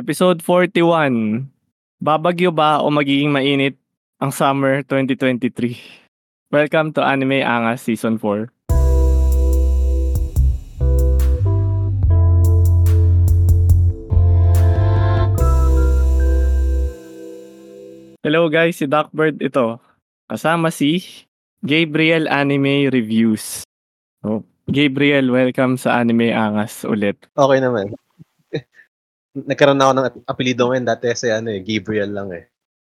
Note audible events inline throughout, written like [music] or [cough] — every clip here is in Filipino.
Episode 41. Babagyo ba o magiging mainit ang summer 2023? Welcome to Anime Angas Season 4. Hello guys, si Duckbird ito. Kasama si Gabriel Anime Reviews. Oh, Gabriel, welcome sa Anime Angas ulit. Okay naman. Nagkaroon na ako ng apelido ngayon. Dati si ano eh, Gabriel lang eh.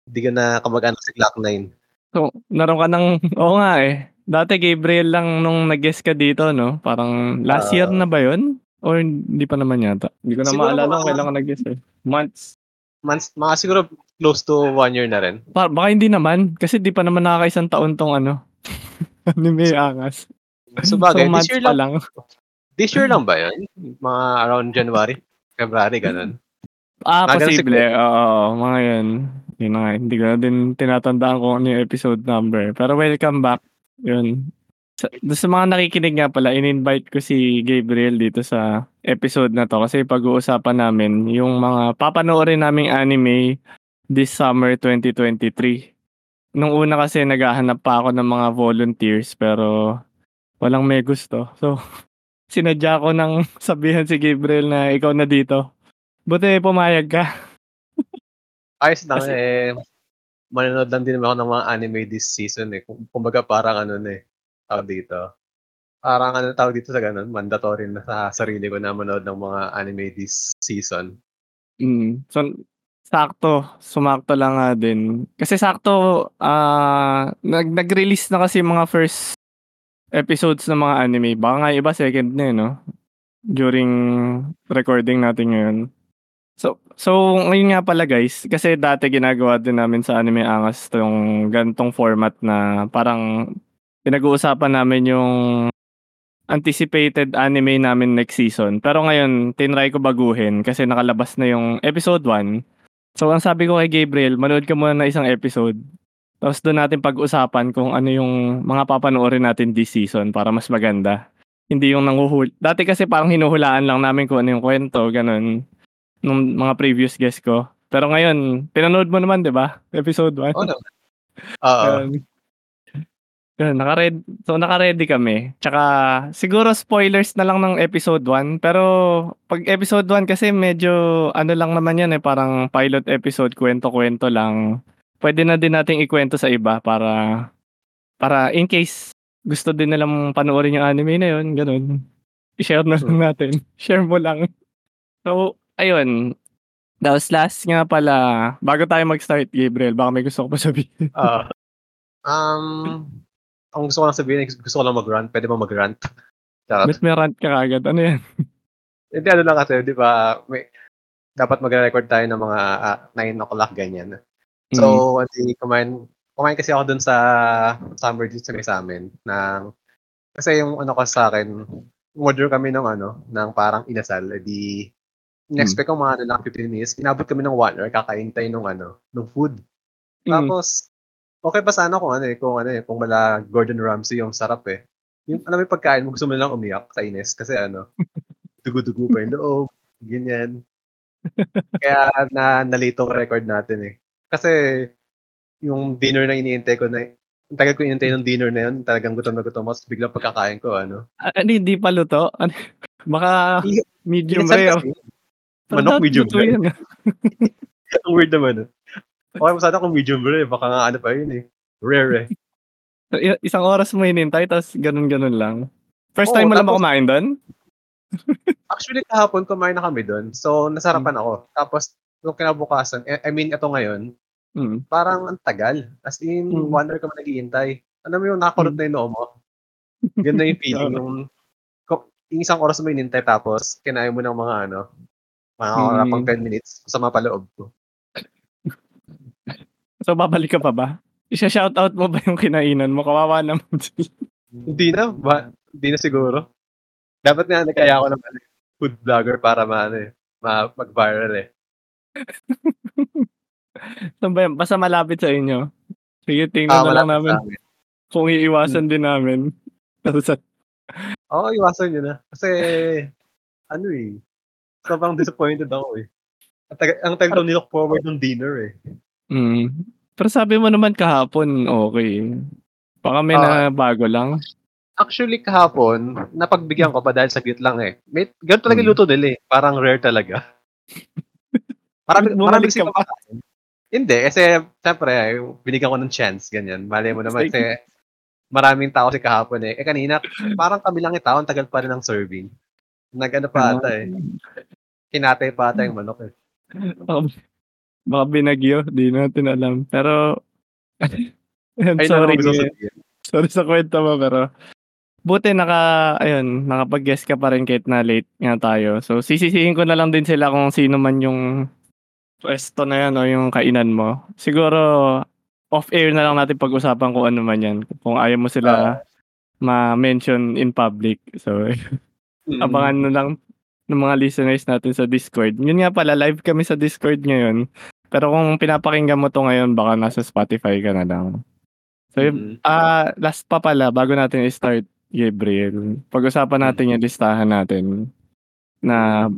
Hindi ko na kamag-anak si Glock 9. So, naroon ka ng, [laughs] oo nga eh. Dati Gabriel lang nung nag-guest ka dito, no? Parang last Ah. year na ba yun? Or hindi pa naman yata? Hindi ko na maalala kung kailan ka nag-guest eh. Months. Months, mga siguro close to one year na rin. Pa- baka hindi naman. Kasi di pa naman nakakaisang taon tong ano. [laughs] Anime angas. So bagay, so, this year lang, lang. this year lang ba yun? Mga around January, February, ganun. Ah, ganun posible. Oo, mga yun. Yun na nga. Hindi ko na din tinatandaan kung ano yung episode number. Pero welcome back. Yun. Sa, sa mga nakikinig nga pala, in-invite ko si Gabriel dito sa episode na to kasi pag-uusapan namin yung mga papanoorin naming anime this summer 2023. Nung una kasi naghahanap pa ako ng mga volunteers pero walang may gusto. So, [laughs] sinadya ko nang [laughs] sabihan si Gabriel na ikaw na dito. Buti pumayag ka. Ayos lang Kasi- eh. Manonood lang din ako ng mga anime this season eh. Kung- Kumbaga parang ano na eh. Tawag dito. Parang ano tawag dito sa ganun. Mandatory na sa sarili ko na manood ng mga anime this season. Mm. So, sakto. Sumakto lang nga din. Kasi sakto, ah nag, nag-release na kasi mga first episodes ng mga anime. Baka nga iba second na eh, no? During recording natin ngayon. So, so ngayon nga pala guys, kasi dati ginagawa din namin sa Anime Angas tong gantong format na parang pinag-uusapan namin yung anticipated anime namin next season. Pero ngayon, tinry ko baguhin kasi nakalabas na yung episode 1. So, ang sabi ko kay Gabriel, manood ka muna ng isang episode. Tapos doon natin pag-usapan kung ano yung mga papanoorin natin this season para mas maganda. Hindi yung nanguhul. Dati kasi parang hinuhulaan lang namin kung ano yung kwento, ganun. Nung mga previous guest ko. Pero ngayon, pinanood mo naman, di ba? Episode 1. Oo naman. Oo. Yun. Naka-ready, so naka-ready kami. Tsaka siguro spoilers na lang ng episode 1. Pero pag episode 1 kasi medyo ano lang naman yan eh, parang pilot episode, kwento-kwento lang. Pwede na din nating ikwento sa iba para para in case gusto din nilang panoorin yung anime na yun, ganun. I-share na lang natin. [laughs] Share mo lang. So, ayun. That was last nga pala. Bago tayo mag-start, Gabriel, baka may gusto ko pa sabihin. Oo. [laughs] um, ang gusto ko lang sabihin, gusto ko lang mag-rant. Pwede ba mag-rant? Ba't may rant ka kagad? Ano yan? [laughs] Hindi, ano lang kasi, di ba, may, dapat magre-record tayo ng mga ah, 9 o'clock, ganyan. Mm. So, hindi kumain, kumain kasi ako dun sa summer dito sa may amin. Ng, kasi yung ano ko sa akin, order kami ng ano, ng parang inasal. Eh di, in-expect ko mga ano lang 15 minutes. Inabot kami ng 1 hour, kakain tayo ng ano, ng food. Mm. Tapos, okay pa sana kung ano eh, kung ano eh, kung wala Gordon Ramsay yung sarap eh. Yung, alam mo yung pagkain mo, gusto mo lang umiyak sa ines kasi ano, [laughs] dugo-dugo pa yung loob, ganyan. Kaya na nalito record natin eh. Kasi yung dinner na iniintay ko na, ang tagal ko iniintay ng dinner na yun, talagang gutom na gutom tapos biglang pagkakain ko, ano. Ah, Ano, hindi pa luto? Ano, baka medium rare. manok medium rare. ah. Ang weird naman. eh. Okay, masada kung medium rare, baka nga ano pa yun eh. Rare eh. [laughs] Isang oras mo hinintay, tapos ganun-ganun lang. First Oo, time mo lang ba kumain doon? [laughs] Actually, kahapon kumain na kami doon. So, nasarapan Hmm. ako. Tapos, nung kinabukasan, eh, I mean, ito ngayon, Mm. parang ang tagal. As in, Mm. hour ka man naghihintay. Alam mo yung nakakulot na yung noo mo? Ganda yung [laughs] feeling. yung, yung isang oras mo hinintay tapos, kinain mo ng mga ano, mga Mm. pang 10 minutes, masama pa loob ko. [laughs] So, babalik ka pa ba? Isa-shoutout mo ba yung kinainan mo? Kawawa naman [laughs] sila. Hindi na, ba, hindi na siguro. Dapat nga nagkaya ako ng ano, food vlogger para ma, ano, eh, ma, mag-viral eh. Saan ba yan? Basta malapit sa inyo. Sige, tingnan Ah, na lang namin kung iiwasan din namin. [laughs] Oo, iwasan nyo na. Kasi, ano eh, sobrang disappointed ako eh. Ang taga- Ang tagal nilook forward ng dinner eh. Mm. Pero sabi mo naman kahapon, okay. Baka may Ah. na bago lang. Actually, kahapon, napagbigyan ko pa dahil saglit lang eh. May, ganun talaga Hmm. yung luto nila eh. Parang rare talaga. [laughs] Marami, marami kasi ka pa. kumakain. Hindi, kasi siyempre, binigyan ko ng chance, ganyan. Malay mo naman, kasi maraming tao si kahapon eh. Eh kanina, parang kami lang yung tao, ang tagal pa rin ng serving. Nag-ano pa ata eh. Kinatay pa ata yung manok eh. Baka, baka binagyo, di natin alam. Pero, [laughs] Ayun, Ay, sorry. gusto sabihin. Sorry sa kwento mo, pero buti naka, ayun, nakapag-guess ka pa rin kahit na late nga tayo. So, sisisihin ko na lang din sila kung sino man yung pwesto na yan o yung kainan mo. Siguro, off-air na lang natin pag-usapan kung ano man yan. Kung ayaw mo sila ma-mention in public. So, Mm. abangan na lang ng mga listeners natin sa Discord. Yun nga pala, live kami sa Discord ngayon. Pero kung pinapakinggan mo to ngayon, baka nasa Spotify ka na lang. So, yun, Mm. Ah, last pa pala bago natin i-start, Gabriel. Pag-usapan natin yung listahan natin na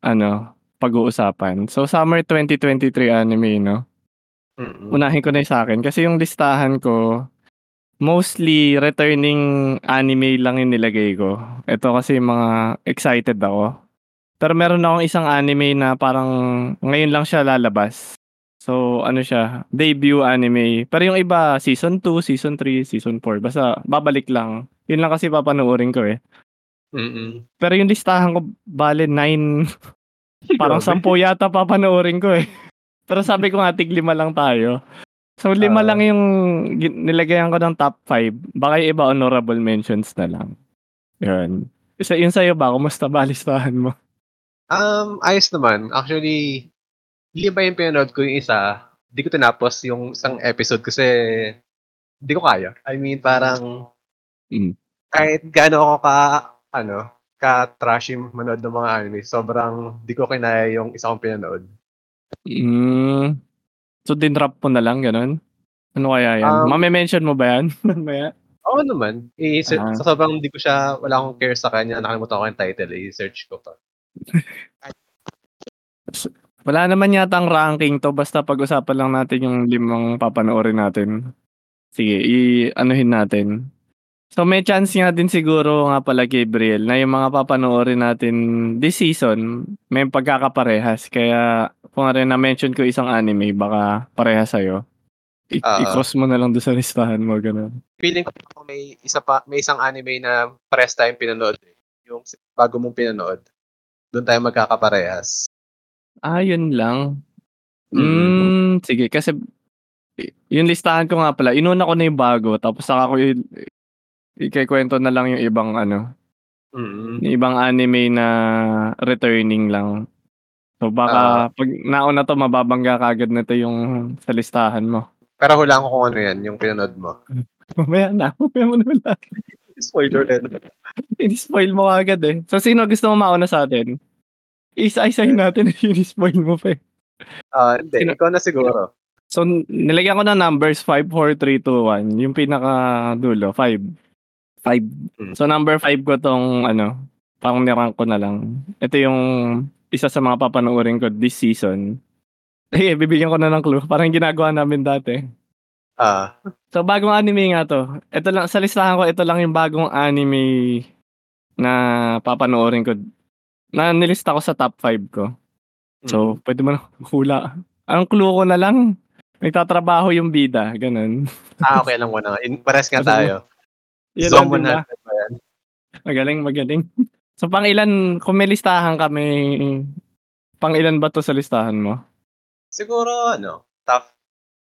ano, pag-uusapan. So summer 2023 anime, no? Mm-mm. Unahin ko na yung sa akin kasi yung listahan ko mostly returning anime lang yung nilagay ko. Ito kasi mga excited ako. Pero meron akong isang anime na parang ngayon lang siya lalabas. So, ano siya, debut anime. Pero yung iba, season 2, season 3, season 4. Basta, babalik lang. Yun lang kasi papanoorin ko eh. Mm-mm. Pero yung listahan ko, bale, 9, parang. 10 yata papanoorin ko eh. [laughs] Pero sabi ko nga, tig lima lang tayo. So, lima Ah. lang yung nilagayan ko ng top 5. Baka yung iba honorable mentions na lang. Yun. Isa yun sa'yo ba? Kumusta ba listahan mo? Um, ayos naman. Actually, lima yung pinanood ko yung isa. Di ko tinapos yung isang episode kasi di ko kaya. I mean, parang Mm. kahit gaano ako ka, ano, ka-trashy manood ng mga anime, sobrang di ko kinaya yung isa kong pinanood. Mm. So, dinrap mo na lang, ganun? Ano kaya yan? Um, Mame-mention mo ba yan? [laughs] Mamaya? Oo naman. I- Ah. Sa sobrang di ko siya, wala akong care sa kanya, nakalimutan ko yung title, i-search ko pa. [laughs] Wala naman yata ang ranking to. Basta pag-usapan lang natin yung limang papanoorin natin. Sige, i-anuhin natin. So may chance nga din siguro nga pala Gabriel na yung mga papanoorin natin this season may pagkakaparehas. Kaya kung nga rin na-mention ko isang anime, baka parehas sa'yo. I- Ah. i-cross mo na lang doon sa listahan mo. Ganun. Feeling ko may isa pa, may isang anime na pares tayong pinanood. eh. Yung bago mong pinanood. Doon tayo magkakaparehas. Ah, yun lang. Mm. Mm, sige, kasi yung listahan ko nga pala, inuna ko na yung bago, tapos saka ko i- ikikwento na lang yung ibang ano, Mm. yung ibang anime na returning lang. So baka pag nauna to, mababangga kagad na to yung sa listahan mo. Pero hulaan ko kung ano yan, yung pinanood mo. [laughs] Mamaya na, mamaya mo na wala. Spoiler alert. [laughs] In-spoil mo agad eh. So sino gusto mo mauna sa atin? Isa-isahin natin [laughs] yung spoil mo pa eh. Ah, hindi, Sino- ikaw na siguro. So, nilagyan ko ng numbers 5, 4, 3, 2, 1. Yung pinaka dulo, 5. 5. Mm. So, number 5 ko tong, ano, parang nirank ko na lang. Ito yung isa sa mga papanoorin ko this season. [laughs] Eh, bibigyan ko na ng clue. Parang ginagawa namin dati. Ah, So, bagong anime nga to. Ito lang, sa listahan ko, ito lang yung bagong anime na papanoorin ko. Na nilista ko sa top 5 ko. So, pwede mo na [laughs] hula. Ang clue ko na lang, nagtatrabaho yung bida, ganun. ah, okay lang mo na. In, pares nga tayo. Yun Zone lang, di ba? 100 ba yan? Magaling, magaling. So, pang ilan, kung may listahan kami, pang ilan ba to sa listahan mo? Siguro, ano, top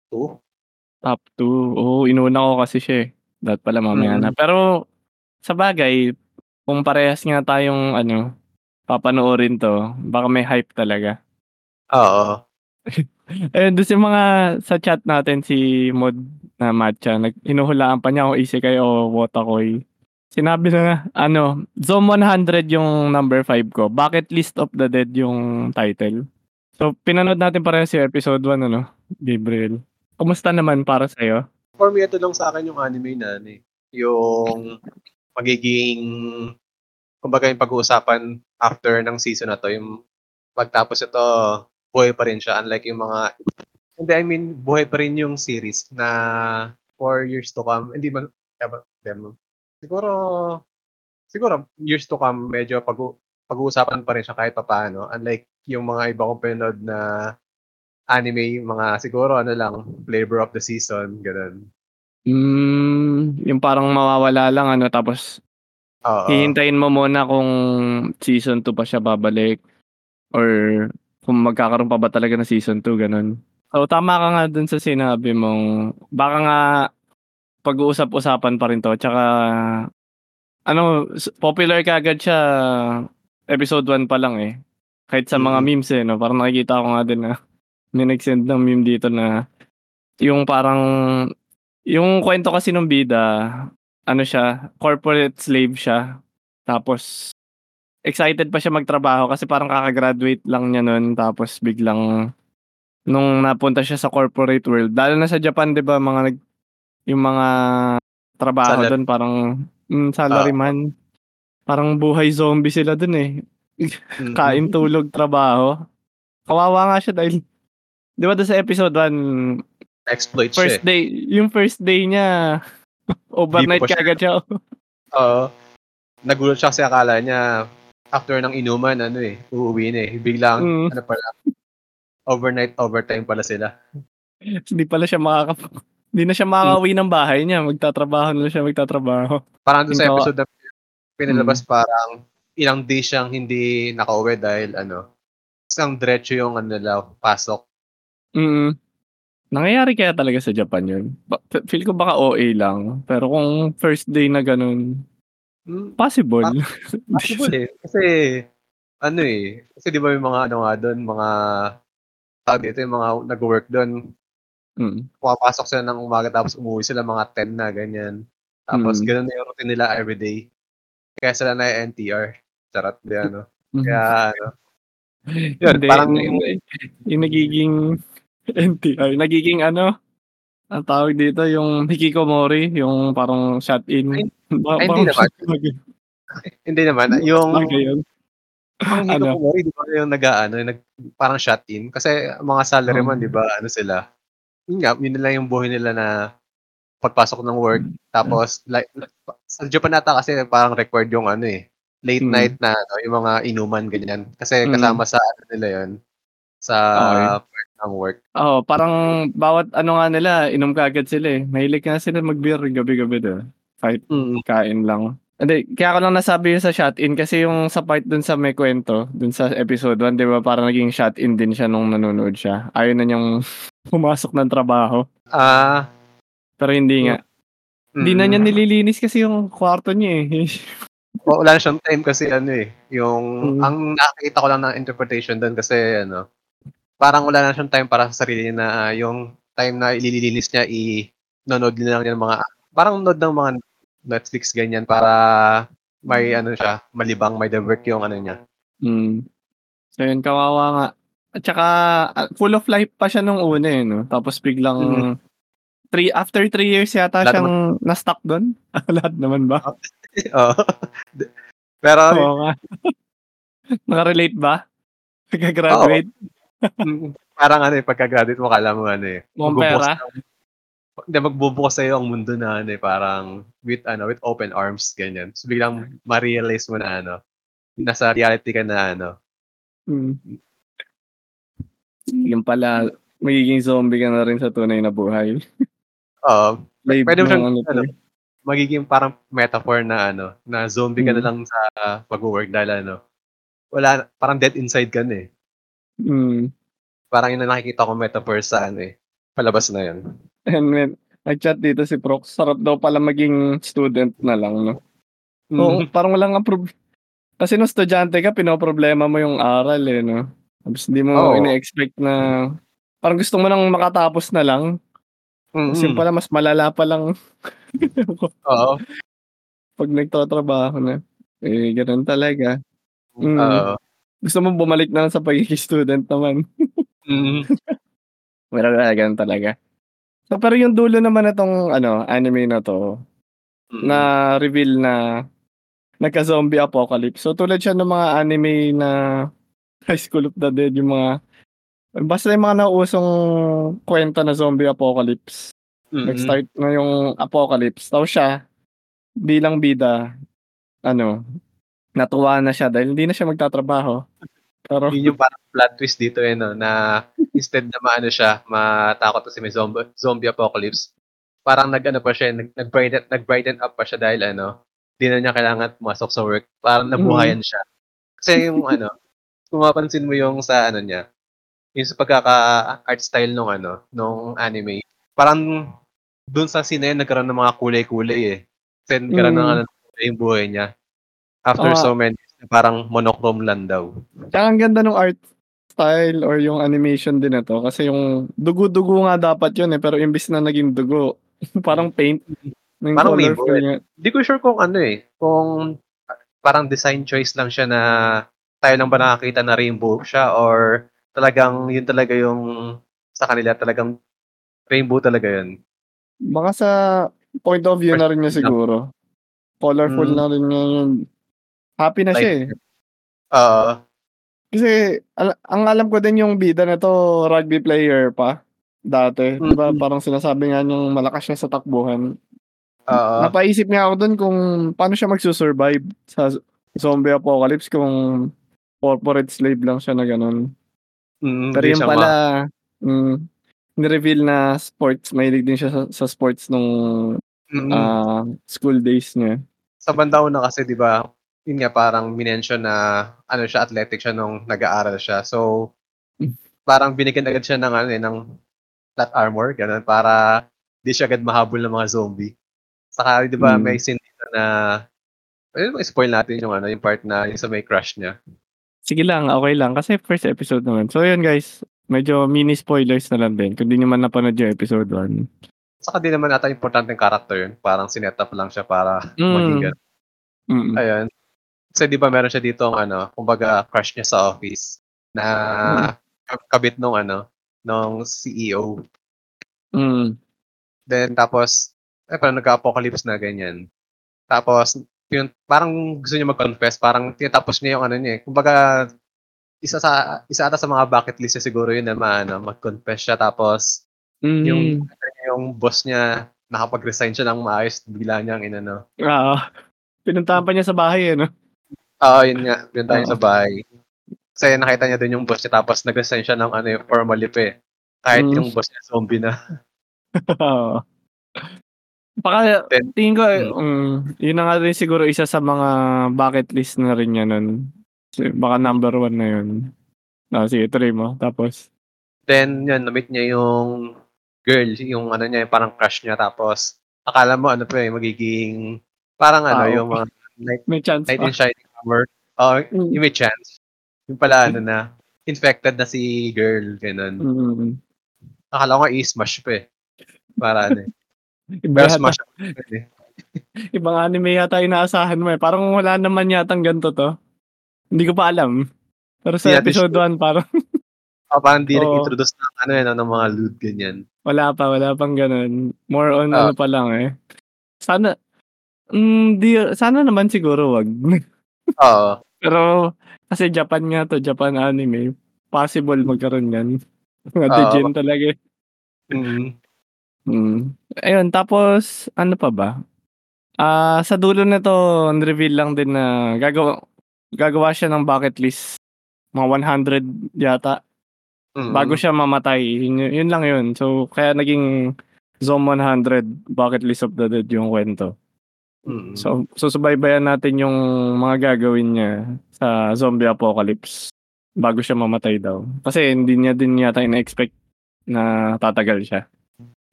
2? Top 2. Oo, inuna ko kasi siya eh. Dapat pala mamaya Mm. na. Pero, sa bagay, kung parehas nga tayong, ano, papanoorin to, baka may hype talaga. Oo. [laughs] Ayun, doon si mga sa chat natin, si Mod na matcha, nag, hinuhulaan pa niya kung isekai o wotakoi. Sinabi na ano, Zone 100 yung number 5 ko. Bucket List of the Dead yung title. So, pinanood natin parehas yung episode 1, ano, Gabriel. Kumusta naman para sa'yo? For me, ito lang sa akin yung anime na, ano, eh, yung magiging, kumbaga yung pag-uusapan after ng season na to, yung pagtapos ito, buhay pa rin siya unlike yung mga hindi I mean buhay pa rin yung series na for years to come. Hindi man ever them. Siguro siguro years to come medyo pag pag-uusapan pa rin siya kahit papaano unlike yung mga iba kong pinanood na anime, mga siguro ano lang, flavor of the season, ganun. Hmm, yung parang mawawala lang ano tapos Oo. hihintayin mo muna kung season 2 pa siya babalik or kung magkakaroon pa ba talaga ng season 2 ganun. So tama ka nga dun sa sinabi mong baka nga pag-uusap-usapan pa rin 'to tsaka ano popular kaagad siya episode 1 pa lang eh. Kahit sa mga Mm. memes eh 'no, parang nakikita ko nga din na [laughs] may nag-send ng meme dito na yung parang yung kwento kasi nung bida ano siya, corporate slave siya. Tapos excited pa siya magtrabaho kasi parang kaka-graduate lang niya nun tapos biglang nung napunta siya sa corporate world, lalo na sa Japan 'di ba mga nag yung mga trabaho Salary. dun parang hmm, salaryman. Parang buhay zombie sila dun eh. Mm. [laughs] Kain, tulog, trabaho. Kawawa nga siya dahil 'di ba sa episode 1 Exploit siya. first eh. day, yung first day niya overnight pa siya- siya. [laughs] Oo. Nagulat siya kasi akala niya after ng inuman ano eh, uuwi na eh. Biglang Mm. ano pala overnight overtime pala sila. [laughs] Hindi pala siya makaka hindi na siya makakauwi ng bahay niya, magtatrabaho na siya magtatrabaho. Parang doon sa episode na pinalabas Mm. parang ilang days siyang hindi nakauwi dahil ano, isang diretso yung ano nila, pasok. Mm. Nangyayari kaya talaga sa Japan 'yun? Ba fe feel ko baka OA lang, pero kung first day na gano'n, Hmm, possible. [laughs] possible eh. Kasi ano eh, kasi 'di ba yung mga ano nga doon, mga tawag dito, yung mga nagwo-work doon, Mm. pumapasok sila ng umaga tapos umuwi sila mga 10 na ganyan. Tapos Mm. gano'n na yung routine nila everyday. Kaya sila na NTR. Charot di ano. Mhm. Kaya ano, yun, [laughs] Hindi, parang hindi. yung nagiging [laughs] NTR, nagiging ano, ang tawag dito yung hikikomori, yung parang shot in. Ay, [laughs] Ba ay, hindi naman. hindi naman yung yun. Ang Ano? hikikomori, di ba yung nag-aano, yung nag, parang shot in. Kasi mga salaryman, Oo. di ba, ano sila, yun nga, yun lang yung buhay nila na pagpasok ng work. Tapos, like, sa Japan nata kasi parang record yung ano eh, late Mm. night na ano, yung mga inuman, ganyan. Kasi Mm. kasama sa ano nila yun, sa Okay. part ng work. Oo, parang bawat ano nga nila, inom kaagad sila eh. Mahilig nga sila mag-beer gabi-gabi doon. Kahit Mm. kain lang. Hindi, kaya ko lang nasabi yun sa shot-in kasi yung sa part dun sa may kwento, dun sa episode 1, di ba parang naging shot-in din siya nung nanonood siya. Ayaw na niyang [laughs] pumasok ng trabaho. Ah, Pero hindi nga. Hindi na mm. niya nililinis kasi yung kwarto niya eh. [laughs] O, wala na siyang time kasi ano eh, yung, Mm. ang nakakita ko lang ng interpretation doon kasi ano, parang wala na siyang time para sa sarili niya na ah, yung time na ililinis niya, i-nanood din lang niya ng mga, parang nanood ng mga Netflix ganyan para may ano siya, malibang, may divert yung ano niya. Mm. So yun, kawawa nga. At saka, ah, full of life pa siya nung una eh, no? Tapos biglang, Mm. three, after three years yata Lahat siyang na-stuck doon. [laughs] Lahat naman ba? [laughs] Oo. Pero, Oo nga. [laughs] Nakarelate ba? Nagka-graduate? mm, parang ano eh, pagka-graduate mo, kala mo ano eh, Mukhang pera? ng- hindi, magbubukas sa'yo ang mundo na ano eh, parang with ano, with open arms, ganyan. So biglang ma-realize mo na ano, nasa reality ka na ano. Mm. Yung pala, magiging zombie ka na rin sa tunay na buhay. [laughs] Oo, Live pwede mo ng siyang, ano, ano, eh. magiging parang metaphor na ano, na zombie ka na Mm. lang sa pag-work dahil ano, wala, parang dead inside ka na eh. Mm. Parang yun na nakikita ko metaphor sa ano eh, palabas na yun. And when, nag-chat dito si Prox, sarap daw pala maging student na lang, no? Oo, Mm. parang walang approve. Kasi nung estudyante ka, pinoproblema mo yung aral eh, no? Tapos hindi mo Oo. ine-expect na, parang gusto mo nang makatapos na lang. Mm-mm. Kasi pala, mas malala pa lang [laughs] Oo. pag nagtatrabaho na. Eh, ganun talaga. Mm. Gusto mo bumalik na lang sa pagiging [laughs] student naman. Mm. Pero uh, ganun talaga. So, pero yung dulo naman na tong ano, anime na to, Mm. na reveal na nagka-zombie apocalypse. So tulad siya ng mga anime na [laughs] High School of the Dead, yung mga Basta yung mga nauusong kwento na zombie apocalypse. Mm. Nag-start na yung apocalypse. Tapos siya, bilang bida, ano, natuwa na siya dahil hindi na siya magtatrabaho. Pero, Yun yung parang plot twist dito eh, no, na instead na maano siya, matakot kasi may zombie, zombie apocalypse, parang nag-ano pa siya, nag, nag-brighten, nag-brighten up pa siya dahil ano, di na niya kailangan pumasok sa work. Parang nabuhayan siya. Kasi yung ano, kung mapansin mo yung sa ano niya, yung sa pagkaka-art style nung ano, nung anime, parang dun sa scene na yun, nagkaroon ng mga kulay-kulay eh. Kasi nagkaroon ng Mm. ano, kulay yung buhay niya. After Ah. so many, parang monochrome lang daw. Tsaka ang ganda ng art style or yung animation din na to. Kasi yung dugo-dugo nga dapat yun eh. Pero imbis na naging dugo, [laughs] parang paint. Yung Parang niya. Hindi ko sure kung ano eh, kung parang design choice lang siya na tayo lang ba nakakita na rainbow siya or talagang yun talaga yung sa kanila talagang rainbow talaga yun. Baka sa point of view na rin niya siguro. Colorful Mm. na rin niya yun. Happy na siya eh. Oo. Kasi al- ang alam ko din yung bida na to, rugby player pa. Dati. Di ba Mm. parang sinasabi nga niyang malakas siya sa takbuhan. Oo. Napaisip nga ako dun kung paano siya magsusurvive sa zombie apocalypse kung corporate slave lang siya na ganun. Mm, Pero yung pala, ma- mm, nireveal na sports, mahilig din siya sa, sa sports nung Mm. ah, school days niya. sa banda una kasi 'di ba, yun nga parang minention na ano siya athletic siya nung nag-aaral siya. So parang binigyan agad siya ng ano eh, ng flat armor ganun para di siya agad mahabol ng mga zombie. Saka 'di ba Mm. may scene dito na Ayun, spoil natin yung ano, yung part na yung sa may crush niya. Sige lang, okay lang. Kasi first episode naman. So yun guys, medyo mini spoilers na lang din. Kung di nyo man napanood yung episode 1. Saka di naman ata importanteng character yun. Parang sinet up lang siya para Mm. maging ganun. Mm. Ayun. Kasi di ba meron siya dito ang ano, kumbaga crush niya sa office na kab- kabit nung ano, nung CEO. Mm. Then tapos, eh parang nagka-apocalypse na ganyan. Tapos, yun, parang gusto niya mag-confess, parang tinatapos niya yung ano niya eh. Kumbaga, isa sa isa ata sa mga bucket list niya siguro yun na maano, mag-confess siya tapos Mm. yung yung boss niya nakapag-resign siya ng maayos, bigla niyang inano. Oo. Pinuntahan pa niya sa bahay eh, no? Oo, yun nga. Yun tayo sa bahay. Kasi nakita niya doon yung boss niya tapos nag-resign siya ng ano, yung formal leave eh. Kahit Mm. yung boss niya zombie na. [laughs] Oo. Baka, Then, tingin ko, mm. mm, yun na nga rin siguro isa sa mga bucket list na rin niya nun. Baka number one na yun. Ah, sige, tuloy mo. Tapos, Then, yun, na-meet niya yung girl, yung ano niya, yung parang crush niya. Tapos, akala mo ano pa eh, magiging, parang ano, Ah, yung mga night, may chance night pa. in shining armor. Oh, Mm. yung may chance. Yung pala, ano na, infected na si girl, ganun. Mm. Akala ko nga i-smash pa eh. Para ano eh. [laughs] Iba Pero smash eh. [laughs] ibang anime yata inaasahan mo eh. Parang wala naman yatang ganito to. Hindi ko pa alam. Pero sa natin episode sure. 1, parang Oh, [laughs] parang di nag-introduce ng ano eh, ng mga loot, ganyan. wala pa, wala pang ganun. More on Ah. ano pa lang eh. Sana, mm, di, sana naman siguro wag. Oo. Pero, kasi Japan nga to, Japan anime. Possible magkaroon yan. Mga degen talaga. Mm. Mm. Ayun, tapos, ano pa ba? Ah, sa dulo na to, reveal lang din na gagawa, gagawa siya ng bucket list. Mga 100 yata. Mm. Bago siya mamatay. Yun, yun lang yun. So, kaya naging Zone 100 Bucket List of the Dead yung kwento. Mm. So, susubaybayan natin yung mga gagawin niya sa zombie apocalypse bago siya mamatay daw. Kasi hindi niya din yata ina-expect na tatagal siya.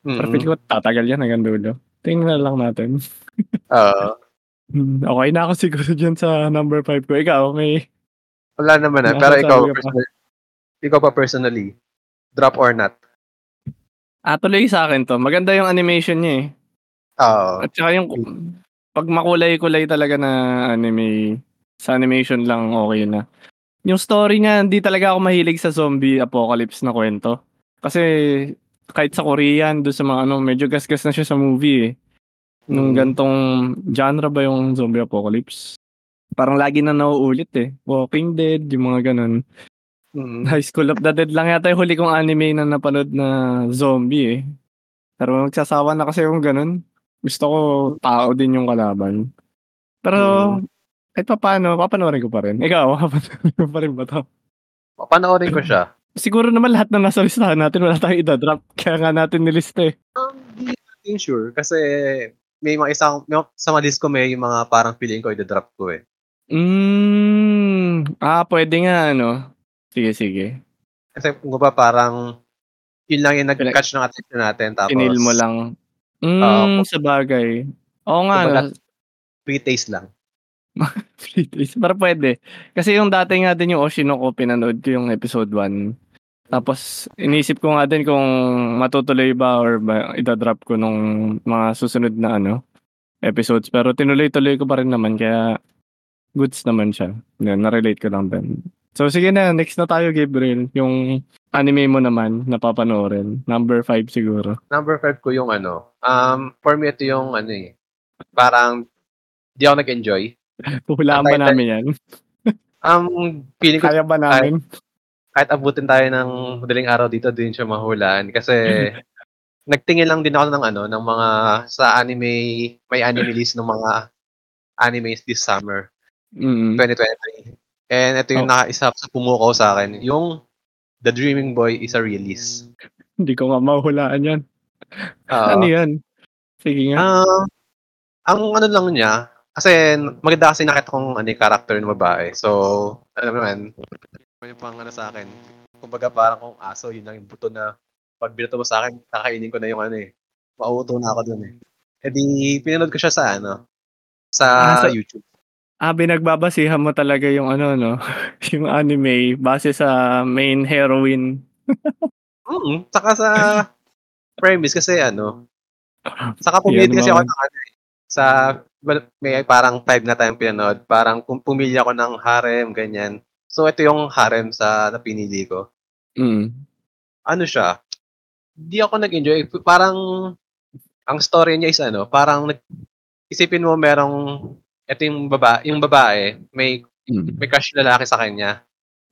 Pero Mm. feel ko tatagal yan hanggang dulo. Tingnan lang natin. [laughs] Oo. Hmm, Okay na ako siguro dyan sa number 5 ko. Ikaw, may... Wala naman eh. May Pero ikaw, pa? personally, ikaw pa personally, drop or not? Ah, tuloy sa akin to. Maganda yung animation niya eh. Oo. At saka yung pag makulay-kulay talaga na anime, sa animation lang okay na. Yung story niya, hindi talaga ako mahilig sa zombie apocalypse na kwento. Kasi kahit sa Korean, doon sa mga ano, medyo gasgas na siya sa movie eh. Nung Mm. gantong genre ba yung zombie apocalypse? Parang lagi na nauulit eh. Walking Dead, yung mga ganun. Mm. High School of the Dead lang yata yung huli kong anime na napanood na zombie eh. Pero nagsasawa na kasi yung ganun. Gusto ko tao din yung kalaban. Pero Mm. kahit pa paano, papanoorin ko pa rin. Ikaw, [laughs] papanoorin ko pa rin ba to? Papanoorin ko siya. Siguro naman lahat na nasa listahan natin wala tayong idadrop. Kaya nga natin nilista eh. Um, Hindi natin sure kasi may mga isang may, sa mga list ko may yung mga parang feeling ko i-drop ko eh. Mm, ah, pwede nga ano. Sige, sige. Kasi kung ba parang yun lang yung nag-catch ng attention natin tapos Kinil mo lang. Mm, Oo. sa bagay. Oo nga, Kumbaga, no? pre-taste lang. [laughs] Free taste. Pero pwede. Kasi yung dati nga din yung Oshinoko, pinanood ko yung episode 1. Tapos, inisip ko nga din kung matutuloy ba or ba, idadrop ko nung mga susunod na ano, episodes. Pero tinuloy-tuloy ko pa rin naman, kaya goods naman siya. Yan, na-relate ko lang din. So, sige na, next na tayo, Gabriel. Yung anime mo naman, napapanoorin. Number 5 siguro. Number five ko yung ano, um, for me ito yung ano eh, parang di ako nag-enjoy. [laughs] Puhulaan ba namin yan? [laughs] Um, feeling ko Kaya ba namin? kahit abutin tayo ng madaling araw dito, din siya mahulaan. Kasi [laughs] nagtingin lang din ako ng ano, ng mga sa anime, may anime list ng mga animes this summer, Mm. 2023. And ito yung Oh. nakaisa sa pumukaw sa akin, yung The Dreaming Boy is a release. Hindi ko nga mahulaan yan. Uh, ano yan? Sige nga. Ah, ang ano lang niya, kasi maganda kasi nakita kong ano, yung character ng babae. So, alam mo naman, yung pang ano sa akin, kumbaga parang kung aso, yun lang yung buto na pag binato mo sa akin, kakainin ko na yung ano eh. Mauuto na ako dun eh. E di, pinanood ko siya sa ano, sa Ah, sa- YouTube. Ah, binagbabasihan mo talaga yung ano, no? [laughs] yung anime base sa main heroine. Mm, saka sa premise kasi ano, saka pumili Yan kasi ako naman. ng ano eh, sa, well, may parang five na tayong pinanood, parang kung pumili ako ng harem, ganyan. So, ito yung harem sa napinili ko. Mm. ano siya, di ako nag-enjoy. Parang, ang story niya is ano, parang, nag, isipin mo merong, ito yung baba, yung babae, may, Mm. may crush na lalaki sa kanya.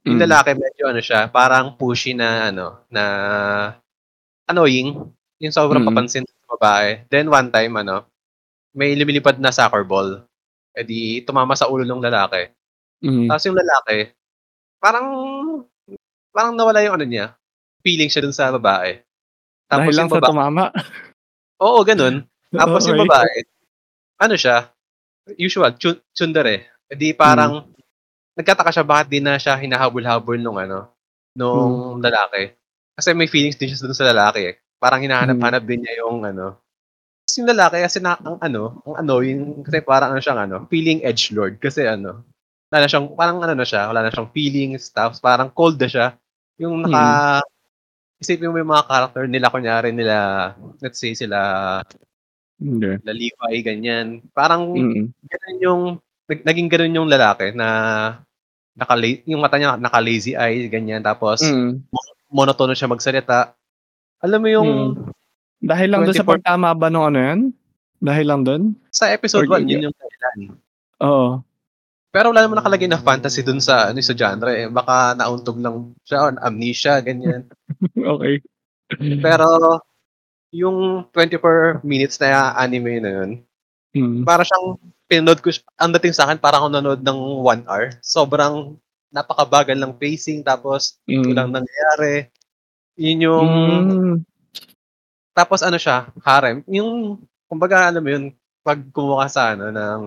Yung Mm. lalaki medyo ano siya, parang pushy na ano, na annoying. Yung sobrang Mm. papansin sa babae. Then one time, ano, may lumilipad na soccer ball. E di, tumama sa ulo ng lalaki. Mm. Tapos yung lalaki, parang, parang nawala yung ano niya, feeling siya dun sa babae. Dahil lang yung sa tumama. Oo, ganun. [laughs] Tapos yung Okay. babae, ano siya, usual, chun- tsundere. E di parang, Hmm. nagkataka siya bakit di na siya hinahabol-habol nung ano, nung Hmm. lalaki. Kasi may feelings din siya dun sa lalaki eh. Parang hinahanap-hanap Hmm. din niya yung ano. Tapos yung lalaki, kasi na, ang ano, ang annoying, kasi parang ano siyang ano, feeling edgelord. Kasi ano, wala na siyang, parang ano na siya, wala na siyang feelings, tapos parang cold na siya. Yung Hmm. naka, isipin mo yung mga character nila, kunyari nila, let's say sila, Hindi. Levi, ganyan. Parang, Mm. ganun yung, nag- naging ganun yung lalaki na, naka yung mata niya naka-lazy eye, ganyan. Tapos, Mm. monotono siya magsalita. Alam mo yung, Dahil lang doon sa 24 pagtama ba nung ano yan? Dahil lang doon? sa episode Or 1, di- yun yung dahilan. Oo. Pero wala naman nakalagay na fantasy dun sa, ano, sa genre eh. Baka nauntog lang siya, on amnesia, ganyan. [laughs] okay. Pero, yung 24 minutes na anime na yun, Mm. para siyang pinanood ko, ang dating sa akin, parang ako nanood ng 1 hour. Sobrang napakabagal ng pacing, tapos Mm. walang nangyayari. Yun yung, Mm. tapos ano siya, harem. Yung, kumbaga, alam mo yun, pag kumuha sa ano, ng,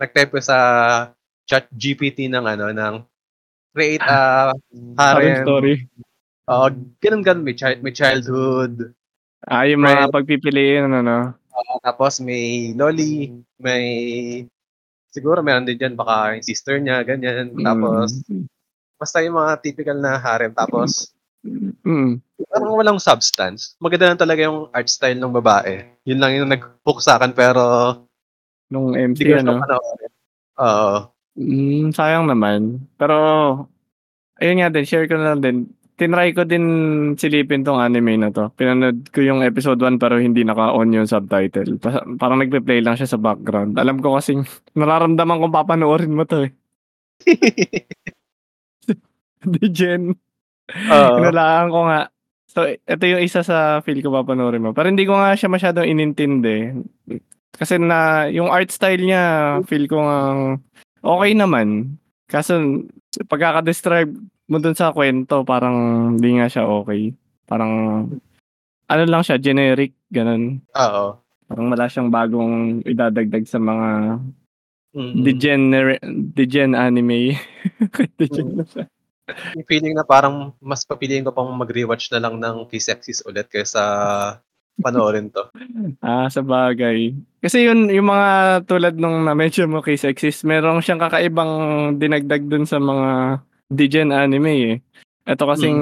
nag-type ko sa chat GPT ng ano, ng create a Harem harem. story. Oo, ganun ganun, may, child, may childhood, Ah, yung mga pagpipiliin, ano, no? ah, tapos may loli, may, siguro meron din dyan, baka yung sister niya, ganyan. Tapos, Mm. basta yung mga typical na harem. Tapos, Mm. parang walang substance. Maganda lang talaga yung art style ng babae. Yun lang yung nag-hook sa akin, pero Nung hindi MC, ko siya ano? panoorin. Oo. Mm, sayang naman. Pero, ayun nga din, share ko na lang din. Tinry ko din silipin tong anime na to. Pinanood ko yung episode 1 pero hindi naka-on yung subtitle. Pa- parang nagpe-play lang siya sa background. Alam ko kasing [laughs] nararamdaman kong papanoorin mo to eh. [laughs] Degen. Oo. Hinulaan ko nga. So, ito yung isa sa feel ko papanoorin mo. Pero hindi ko nga siya masyadong inintindi. Kasi na, yung art style niya, feel ko nga okay naman. Kaso, pagkaka-describe mo dun sa kwento, parang hindi nga siya okay. Parang, ano lang siya, generic, ganun. Oo. Parang wala siyang bagong idadagdag sa mga Mm. degenerate, degen anime. [laughs] degen na siya. Yung feeling na parang mas papiliin ko pang mag-rewatch na lang ng Kiss Exis ulit kaysa panoorin to. [laughs] Ah, sa bagay. Kasi yun, yung mga tulad nung na-mention mo kay Sexist, meron siyang kakaibang dinagdag dun sa mga degen anime eh. Ito kasing,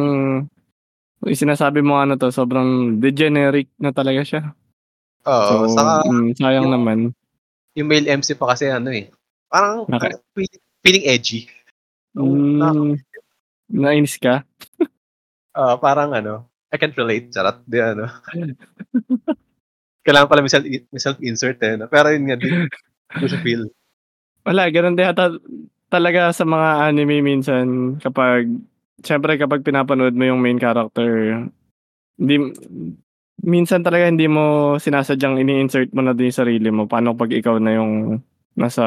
yung sinasabi mo ano to, sobrang degeneric na talaga siya. Oo. So, saka mm, sayang yung- naman. yung male MC pa kasi ano eh. Parang parang feeling, feeling edgy. Mm, nainis ka? [laughs] Ah, parang ano, I can't relate. Charot. Di ano. Kailangan pala may, self, may self-insert eh. No? Pero yun nga, di ko siya feel. [laughs] Wala, ganun din ata talaga sa mga anime minsan kapag syempre kapag pinapanood mo yung main character hindi minsan talaga hindi mo sinasadyang ini-insert mo na din yung sarili mo paano pag ikaw na yung nasa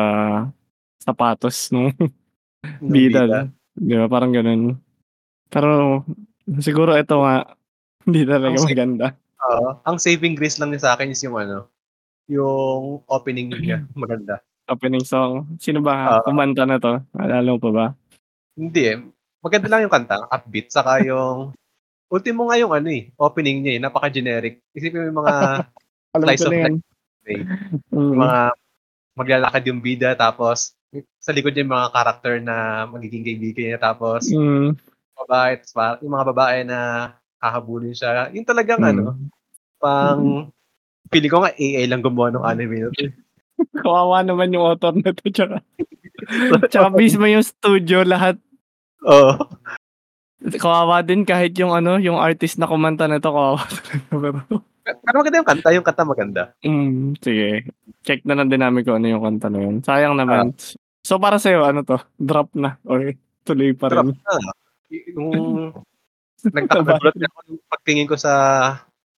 sapatos nung [laughs] Yung bida, di ba parang ganun pero siguro ito nga [laughs] hindi talaga Ang- maganda Oo. ang saving grace lang niya sa akin is yung ano, yung opening niya. [clears throat] Maganda. Opening song sino ba Ah. kumanta na to alala mo pa ba Hindi eh. Maganda lang yung kanta, upbeat. Saka yung, ultimo nga yung ano eh, opening niya eh, napaka-generic. Isipin mo yung mga, [laughs] alam Slice of yan eh, Mm. mga maglalakad yung bida, tapos sa likod niya yung mga karakter na magiging kaibigan niya, tapos Mm. babae, tapos parang yung mga babae na hahabulin siya. Yung talagang Mm. ano, pang, feeling ko nga AI lang gumawa ng anime na to. Kawawa naman yung author na to, tsaka, tsaka mismo yung studio, lahat. Oo. Kawawa din kahit yung ano, yung artist na kumanta na to, kawawa [laughs] talaga. Pero, maganda yung kanta, yung kanta maganda. mm, sige. Check na lang din namin kung ano yung kanta na yun. Sayang naman. So, para sa'yo, ano to? Drop na? Or tuloy pa Drop rin? na. Yung, [laughs] nagtakagulat na ako yung pagtingin ko sa,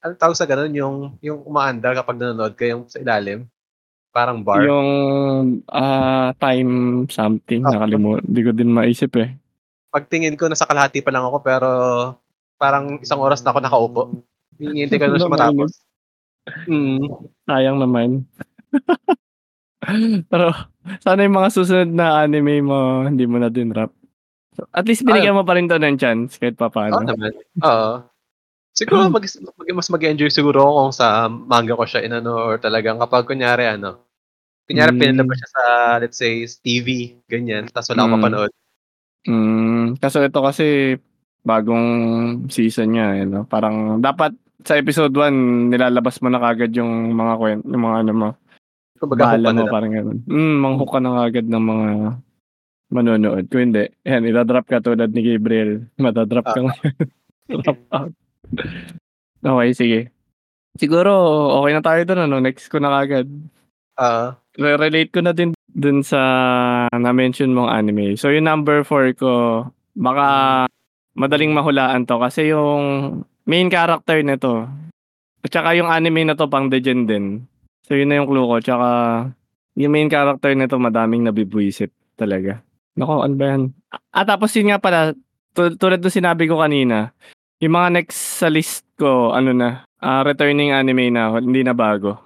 ano tawag sa ganun, yung, yung umaanda kapag nanonood ka, yung sa ilalim. Parang bar. Yung ah time something, Ah. nakalimutan. Hindi ko din maisip eh. Pagtingin ko, nasa kalahati pa lang ako, pero parang isang oras na ako nakaupo. Hinihintay ko na siya [laughs] matapos. Mm. Sayang naman. [laughs] Pero sana yung mga susunod na anime mo, hindi mo na din rap. At least binigyan mo pa rin to ng chance kahit pa Oo paano. naman. Oo. Siguro, mag, mag, mas mag-enjoy siguro ako kung sa manga ko siya inano or talagang kapag kunyari ano, kunyari Mm. pinalabas siya sa, let's say, TV, ganyan, tapos wala akong Mm. mapanood. Mm, kaso ito kasi bagong season niya, eh, no? Parang dapat sa episode 1 nilalabas mo na kagad yung mga kwent, yung mga ano mo. Kumbaga, Bahala mo na. parang ganun. Mm, manghook ka na kagad ng mga manonood. Kung hindi, yan, itadrop ka tulad ni Gabriel. Matadrop ka Ah. ngayon. [laughs] Drop out. Okay, sige. Siguro, okay na tayo doon, ano? Next ko na kagad. Ah, Re-relate ko na din dun sa na-mention mong anime. So, yung number 4 ko, baka madaling mahulaan to kasi yung main character nito, at saka yung anime na to pang degen din. So, yun na yung clue ko. Tsaka, yung main character nito madaming nabibwisit talaga. Nako, ano ba yan? Ah, tapos yun nga pala, tu- tulad ng sinabi ko kanina, yung mga next sa list ko, ano na, ah, returning anime na, hindi na bago.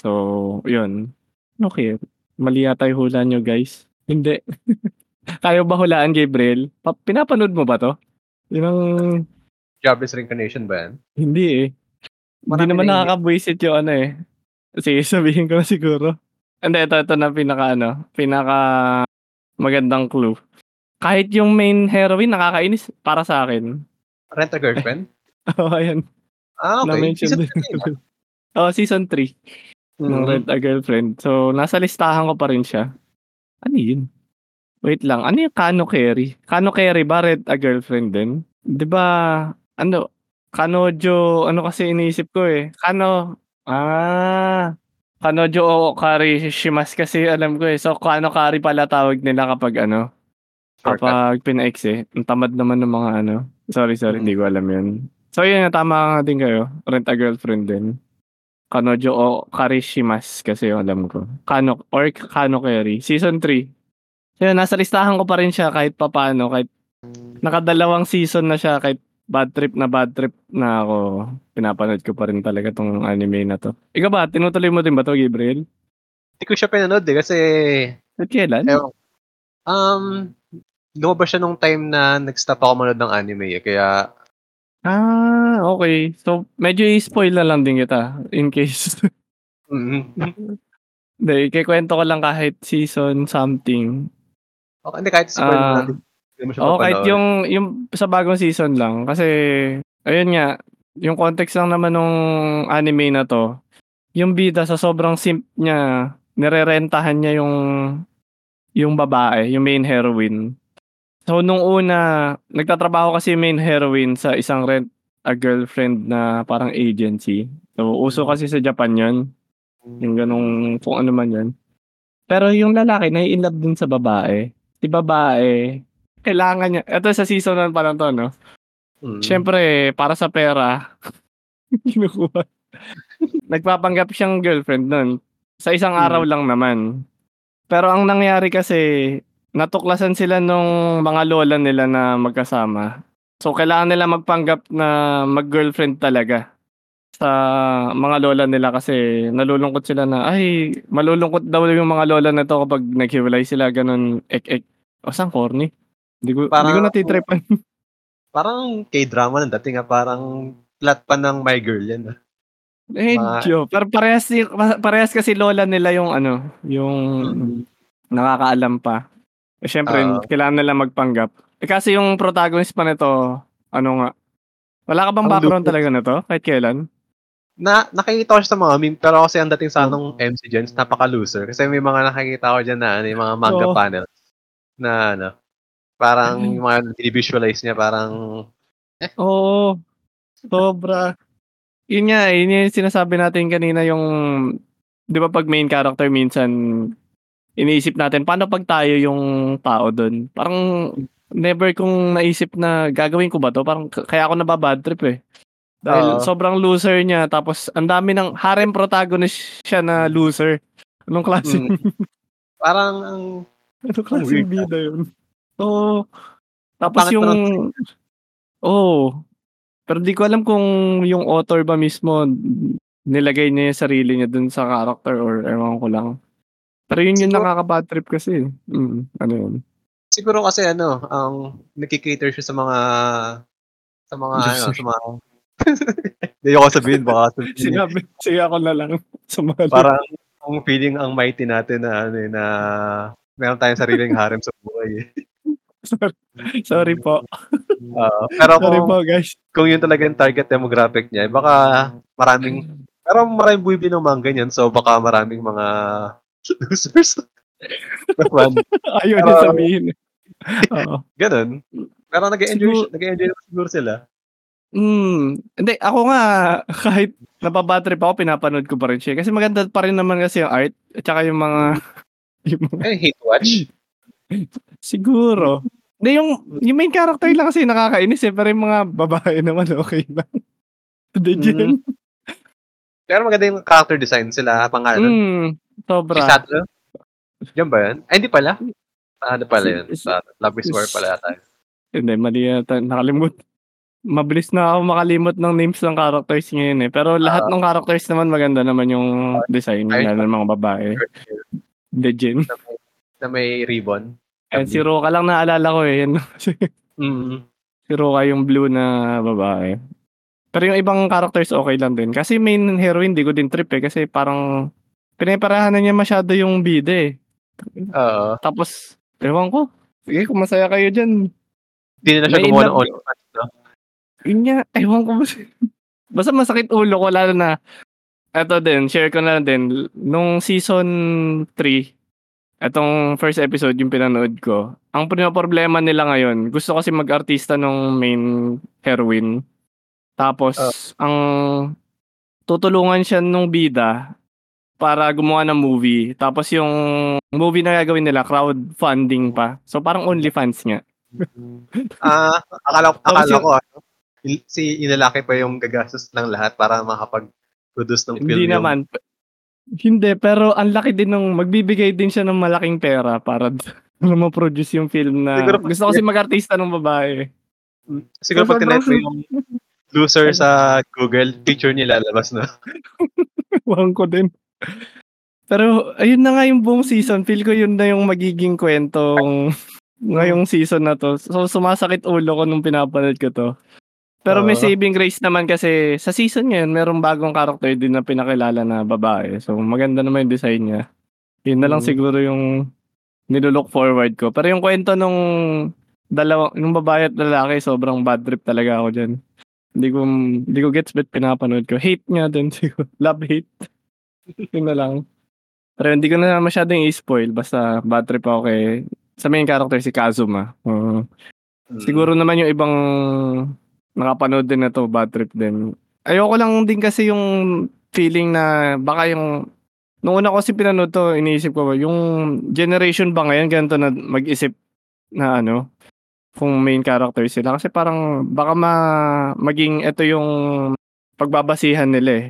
So, yun. Okay. Mali yata yung hula nyo, guys. Hindi. [laughs] Kayo ba hulaan, Gabriel? Pa- pinapanood mo ba to? Yun ang... Jobless Reincarnation ba yan? Hindi eh. Hindi Marami naman na hindi. nakakabwisit yung ano eh. Sige, [laughs] sabihin ko na siguro. Hindi, ito, ito na pinaka ano, pinaka magandang clue. Kahit yung main heroine nakakainis para sa akin. Rent a Girlfriend? [laughs] Oo, ayan. Ah, okay. Na-mention Season din. three yun, [laughs] Oh, season 3 ah. ng Mm. Red a Girlfriend. So, nasa listahan ko pa rin siya. Ano yun? Wait lang. Ano yung Kano Carry? Kano Carry ba Red a Girlfriend din? Di ba, ano, Kanojo, ano kasi iniisip ko eh. Kano, ah, Kanojo o Kari Shimas kasi alam ko eh. So, Kano Kari pala tawag nila kapag ano, Shortcut. kapag pina-exe, ang tamad naman ng mga ano. Sorry, sorry, Mm. hindi ko alam yun. So yun, tama nga din kayo. Rent a girlfriend din. Kanojo o Karishimas kasi yung alam ko. Kano or Kano Kerry. Season 3. So yun, nasa listahan ko pa rin siya kahit papaano. Kahit nakadalawang season na siya. Kahit bad trip na bad trip na ako. Pinapanood ko pa rin talaga tong anime na to. Ikaw ba? Tinutuloy mo din ba to, Gabriel? Hindi ko siya pinanood eh kasi At kailan? ewan, um lumabas siya nung time na nag-stop ako manood ng anime eh. Kaya Ah, okay. So, medyo i-spoil na lang din kita in case. mm, [laughs] Hindi, ikikwento ko lang kahit season something. okay, hindi kahit spoil Ah, natin. Oo, kahit mapanood. yung, yung sa bagong season lang. Kasi, ayun nga, yung context lang naman nung anime na to, yung bida sa sobrang simp niya, nirerentahan niya yung yung babae, yung main heroine. So, nung una, nagtatrabaho kasi main heroine sa isang rent a girlfriend na parang agency. So, uso kasi sa Japan yun. Yung ganong, kung ano man yun. Pero yung lalaki, nai-inlove din sa babae. Si babae, kailangan niya, ito sa season 1 pa lang to, no? Mm. Siyempre, para sa pera, [laughs] kinukuha. Nagpapanggap siyang girlfriend nun. Sa isang Mm. araw lang naman. Pero ang nangyari kasi, natuklasan sila nung mga lola nila na magkasama. So, kailangan nila magpanggap na mag-girlfriend talaga sa mga lola nila kasi nalulungkot sila na, ay, malulungkot daw yung mga lola na to kapag naghiwalay sila, ganun, ek-ek. O, saan corny? Hindi ko, hindi ko Parang- natitripan. [laughs] Parang K-drama ng dating ah, parang plot pa ng My Girl yan. ah. Medyo. Pero parehas, parehas kasi lola nila yung ano, yung nakakaalam pa. Eh, syempre, Oo. kailangan nila magpanggap. Eh, kasi yung protagonist pa nito, ano nga, wala ka bang Ang background lupit. talaga na to? Kahit kailan? Na, nakikita ko siya sa mga meme, pero kasi ang dating sa anong MC Gens, napaka-loser. Kasi may mga nakikita ko dyan na ano, yung mga manga Oo. panels na ano, parang yung mga visualize niya, parang Oo. Sobra. Yun nga, eh, yun yung sinasabi natin kanina yung, di ba pag main character minsan, iniisip natin, paano pag tayo yung tao doon? Parang, never kong naisip na gagawin ko ba to? Parang, kaya ako nababad trip eh. Dahil Oo. sobrang loser niya, tapos ang dami ng harem protagonist siya na loser. Anong klaseng, Mm. parang ang [laughs] anong weird bida yun? Oo. tapos Pangit yung, Oo. Pero di ko alam kung yung author ba mismo nilagay niya yung sarili niya dun sa character or ewan ko lang. Pero yun yung Siguro- nakaka-bad trip kasi. Mm, ano yun? siguro kasi ano, ang nakikater siya sa mga sa mga ano, sa mga [laughs] Hindi ko sabihin baka sabihin. Sinabi, sige ako na lang sa mga [laughs] parang ang feeling ang mighty natin na ano eh, na meron tayong sariling harem sa buhay. eh. sorry, [laughs] sorry po. Oo. pero Sorry kung, po guys. kung yun talaga yung target demographic niya, baka maraming pero maraming buibi ng mga ganyan, so baka maraming mga [laughs] losers. Naman, [laughs] Ayaw niya Pero- sabihin. [laughs] Oo. ganun. Pero nag-enjoy, Siguro- nag-enjoy siguro sila. Mm, hindi, ako nga, kahit napabad trip ako, pinapanood ko pa rin siya. Kasi maganda pa rin naman kasi yung art, at saka yung mga, yung mga Eh, hate watch. Siguro. Hindi, yung, yung main character lang kasi nakakainis eh, pero yung mga babae naman okay lang. Hindi Mm. Pero maganda yung character design sila, pangalan. Mm, Si sobra. Sato? Yan ba yan? Ay, hindi pala. Ah, Ano pala yun? Si- Sa Love is War pala yata. Hindi, mali yata. Nakalimut. Mabilis na ako makalimot ng names ng characters ngayon eh. Pero lahat ng characters naman maganda naman yung design Ayos lalo ng mga babae. Legend. Na may, na may ribbon. And si Roka lang naalala ko eh. Yan. [laughs] Mm. si Roka yung blue na babae. Pero yung ibang characters okay lang din. Kasi main heroine, di ko din trip eh. Kasi parang pinaparahan na niya masyado yung bida eh. Oo. Tapos, ewan ko. Sige, kung masaya kayo dyan. Hindi na siya gumawa ng OnlyFans, no? Yun nga, ewan ko. [laughs] Basta, masakit ulo ko. Lalo na, eto din, share ko na din. Nung season 3, etong first episode yung pinanood ko. Ang problema nila ngayon, gusto kasi mag-artista nung main heroine. Tapos, ang tutulungan siya nung bida. Para gumawa ng movie. Tapos yung movie na gagawin nila, crowdfunding pa. So parang OnlyFans nga. [laughs] Ah, akala, Tapos akala yung- ko ano, si inalaki pa yung gagastos ng lahat para makapag-produce ng film. Hindi yung- naman. Hindi, pero ang laki din nung magbibigay din siya ng malaking pera para [laughs] ma-produce yung film na Siguro- gusto kasi mag-artista ng babae. Siguro pag tinet mo yung loser sa Google, picture niya lalabas na. [laughs] Ewan ko din. Pero ayun na nga yung buong season. Feel ko yun na yung magiging kwentong [laughs] ngayong season na to. So sumasakit ulo ko nung pinapanood ko to. Pero may Oo. saving grace naman kasi sa season ngayon, merong bagong character din na pinakilala na babae. So maganda naman yung design niya. Yun na lang Mm. siguro yung nilook forward ko. Pero yung kwento nung dalawa, nung babae at lalaki, sobrang bad trip talaga ako dyan. Hindi ko, hindi ko gets ba't pinapanood ko. Hate nga din [laughs] siguro. Love hate. [laughs] Yun na lang. Pero hindi ko na masyadong i-spoil. Basta bad trip ako kay sa main character si Kazuma. Uh, Mm. Siguro naman yung ibang nakapanood din na to, bad trip din. Ayoko lang din kasi yung feeling na baka yung nung una ko kasi pinanood to, iniisip ko yung generation ba ngayon ganito na mag-isip na ano kung main character sila kasi parang baka ma maging ito yung pagbabasihan nila eh.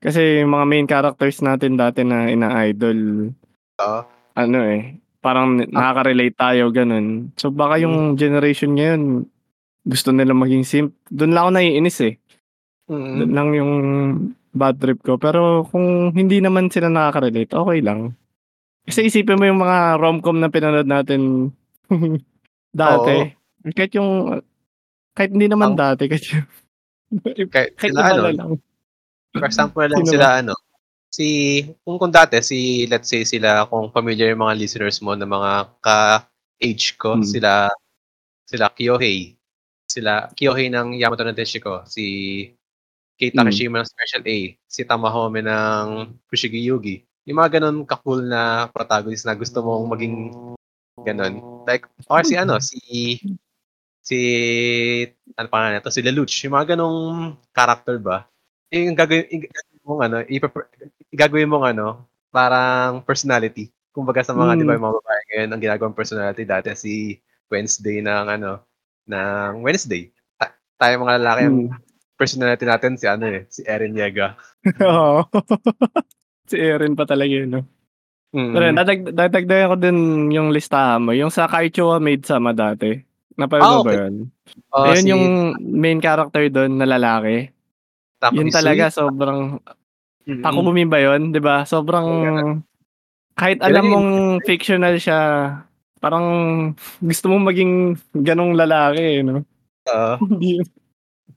Kasi yung mga main characters natin dati na ina-idol Oo. ano eh, parang nakaka-relate tayo ganun. So baka yung generation ngayon gusto nila maging simp. Doon lang ako naiinis eh. Mm. Doon lang yung bad trip ko. Pero kung hindi naman sila nakaka-relate, okay lang. Kasi isipin mo yung mga rom-com na pinanood natin [laughs] dati. Kahit yung kahit hindi naman Ang- dati kasi Kahit kahit sila, ano, iba lang. For example lang Sino sila ano, si kung kung dati si let's say sila kung familiar yung mga listeners mo na mga ka-age ko, Hmm. sila sila Kyohei. Sila Kyohei ng Yamato no Teshiko, si Kei Hmm. Takashima ng Special A, si Tamahome ng Fushigi Yugi. Yung mga ganun ka-cool na protagonist na gusto mong maging ganun. Like, or si ano, si si ano pa nito, si Lelouch. Yung mga ganung character ba? Yung gagawin, yung gagawin mong ano, gagawin mong ano, parang personality. Kumbaga sa mga, Mm. di ba, yung mga babae ngayon, ang ginagawang personality dati si Wednesday ng ano, ng Wednesday. Ta- tayo mga lalaki, ang Hmm. personality natin si ano eh, si Erin Yega. [laughs] Oo. [laughs] si Erin pa talaga yun. No? Mm. Pero dadag, dadagdagan ko din yung listahan mo. Yung sa Kaichua Maid Sama dati. Napanood Ah, mo ba okay. yun? Oh, Ayun si yung main character doon na lalaki. Takumi Yun talaga sobrang Mm. Takumi ba yun? 'Di ba? Sobrang kahit alam mong fictional siya, parang gusto mong maging ganong lalaki, eh, no? Oo. [laughs] Yun.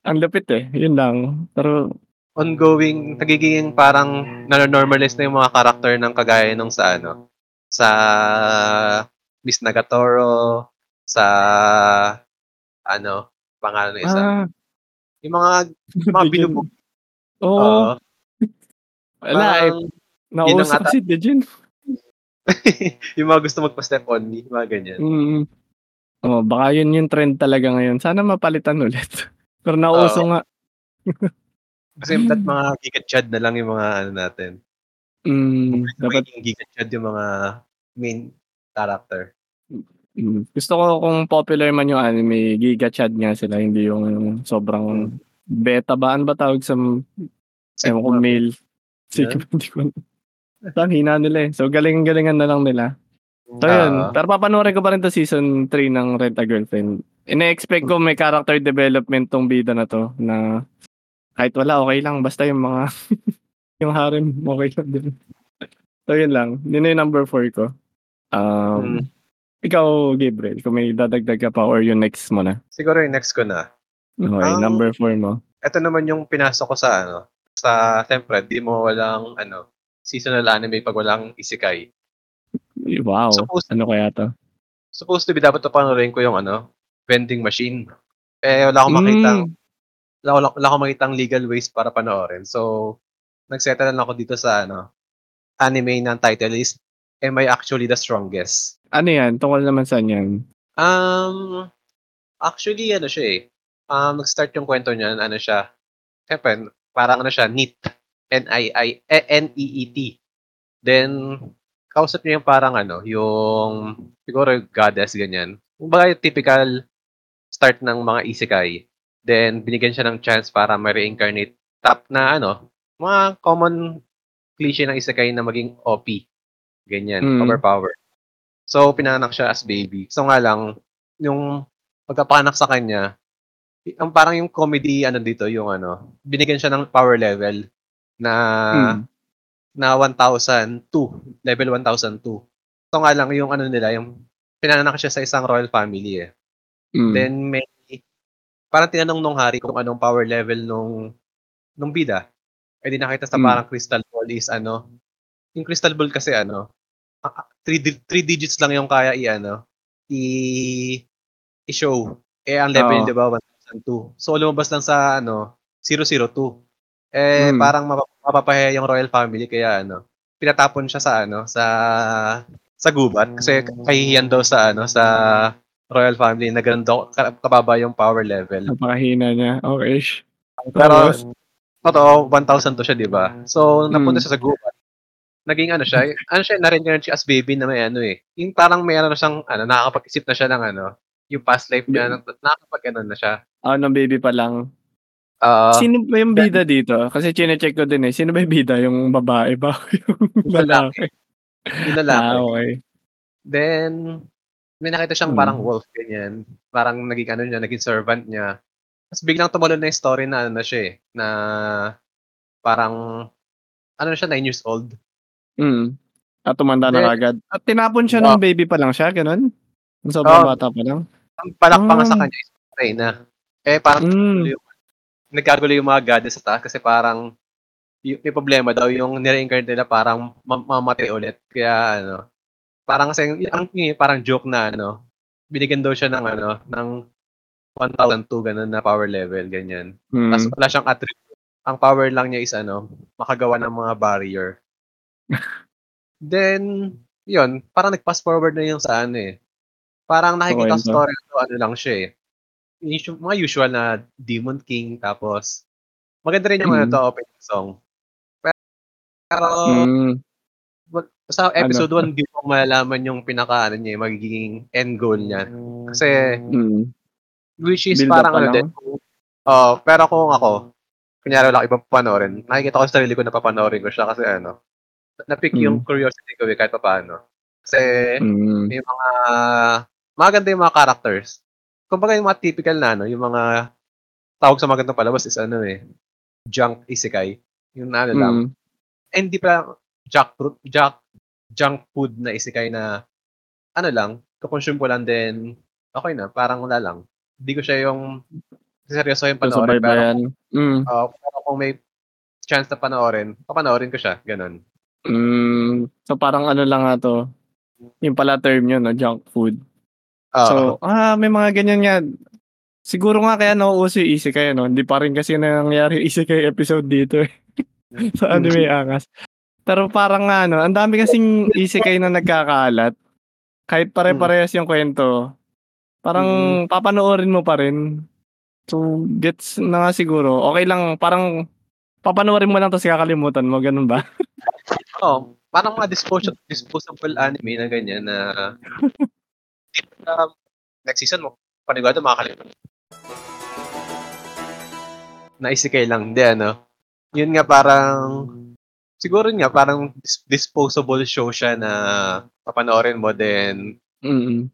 Ang lapit eh, yun lang. Pero ongoing, nagiging parang nanonormalize na yung mga karakter ng kagaya nung sa ano, sa Miss Nagatoro, sa ano, pangalan ng isa. ah, yung mga mga [laughs] binubog. Oo, Oo. wala eh. Ata- kasi Dejun. [laughs] yung mga gusto magpa-step on me, mga ganyan. Mm. Oh, baka yun yung trend talaga ngayon. Sana mapalitan ulit. [laughs] Pero nauso nga. Kasi that mga giga chad na lang yung mga ano natin. Mm, dapat Dapat giga chad yung mga main character. Mm, gusto ko kung popular man yung anime, Giga Chad nga sila, hindi yung sobrang beta ba? Ano ba tawag sa ewan ko, male? Sige, hindi [laughs] ko Ang hina nila eh. So, galing-galingan na lang nila. So, yun. Oo. Pero papanoorin ko pa rin to season 3 ng Rent a Girlfriend. Ina-expect ko may character development tong bida na to na kahit wala, okay lang. Basta yung mga [laughs] yung harem, okay lang din. So, yun lang. Yun na yung number 4 ko. Um, Mm. Ikaw, Gabriel, kung may dadagdag ka pa or yung next mo na. Siguro yung next ko na. Okay, Ang- number 4 mo. Ito naman yung pinasok ko sa ano, sa siyempre, di mo walang ano, seasonal anime pag walang isekai. Wow. Supposed, Ano kaya to? supposed to be dapat to panoorin ko yung ano, vending machine. Eh, wala akong makita, Mm. wala, wala, wala akong makitang legal ways para panoorin. So, nagsettle lang ako dito sa ano, anime ng title is Am I Actually the Strongest? Ano yan? Tungkol naman saan yan? Um, actually, ano siya eh. Um, nag-start yung kwento niyan, ano siya. Siyempre, parang ano siya, NEET. Eh, N-E-E-T. Then, kausap niya yung parang ano, yung siguro goddess, ganyan. Kumbaga typical start ng mga isekai. Then, binigyan siya ng chance para ma-reincarnate top na ano, mga common cliche ng isekai na maging OP. Ganyan, Mm. overpower. So, pinanganak siya as baby. So nga lang, yung pagkapanak sa kanya, ang parang yung comedy ano dito, yung ano, binigyan siya ng power level na Mm. na 1,002, level 1,002. So nga lang, yung ano nila, yung pinananak siya sa isang royal family eh. Mm. Then may, parang tinanong nung hari kung anong power level nung, nung bida. Eh di nakita sa Mm. parang crystal ball is ano, yung crystal ball kasi ano, 3 three digits lang yung kaya i ano, i i-show. Eh ang level Oo. di ba 1,002. So lumabas lang sa ano, 002. Eh Mm. parang mapa- mapapahiya yung royal family kaya ano, pinatapon siya sa ano, sa sa gubat kasi kahihiyan daw sa ano, sa royal family na ganun daw ka- kababa yung power level. Napakahina niya. Okay. Pero totoo 1,000 to siya, 'di ba? So napunta Mm. siya sa gubat. Naging ano siya, ano siya na rin siya as baby na may ano eh. Yung parang may ano siyang ano nakakapag-isip na siya ng ano, yung past life niya, nakakapag ano na siya. Ah, nung baby pa lang. Ah, Sino ba yung bida dito? Kasi chine-check ko din eh. Sino ba yung bida? Yung babae ba? [laughs] yung lalaki? yung lalaki. Ah, okay. Then, may nakita siyang Mm. parang wolf, ganyan. Parang naging ano niya, naging servant niya. Tapos biglang tumalon na yung story na ano na siya eh, na parang, ano na siya, 9 years old. Mm. At tumanda na agad. At tinapon siya Wow. nung baby pa lang siya, ganun? Nung sobrang Oh. bata pa lang? Ang palak pa nga sa Ah. kanya is patay na. Eh, parang Mm. nagkagulo yung mga goddess sa taas kasi parang y- may problema daw yung nire-incarnate nila parang mam- mamatay ulit. Kaya ano, parang kasi ang yung parang joke na ano, binigyan daw siya ng ano, ng 1,002 ganun na power level, ganyan. Mm. Tapos wala siyang attribute. Ang power lang niya is ano, makagawa ng mga barrier. [laughs] Then, yun, parang nag-fast forward na yung sa ano eh. Parang nakikita sa story ko, ano lang siya eh. Usu- mga usual na Demon King, tapos maganda rin yung ano Mm. to, opening song. Pero, Mm. sa episode Ano? 1, di mo malalaman yung pinaka, ano niya, magiging end goal niya. Kasi, Mm. which is Build parang pa ano din. Oh, pero kung ako, kunyari wala ibang panoorin, nakikita ko sa sarili ko na papanoorin ko siya kasi ano, na-pick yung Mm. curiosity ko eh, kahit pa paano. Kasi, Mm. may mga, maganda yung mga characters. Kumbaga yung mga typical na ano, yung mga tawag sa magandang palabas is ano eh, junk isekai. Yung ano lang. Mm. Eh, hindi pa junk, junk, junk food na isekai na ano lang, kukonsume ko lang din, okay na, parang wala lang. Hindi ko siya yung seryoso yung So, panoorin. Pero, baybayan. Mm. uh, pero kung may chance na panoorin, papanoorin ko siya, ganun. Mm. So, parang ano lang nga to. Yung pala term yun, no? junk food. Oo. So, ah, may mga ganyan nga. Siguro nga kaya nauuso yung isekai, no? Hindi pa rin kasi nangyari yung isekai episode dito eh. [laughs] sa anime angas. Pero parang nga, ano, ang dami kasing isekai na nagkakalat. Kahit pare-parehas yung kwento. Parang papanoorin mo pa rin. So, gets na nga siguro. Okay lang, parang papanoorin mo lang tapos kakalimutan mo, ganun ba? [laughs] Oo. Parang mga disposable, disposable anime na ganyan na [laughs] um, next season mo, panigado makakalimutan. Naisikay lang, hindi ano. Yun nga parang, siguro nga parang dis- disposable show siya na papanoorin mo din. Mm.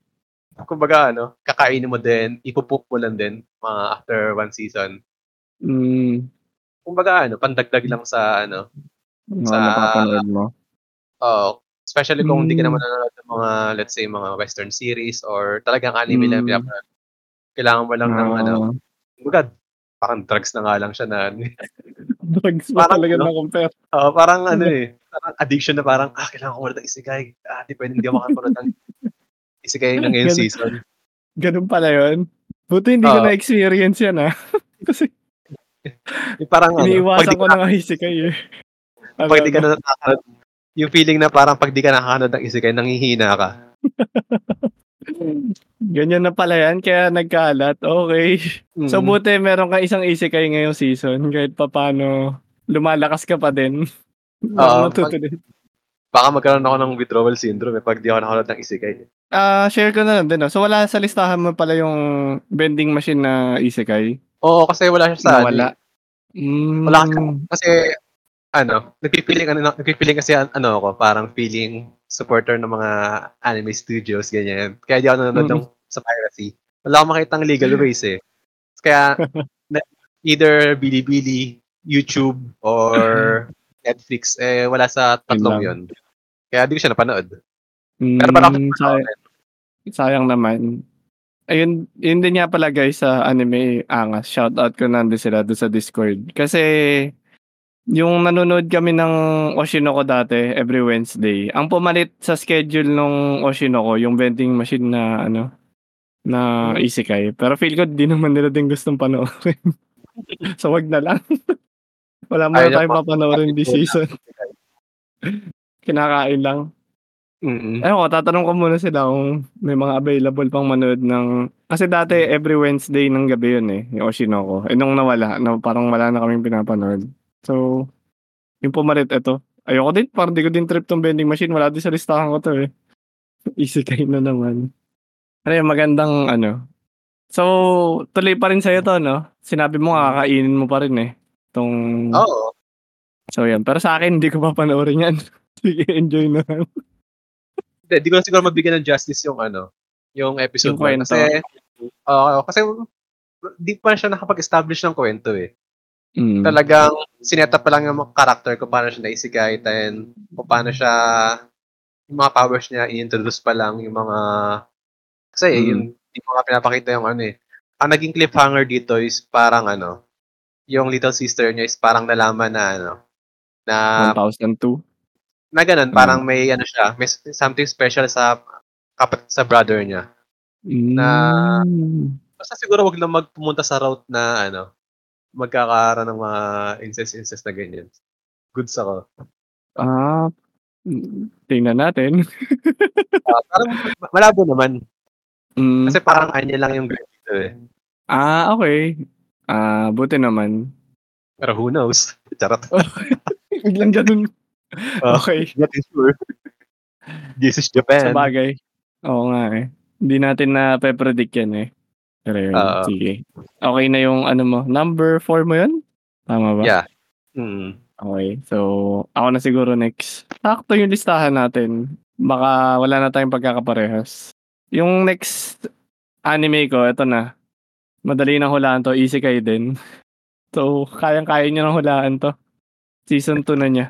Kumbaga ano, kakainin mo din, ipupoop mo lang din mga after one season. Mm. Kumbaga ano, pandagdag lang sa ano, Mga Sa- napapanood mo. Oh, especially kung hindi ka Mm. naman nanonood ng mga let's say mga western series or talagang anime lang Mm. pinapanood. Kailangan mo lang ng ano, kumbaga parang drugs na nga lang siya na [laughs] drugs pa Parang talaga ano? na compare. oh, parang ano [laughs] eh, parang addiction na parang ah kailangan ko muna ng isekai. Ah, di pwede hindi ako makapanood ng [laughs] isekai na ngayong Ganun. season. Ganun pala yun. Buti hindi ko Oo. na-experience yan ah. Kasi Yung parang ano, iniiwasan ko na nga isekai eh. Pag di ka na nakakanood, yung feeling na parang pag di ka nakakanood ng isekai, nangihina ka. [laughs] Ganyan na pala yan, kaya nagkalat. Okay. So Mm. buti meron ka isang isekai ngayong season kahit pa paano lumalakas ka pa din. Oo, Matuto din. Baka magkaroon ako ng withdrawal syndrome eh, pag di ako nakanood ng isekai. Ah, share ko na lang din, 'no. So, wala sa listahan mo pala yung vending machine na isekai? Oo, kasi wala siya sa eh. Wala kasi Hmm. kasi ano, nagpi-feeling ano na nagpi-feeling kasi ano ako, parang feeling supporter ng mga anime studios, ganyan. Kaya di ako nanonood ng sa piracy. Wala akong makitang legal ways, eh. Kaya [laughs] na either Bilibili, YouTube, or [laughs] Netflix, eh, wala sa tatlong yun. Kaya di ko siya napanood. Pero parang sayang sayang naman. Ayun, yun din nga pala guys sa anime angas, shoutout ko nandun sila dun sa Discord. Kasi yung nanonood kami ng Oshinoko dati every Wednesday, ang pumalit sa schedule nung Oshinoko yung vending machine na ano, na Hmm. isekai. Pero feel ko di naman nila din gustong panoorin. [laughs] So, wag na lang. [laughs] Wala muna Ayaw niya tayong pa papanoorin this season. [laughs] Kinakain lang. Mm. Ewan ko, tatanong ko muna sila kung may mga available pang manood ng kasi dati every Wednesday ng gabi yun, eh, yung Oshinoko. Eh, nung nawala, na parang wala na kaming pinapanood. So, yung pumalit eto. Ayoko din, parang di ko din trip tong vending machine. Wala din sa listahan ko to, eh. [laughs] Isekai na naman. Pero yun, magandang ano. So, tuloy pa rin sa'yo to, no? Sinabi mo kakainin mo pa rin, eh. Tong Oo. So, yan. Pero sa akin, hindi ko papanoorin yan. [laughs] Sige, enjoy na lang. Hindi, di ko na siguro mabigyan ng justice yung ano, yung episode Yung 1. kwento. Kasi, oo, kasi di pa siya nakapag-establish ng kwento eh. Mm. Talagang sineta pa lang yung mga character kung paano siya naisikay, then kung paano siya, yung mga powers niya, i-introduce pa lang yung mga, kasi Mm. yun, di mo nga pinapakita yung ano eh. Ang naging cliffhanger dito is parang ano, yung little sister niya is parang nalaman na ano, na 1002. na ganun, Mm. parang may ano siya, may something special sa kapat sa brother niya. Na- Mm. Basta siguro wag lang magpumunta sa route na ano, magkakaroon ng mga incest-incest na ganyan. Goods ako. Ah, mm, tingnan natin. [laughs] Ah, parang malabo naman. Mm. Kasi parang anya lang yung grade dito eh. Ah, okay. Ah, buti naman. Pero who knows? [laughs] Charot. [laughs] Biglang ganun. Ah, Okay. Not sure. This is Sa Japan. bagay. Oo nga eh. Hindi natin na pe-predict yan eh. Yun, Oo. sige. Okay na yung ano mo. Number 4 mo yun? Tama ba? Yeah. Mm. Okay. So, ako na siguro next. Sakto yung listahan natin. Baka wala na tayong pagkakaparehas. Yung next anime ko, ito na. Madali nang hulaan to. Isekai din. [laughs] So, kayang-kaya nyo nang hulaan to. Season 2 na niya.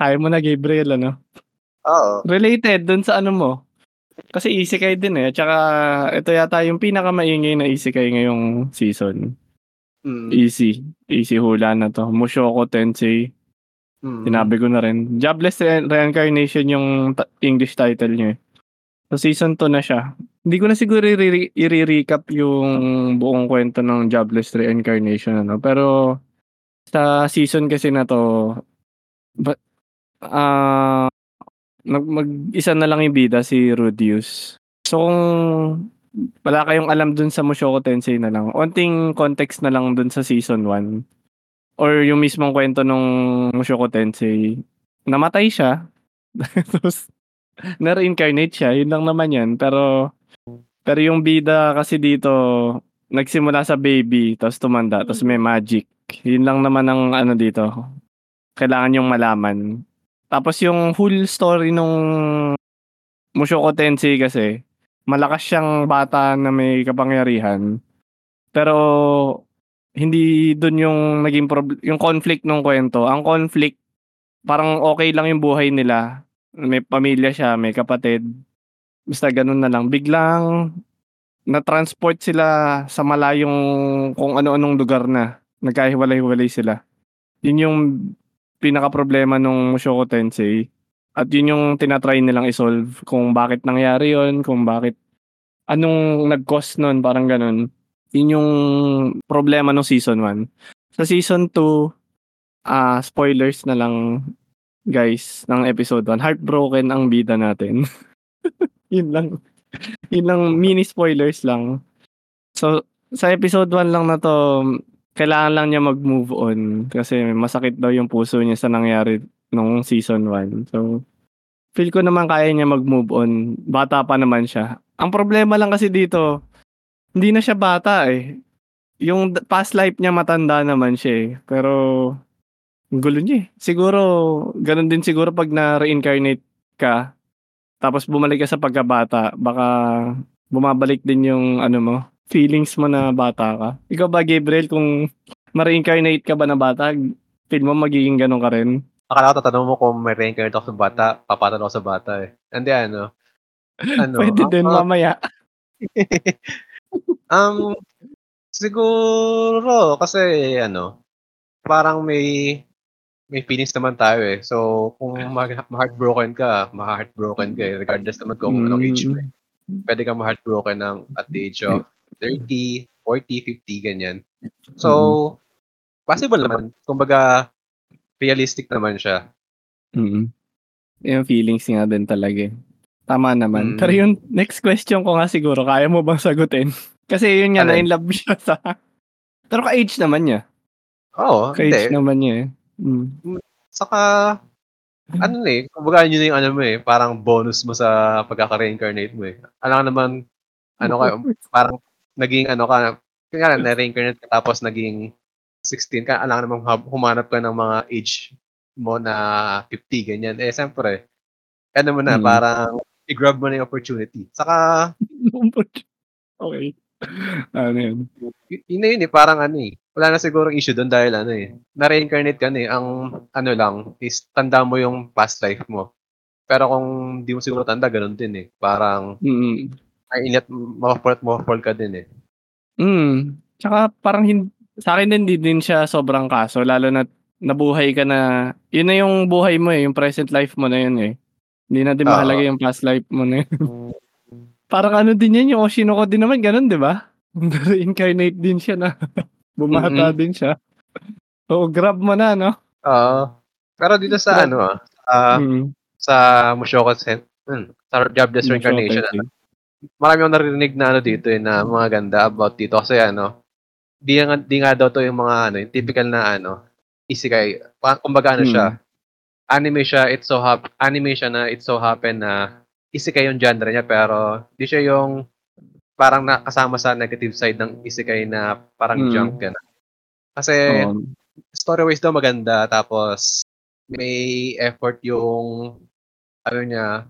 Kaya mo na, Gabriel, ano? Oo. Related dun sa ano mo. Kasi isekai din eh. Tsaka, ito yata yung pinakamaingay na isekai ngayong season. Mm. Easy. Easy hula na to. Mushoku Tensei. Mm. Sinabi ko na rin. Jobless Re- Reincarnation yung ta- English title niya. eh. So season 2 na siya. Hindi ko na siguro i-recap yung buong kwento ng Jobless Reincarnation ano. Pero sa season kasi na to ba, ah nag mag-isa na lang yung bida si Rudius. So kung wala kayong alam dun sa Mushoku Tensei na lang, onting context na lang dun sa season 1 or yung mismong kwento nung Mushoku Tensei, namatay siya. [laughs] Tapos, na-reincarnate siya. Yun lang naman yan. Pero, pero yung bida kasi dito, nagsimula sa baby, tapos tumanda, tapos may magic. Yun lang naman ang ano dito. Kailangan yung malaman. Tapos yung whole story nung Mushoku Tensei kasi, malakas siyang bata na may kapangyarihan. Pero, hindi dun yung naging prob- yung conflict ng kwento. Ang conflict, parang okay lang yung buhay nila. May pamilya siya, may kapatid. Basta ganun na lang. Biglang na-transport sila sa malayong kung ano-anong lugar na. Nagkahiwalay-hiwalay sila. Yun yung pinaka-problema nung Mushoku Tensei. At yun yung tinatry nilang isolve kung bakit nangyari yon kung bakit anong nag-cause nun, parang ganun. Yun yung problema ng season 1. Sa season 2, ah spoilers na lang guys ng episode 1. Heartbroken ang bida natin. [laughs] yun lang. Yun lang, mini spoilers lang. So, sa episode 1 lang na to, kailangan lang niya mag-move on kasi masakit daw yung puso niya sa nangyari nung season 1. So, feel ko naman kaya niya mag-move on. Bata pa naman siya. Ang problema lang kasi dito, hindi na siya bata eh. Yung past life niya matanda naman siya eh. Pero, gulo niya eh. Siguro, ganun din siguro pag na-reincarnate ka, tapos bumalik ka sa pagkabata, baka bumabalik din yung ano mo, feelings mo na bata ka. Ikaw ba, Gabriel, kung ma-reincarnate ka ba na bata, feel mo magiging ganun ka rin? Akala ko tatanong mo kung may reincarnate ako sa bata, papatalo ako sa bata eh. Hindi ano. Ano? Pwede din ah, mamaya. [laughs] um, siguro kasi ano, parang may may feelings naman tayo eh. So, kung ma- ma-heartbroken ka, ma-heartbroken ka eh, regardless naman kung anong age mo. eh. Pwede kang ma-heartbroken ng at the age of 30, 40, 50, ganyan. So, possible naman. Kumbaga, realistic naman siya. Mm. Yung feelings nga din talaga. eh. Tama naman. Mm. Pero yung next question ko nga siguro, kaya mo bang sagutin? [laughs] Kasi yun nga, Alin? na-in love [laughs] siya sa... Pero ka-age naman niya. Oo, Ka-age hindi. naman niya eh. Mm. Saka, ano na eh, kumbaga yun yung ano mo eh, parang bonus mo sa pagkaka-reincarnate mo eh. Alam ka naman, ano ka, [laughs] parang naging ano ka, kaya na-reincarnate ka tapos naging 16 ka, alam ka naman hab- humanap ka ng mga age mo na 50, ganyan. Eh, siyempre, ano mo na, Mm. parang i-grab mo na yung opportunity. Saka, [laughs] okay. Ano yun? y- yun na yun eh, parang ano eh, wala na siguro issue doon dahil ano eh, na-reincarnate ka na eh, ang ano lang, is tanda mo yung past life mo. Pero kung di mo siguro tanda, ganun din eh. Parang, Mm. Mapapal at mapapal ka din eh. Mm. Tsaka parang hin- sa akin din, din siya sobrang kaso. Lalo na nabuhay ka na, yun na yung buhay mo eh, yung present life mo na yun eh. Hindi na din Oo. mahalaga yung past life mo na yun. [laughs] Parang ano din yan, yung Oshinoko din naman, ganun, di ba? [laughs] Reincarnate din siya na [laughs] bumata Mm-mm. din siya. Oo, grab mo na, no? Oo. pero dito sa Grab- ano ah, sa, Mm. sa Mushoku Sen, hmm, sa Jobless Reincarnation, ano, marami akong narinig na ano dito eh, na mga ganda about dito kasi ano, di nga, di nga daw to yung mga ano, yung typical na ano, isekai. Pa- Kumbaga ano Hmm. siya, anime siya, it's so hap anime siya na it's so happen na isekai yung genre niya pero di siya yung parang nakasama sa negative side ng isekai na parang Hmm. junk na. Kasi Oo. story-wise daw maganda tapos may effort yung ano niya,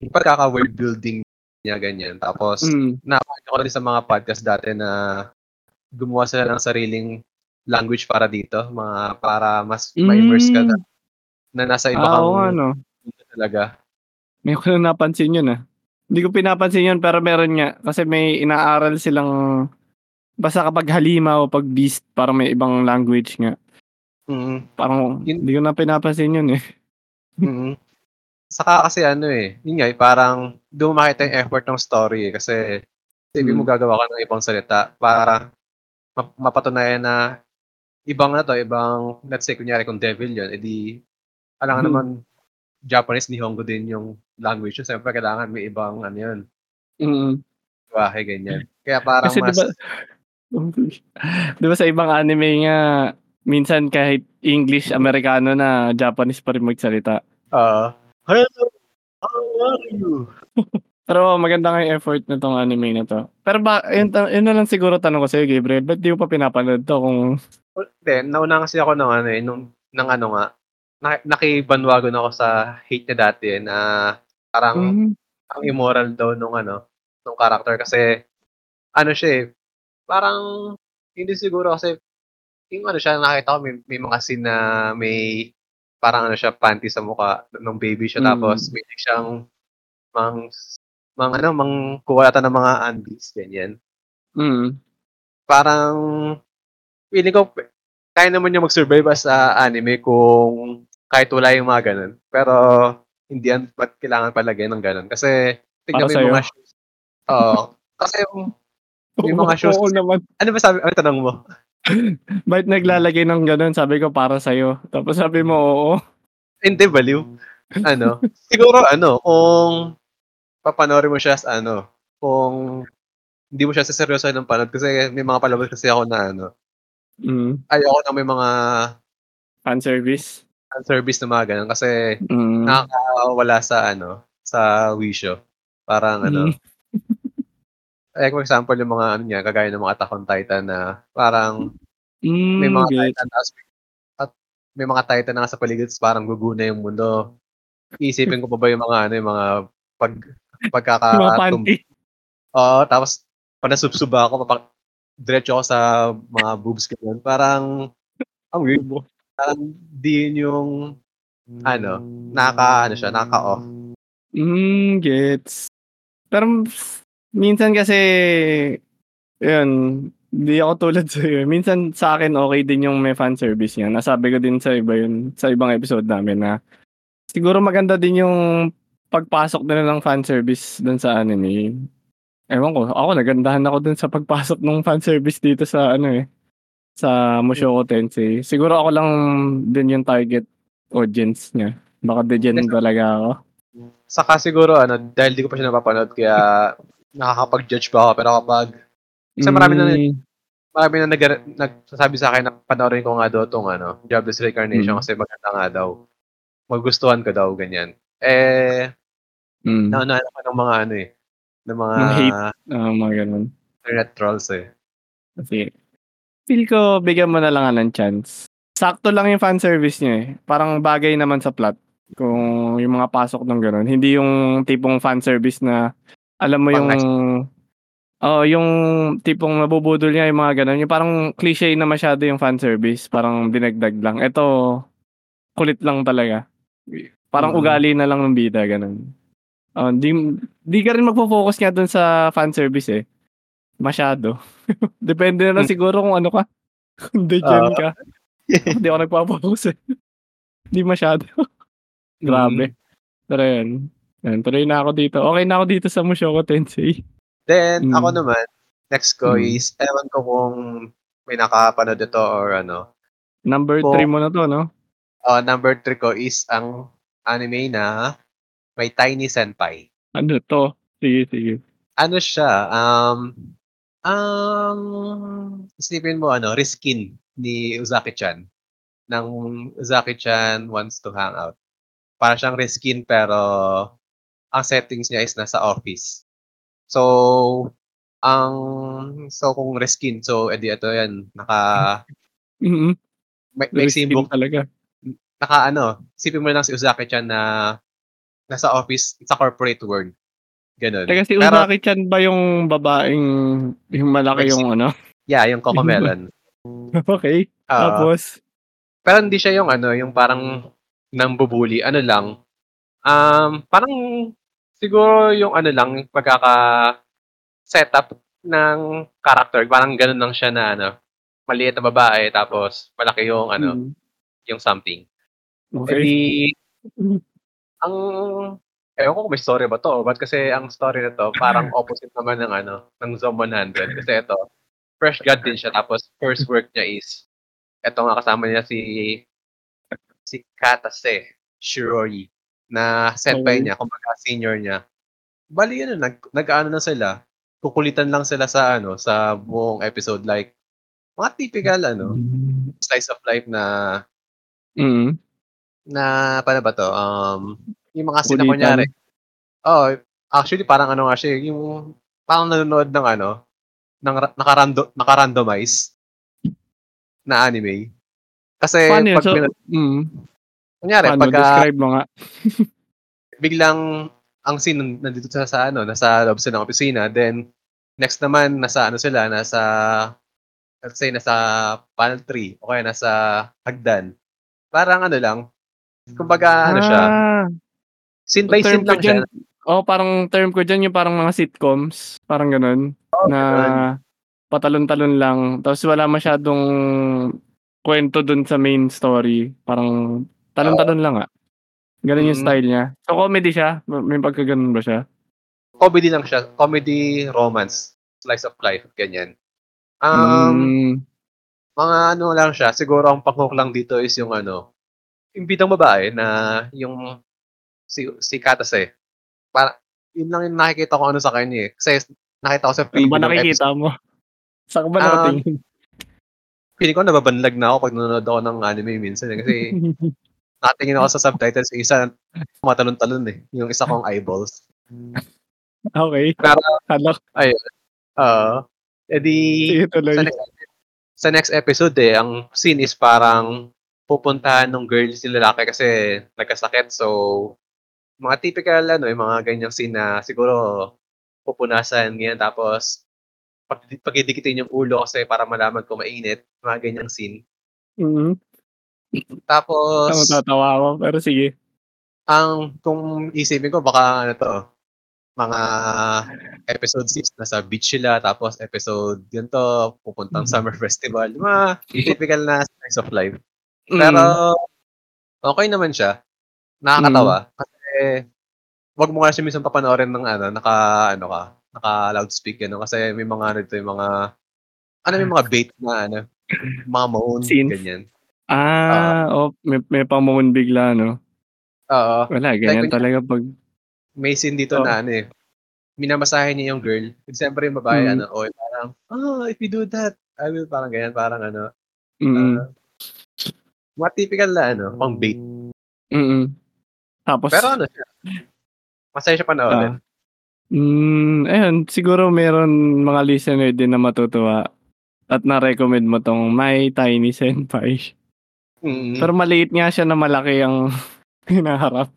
yung pagkaka-world building niya ganyan. Tapos Mm. napakita ko rin sa mga podcast dati na gumawa sila ng sariling language para dito, mga para mas ma-immerse ka na, na nasa iba. Ah, kang oo nga, no? mundo talaga. May ko na napansin yun, ah. Hindi ko pinapansin yun, pero meron nga. Kasi may inaaral silang, basta kapag halima o pag beast, parang may ibang language nga. Mm. Parang, Yun- hindi ko na pinapansin yun, eh. mm Saka kasi ano eh, yun nga, eh, parang doon mo makita yung effort ng story eh, kasi sabi mo Mm. gagawa ka ng ibang salita para map- mapatunayan na ibang na to, ibang, let's say, kunyari kung devil yun, edi, alam Hmm. naman, Japanese, Nihongo din yung language yun. Siyempre, kailangan may ibang, ano yun, Mm. bahay, ganyan. Kaya parang Kasi mas, diba, [laughs] diba sa ibang anime nga, minsan kahit English, Amerikano na, Japanese pa rin magsalita. uh, hello, how are you? [laughs] Pero maganda nga yung effort na tong anime na to. Pero ba, yun, yun na lang siguro tanong ko sa'yo, Gabriel. Ba't di mo pa pinapanood to kung... Well, Then, nauna kasi ako ng ano eh, nung, ng ano nga, na, nakibanwagon ako sa hate niya dati eh, na parang Mm, ang immoral daw nung ano, nung character kasi ano siya eh, parang hindi siguro kasi yung ano siya nakita ko may, may mga scene na may parang ano siya panty sa mukha nung baby siya Mm. tapos may siyang mang mang ano mang kuha yata ng mga undies ganyan. mm, Parang feeling ko kaya naman niya mag-survive as a anime kung kahit wala yung mga ganun. Pero hindi yan ba't kailangan palagay ng ganun kasi tignan mo yung mga shoes. Oo. kasi yung May mga [laughs] shows- Oo naman. Ano ba sabi? Ano tanong mo? [laughs] Bakit naglalagay ng ganun? Sabi ko para sa'yo. Tapos sabi mo, oo. Hindi, baliw. Ano? siguro, ano, kung papanorin mo siya as ano, kung hindi mo siya saseryoso ng panood kasi may mga palabas kasi ako na ano, Mm, ayoko na may mga fan service. service na mga ganun kasi Mm. nakakawala sa ano, sa wisyo. Parang ano Hmm. Like for example, yung mga ano niya, kagaya ng mga Attack on Titan na parang may Hmm, mga gets. Titan ta's at may mga Titan na nasa paligid parang guguna yung mundo. Iisipin ko pa ba yung mga ano, yung mga pag Yung mga panty. oo, tapos 'pag nasubsob ako papa diretso ako sa mga boobs gano'n. Parang ang weird. Parang di yun yung ano, nakaka-ano siya, nakaka-off. Hmm, gets. Pero minsan kasi yun, di ako tulad [laughs] sa'yo, eh. Minsan sa'kin okey din yung may fanservice niya. Nasabi ko din sa iba yun, sa ibang episode namin na siguro maganda din yung pagpasok nila ng fanservice dun sa anime. Ewan ko, ako nagandahan ako dun sa pagpasok nung fanservice dito sa ano, eh, sa Mushoku Tensei. Siguro ako lang din yung target audience niya. Baka degen talaga ako. Saka siguro ano, dahil di ko pa siya napapanood kaya nakakapag-judge pa ako. Pero kapag kasi marami na Hmm. marami na nag nagsasabi sa'kin na panoorin ko nga daw 'tong ano, Jobless Reincarnation Hmm. kasi maganda nga daw. Magugustuhan ko daw, ganyan. Eh, Hmm. naunahan ako ng mga ano, eh, ng mga Ng hate, oo, mga gano'n. internet trolls, eh. Kasi feel ko bigyan mo na lang ng chance. Sakto lang yung fanservice niya, eh. Parang bagay naman sa plot kung yung mga pasok ng gano'n. Hindi yung tipong fanservice na alam mo yung Pang-next oo, yung tipong nabubudol niya yung mga gano'n. Yung parang cliche na masyado yung fanservice, parang dinagdag lang. Ito, kulit lang talaga. Parang Mm. ugali na lang ng bida, gano'n. Oo, di di ka rin magfo-focus nga dun sa fanservice, eh. Masyado. [laughs] Depende na lang Hmm. siguro kung ano ka, [laughs] kung degen Oo. ka. Ako [laughs] di ako nagpo-focus, eh. Di masyado. Grabe. Mm. Pero yun, yan tuloy na ako dito. Okey na ako dito sa Mushoku Tensei. Then, ako Hmm. naman, next ko Hmm. is ewan ko kung may nakapanood nito or ano. Number Kung 3 mo na 'to, 'no? Oo, number 3 ko is ang anime na may Tiny Senpai. Ano 'to? Sige, sige. Ano siya, um, um, isipin mo ano, Riskin ni Uzaki-chan. Ng Uzaki-chan Wants to Hang Out. Para siyang Riskin pero ang settings niya is nasa office. So, ang so kung Riskin, so edi ito yan, naka Mm. may may Riskin book talaga. naka ano, isipin mo lang si Uzaki-chan na nasa office sa corporate world. Gano'n. Teka, si Pero Uzaki-chan ba yung babaeng yung malaki yung ano? yeah, yung Cocomelon. [laughs] Okey, Oo. tapos? Pero hindi siya yung ano, yung parang nambubully, ano lang, um, parang siguro yung ano lang, pagkaka-setup ng character, parang gano'n lang siya na ano, maliit na babae tapos malaki yung ano, Mm. yung something. Eh Okey. di ang ewan ko kung may story ba 'to, but kasi ang story nito parang [laughs] opposite naman ng ano, ng Zom 100 kasi ito, fresh grad din siya tapos first work niya is eto nga kasama niya si si Katase Shiroi na senpai niya, kumbaga senior niya. Bale ano, nag nag-aano na sila, kukulitan lang sila sa ano, sa buong episode like mga typical ano, Hmm. slice of life na Mm. na paano ba 'to, um, yung mga scene na Kulitan. kunyari oo, actually parang ano nga siya, eh, yung parang nanonood ng ano, ng ra nakarando naka-randomize na anime. Kasi yun? 'pag So mm. Kunyari Paano? pagka Describe mo nga. [laughs] biglang ang scene nandito sila sa ano, nasa loob sila ng opisina, then next naman nasa ano sila, nasa let's say nasa panel 3 o kaya nasa hagdan. Parang ano lang, kumbaga ano siya, Ah. scene by scene lang siya. diyan oo, parang term ko diyan yung parang mga sitcoms, parang gano'n, Oo, na gano'n. patalon-talon lang tapos wala masyadong kuwento dun sa main story, parang. Talon-talon lang nga. Gano'n yung Mm. style niya. So comedy siya? May pagkagano'n ba siya? Comedy lang siya, comedy, romance, slice of life, ganyan. Um, Hmm. mga ano lang siya, siguro ang pang-hook lang dito is yung ano, yung bidang babae na yung si si Katase. Para yun lang yung nakikita ko ano sa kanya, eh. Kasi nakita ko sa Ano preview ba ng nakikita episode. mo? [laughs] Saan ka ba Um, nakatingin? feeling ko nababanlag na ako 'pag nanonood ako ng anime minsan, eh, kasi [laughs] nakatingin ako sa subtitles, yung isa tumatalon-talon eh, yung isa kong eyeballs. Okay. Pero Hala, ayun, oo. Eh di sige tuloy. sa next sa next episode eh, ang scene is parang pupuntahan ng girl si lalaki kasi nagkasakit. So, mga typical ano, yung mga ganyang scene na siguro pupunasan ganyan tapos pag pagdidikitin yung ulo kasi para malaman kung mainit, mga ganyang scene. Mm. Tapos Natatawa ako, pero sige. ang kung isipin ko baka ano to, mga episode 6 nasa beach sila tapos episode ganito pupuntang Mhm. summer [laughs] festival. Mga typical na slice of life. Pero Mm. okay naman siya. Nakakatawa kasi wag mo nga siya minsan papanoorin ng ano, naka ano ka, naka loudspeaker no kasi may mga ano yung mga ano may mga bait na ano, mga moan Scenes? ganyan. Ah, oh, may, may pamumon bigla, no? Oo. Wala, ganyan kunya- talaga pag... May scene dito Oo. na ano eh. Minamasahe niya yung girl. Siyempre yung babae Mm. ano, oh, parang, oh, if you do that, I will parang ganyan, parang ano. Mm, ah, mga typical na ano, pang bait. mm, Tapos, Pero ano siya, masaya siya panoorin. mm, ayun, siguro meron mga listener din na matutuwa at na-recommend mo tong My Tiny Senpai. Mm. Pero maliit nga siya na malaki ang [laughs] hinaharap.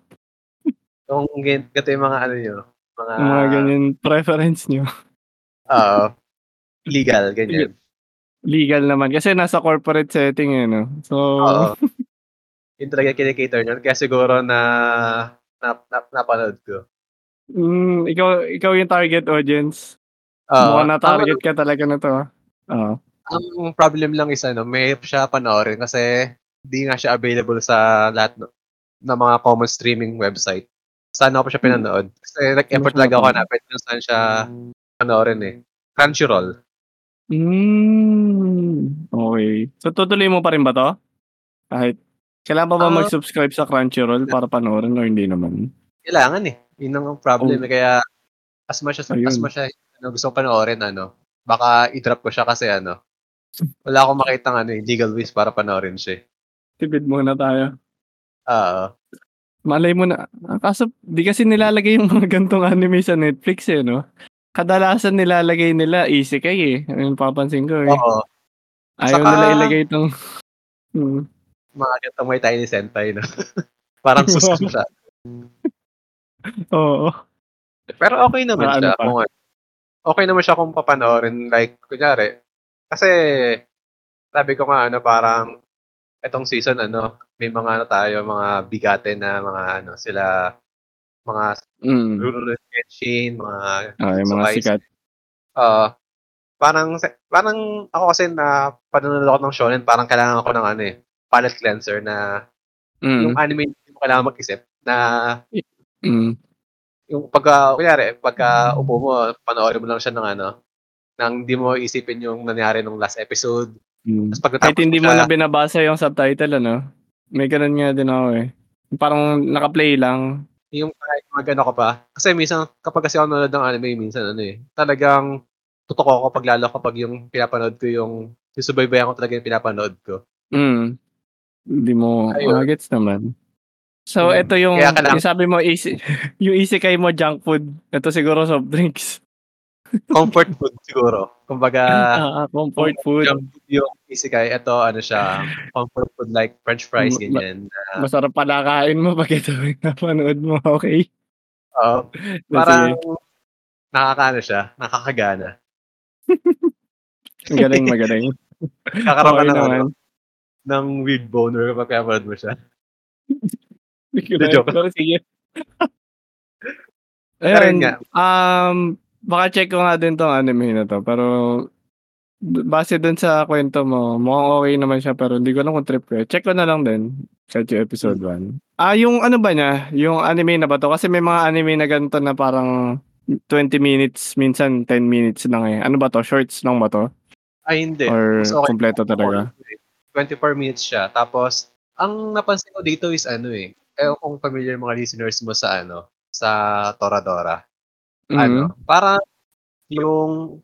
Kung ganito yung mga ano nyo, mga, mga ganyan preference nyo. oo, legal, [laughs] ganyan. Legal naman. Kasi nasa corporate setting eh, no? So, Oo. [laughs] Yun talaga kinikater nyo. Kaya siguro na, na, na napanood ko. mm, ikaw, ikaw yung target audience. Oo. Mukhang na-target ka talaga na to. ah. Oo. Ang, problem lang is ano, may siya panoorin kasi hindi nga siya available sa lahat no, ng mga common streaming website. Sana ko pa siya pinanood. Kasi nag-effort Mas talaga ako hanapin kung saan siya panoorin eh. Crunchyroll. Mm, okay. So, tutuloy mo pa rin ba to? Kahit, kailangan pa ba Ah. mag-subscribe sa Crunchyroll para panoorin o hindi naman? Kailangan eh. Yun ang problem eh. Kaya as much as, as Ayun. much as ano, gusto ko panoorin, ano, baka i-drop ko siya kasi ano, wala akong makita ano, eh, legal ways para panoorin siya. Tipid muna tayo. Oo. Malay mo na. Kaso, di kasi nilalagay yung mga [laughs] gantong anime sa Netflix eh, no? Kadalasan nilalagay nila isekai eh. Ayun papansin ko eh. Oo. Ayaw Saka- nila ilagay itong... Hmm. Mga ganitong may tiny senpai, no? [laughs] Parang [laughs] sus siya. Oo. Pero okay naman Ah, ano siya. pa? Kung, ano. okay naman siya kung papanoorin. Like, kunyari, kasi, sabi ko nga, ano, parang, etong season, ano, may mga, ano tayo, mga bigate na, mga, ano, sila, mga Mm. Rurouni Kenshin, mga, Ah, yung mga Sukais. sikat. uh, parang, parang, ako kasi na, panonood ako ng shonen, parang kailangan ko ng, ano, eh, palette cleanser na, yung Mm. anime, hindi mo kailangan mag-isip, na, Mm. yung pagka, kunyari, pagka upo mo, panoorin mo lang siya ng ano, nang hindi mo isipin yung nangyari nung last episode. Mm. Tapos pagkatapos Kahit hindi mo na binabasa yung subtitle, ano? May ganun nga din ako eh. Parang naka-play lang. yung kahit mag-ano ka pa. Kasi minsan, kapag kasi ako nanonood ng anime, minsan ano eh, talagang tutok ako kapag lalo kapag yung pinapanood ko yung, yung subaybayan ko talaga yung pinapanood ko. Mm. Hindi mo magets naman. So, Mm. ito yung, Kaya yung sabi mo, easy, [laughs] yung isekai mo junk food. Ito siguro soft drinks. [laughs] Comfort food siguro. Kumbaga, Ah, comfort food. yung, yung isekai, ito ano siya, comfort food like french fries, ganyan. Na, Masarap pala kain mo pag ito yung napanood mo. [laughs] Okay? Oo. parang, nakakaano siya, nakakagana. [laughs] Magaling, magaling. Kakaroon ka Okay ng, ano, ng weird boner kapag pinapanood mo siya. Hindi joke. Sige. Ayun, yun nga. um, baka check ko nga din tong anime na to. Pero, base dun sa kwento mo, mukhang okay naman siya pero hindi ko alam kung trip ko. Check ko na lang din. Yung episode 1. Ah, yung ano ba niya? Yung anime na ba to? Kasi may mga anime na ganito na parang 20 minutes, minsan 10 minutes lang eh. Ano ba to? Shorts lang ba to? Ay, hindi. Or Mas okay. kompleto talaga? 24 minutes siya. Tapos, ang napansin ko dito is ano eh. Eh, kung familiar mga listeners mo sa ano, sa Toradora. Mhm. Ano, parang yung,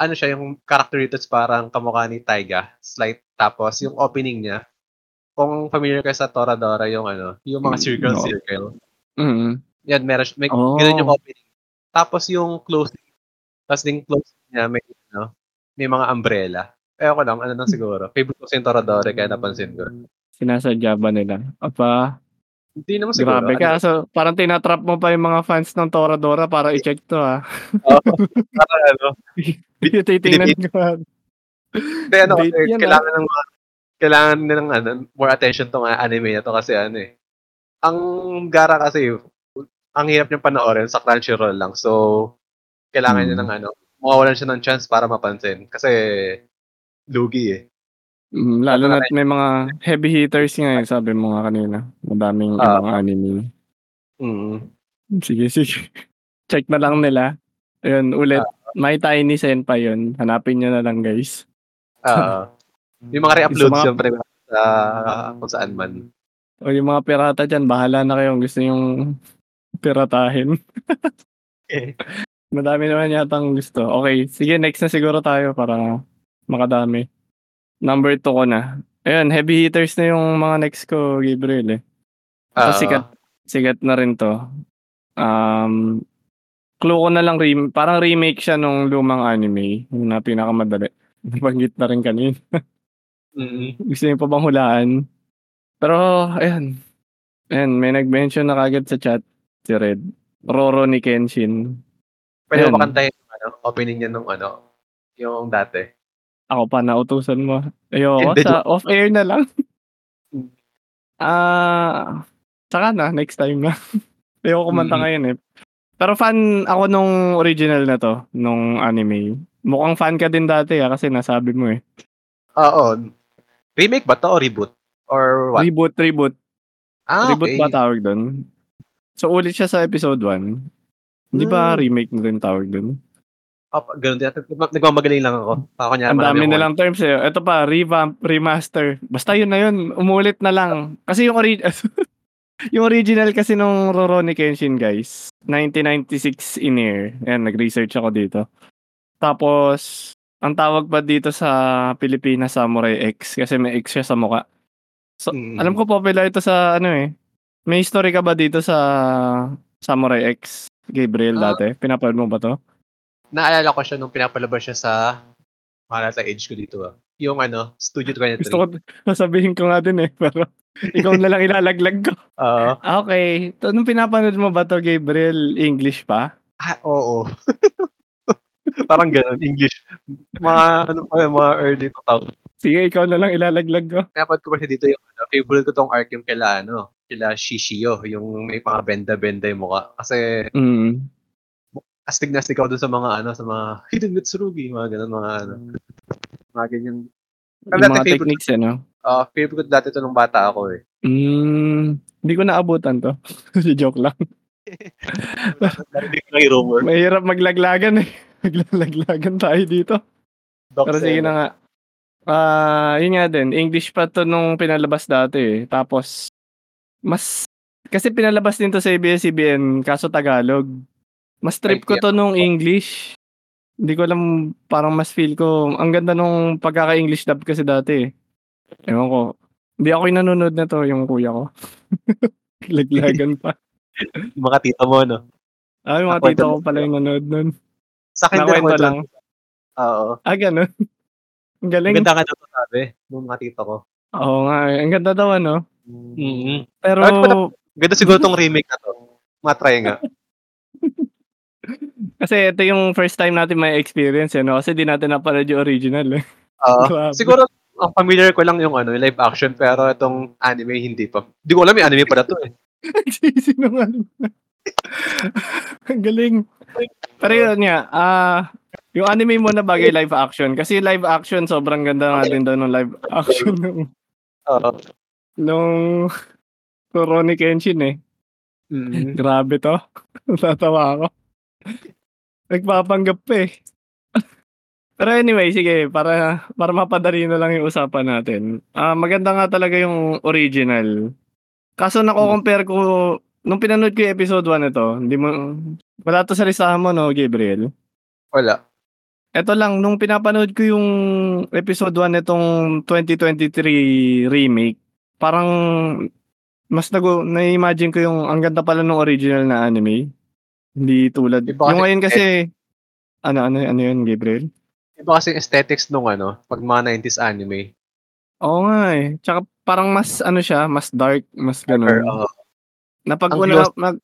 ano siya, yung character dito parang kamukha ni Taiga. Slight. Tapos, yung opening niya, kung familiar ka sa Toradora yung ano, yung mga Mm, circle oo. circle. Mm. Yan meron siya may Oh. gano'n yung opening. Tapos yung closing, tas yung closing niya may ano, may mga umbrella. Ewan ko lang, ano lang siguro. Favorite ko yung Toradora kaya napansin ko. Sinasadya ba nila? Aba, Hindi naman siguro. grabe ano, ka. So, parang tinatrap mo pa yung mga fans ng Toradora para i-check to ah. [laughs] Oo, parang ano. [laughs] Titingnan ko. ah. Hindi ano kasi yan, ah. kailangan ng mga kailangan ng ano, more attention tong uh, anime na to kasi ano eh. Ang gara kasi ang hirap niyang panoorin sa Crunchyroll lang. So kailangan niya Hmm. ng ano, mawawalan siya ng chance para mapansin kasi lugi eh. Mm, lalo na may mga heavy hitters nga eh, sabi mo nga kanina. Madaming Ah. ibang anime. Mm. Sige, [laughs] sige. Check na lang nila. Ayun, ulit. Ah. My Tiny Senpai yun. Hanapin nyo na lang guys. Ah. [laughs] yung mga re-uploads Sa mga- syempre sa kung saan man. O yung mga pirata dyan, bahala na kayo kung gusto yung piratahin. Eh. [laughs] Madami naman yatang gusto. Okay, sige next na siguro tayo para makadami. Number 2 ko na. Ayun, heavy hitters na yung mga next ko, Gabriel eh. Ito sikat, sikat na rin to. Um, clue ko na lang, rem- parang remake siya nung lumang anime. Yung na pinakamadali. [laughs] Nabanggit na rin kanina. mm, Gusto niyo pa bang hulaan? Pero, ayan. Ayan, may nag-mention na kagad sa chat si Red. Roro ni Kenshin. Pwede mo makantayin yung ano, opening niya nung ano, yung dati. Ako pa, nautusan mo. Ayoko, Hindi, sa off-air na lang. Ah, saka na, next time na. [laughs] Ayoko kumanta Mm. ngayon eh. Pero fan ako nung original na to, nung anime. Mukhang fan ka din dati ah, kasi nasabi mo eh. Oo. Remake ba to o reboot? Or what? Reboot, reboot. Ah, Reboot okay. ba tawag doon? So ulit siya sa episode 1. Hindi ba Hmm. remake na rin tawag doon? Oh, ganun din. Nagmamagaling lang ako. Niya, Ang dami akong- nilang terms eh. Ito pa, revamp, remaster. Basta yun na yun. Umulit na lang. Kasi yung, ori- [laughs] yung original kasi nung Rurouni Kenshin, guys. 1996 in air. Ayan, nag-research ako dito. Tapos, ang tawag pa dito sa Pilipinas, Samurai X. Kasi may X siya sa mukha. So, Mm. alam ko popular ito sa ano eh. May history ka ba dito sa Samurai X? Gabriel Ah. dati? Pinapanood mo ba to? Naalala ko siya nung pinapalabas siya sa mahal sa age ko dito ah. Yung ano, Studio 23. Gusto ko, sasabihin [laughs] ko nga din eh. Pero [laughs] ikaw na lang ilalaglag ko. Oo. Ah, Okay. To, nung pinapanood mo ba to, Gabriel, English pa? ah, oo. [laughs] Parang ganun, English. Mga, ano pa yun, mga early 2000. Sige, ikaw na lang ilalaglag ko. Pinapad ko pa siya dito yung ano, favorite ko tong arc yung kila, ano, kila Shishio, yung may mga benda-benda yung mukha. Kasi, Mm. Astig na astig ako dun sa mga, ano, sa mga Hidden Mitsurugi, mga ganun, mga, ano, mga ganyan. Yung dati mga favorite, techniques eh, no? ah favorite dati to nung bata ako eh. Mm, hindi ko naabutan to. [laughs] Joke lang. Yung rumor. Mahirap maglaglagan eh. [laughs] Maglalaglagan tayo dito. Doc Pero sige Seno. na nga. Ah, yun nga din. English pa to nung pinalabas dati eh. Tapos, mas, kasi pinalabas din to sa ABS-CBN, kaso Tagalog. Mas trip ko to nung English. Hindi ko alam, parang mas feel ko, ang ganda nung pagkaka-English dub kasi dati eh. Ewan ko. Hindi ako yung nanonood na to, yung kuya ko. [laughs] Laglagan pa. [laughs] Mga tito mo, no? Ah, mga Nakwento tito ko pala yung nanonood nun. Sa akin din ako lang. Oo. Ah, ganun. Ang galing. Ang ganda ka to sabi, nung mga tito ko. Oo nga, eh. ang ganda daw ano. Mm-hmm. Pero, Ganda siguro tong remake na to. Matry nga. [laughs] kasi ito yung first time natin may experience, eh, no? Kasi di natin napanood yung original, eh. [laughs] Grabe. siguro, ang familiar ko lang yung ano, yung live action, pero itong anime hindi pa. Hindi ko alam yung anime pala to eh. [laughs] Nagsisinungaling na. [laughs] ang galing. Pero yun nga, ah, yung anime mo na bagay live action. Kasi live action, sobrang ganda nga din daw ng live action nung, nung Rurouni Kenshin, eh. Mm. Grabe to. Tatawa ako. Nagpapanggap pa eh. Pero anyway, sige, para para mapadali na lang yung usapan natin. Ah, maganda nga talaga yung original. Kaso nako-compare ko nung pinanood ko yung episode 1 nito, hindi mo wala to sa listahan mo no, Gabriel. Wala. Ito lang nung pinapanood ko yung episode 1 nitong 2023 remake, parang mas nagu na-imagine ko yung ang ganda pala nung original na anime. Hindi tulad Iba yung ngayon kasi ano ano ano yun, Gabriel? Iba kasi yung aesthetics nung ano, pag mga 90s anime. Oo nga eh. Tsaka parang mas ano siya, mas dark, mas Or, ganun. oo. Na pag Ang wala gloss- mag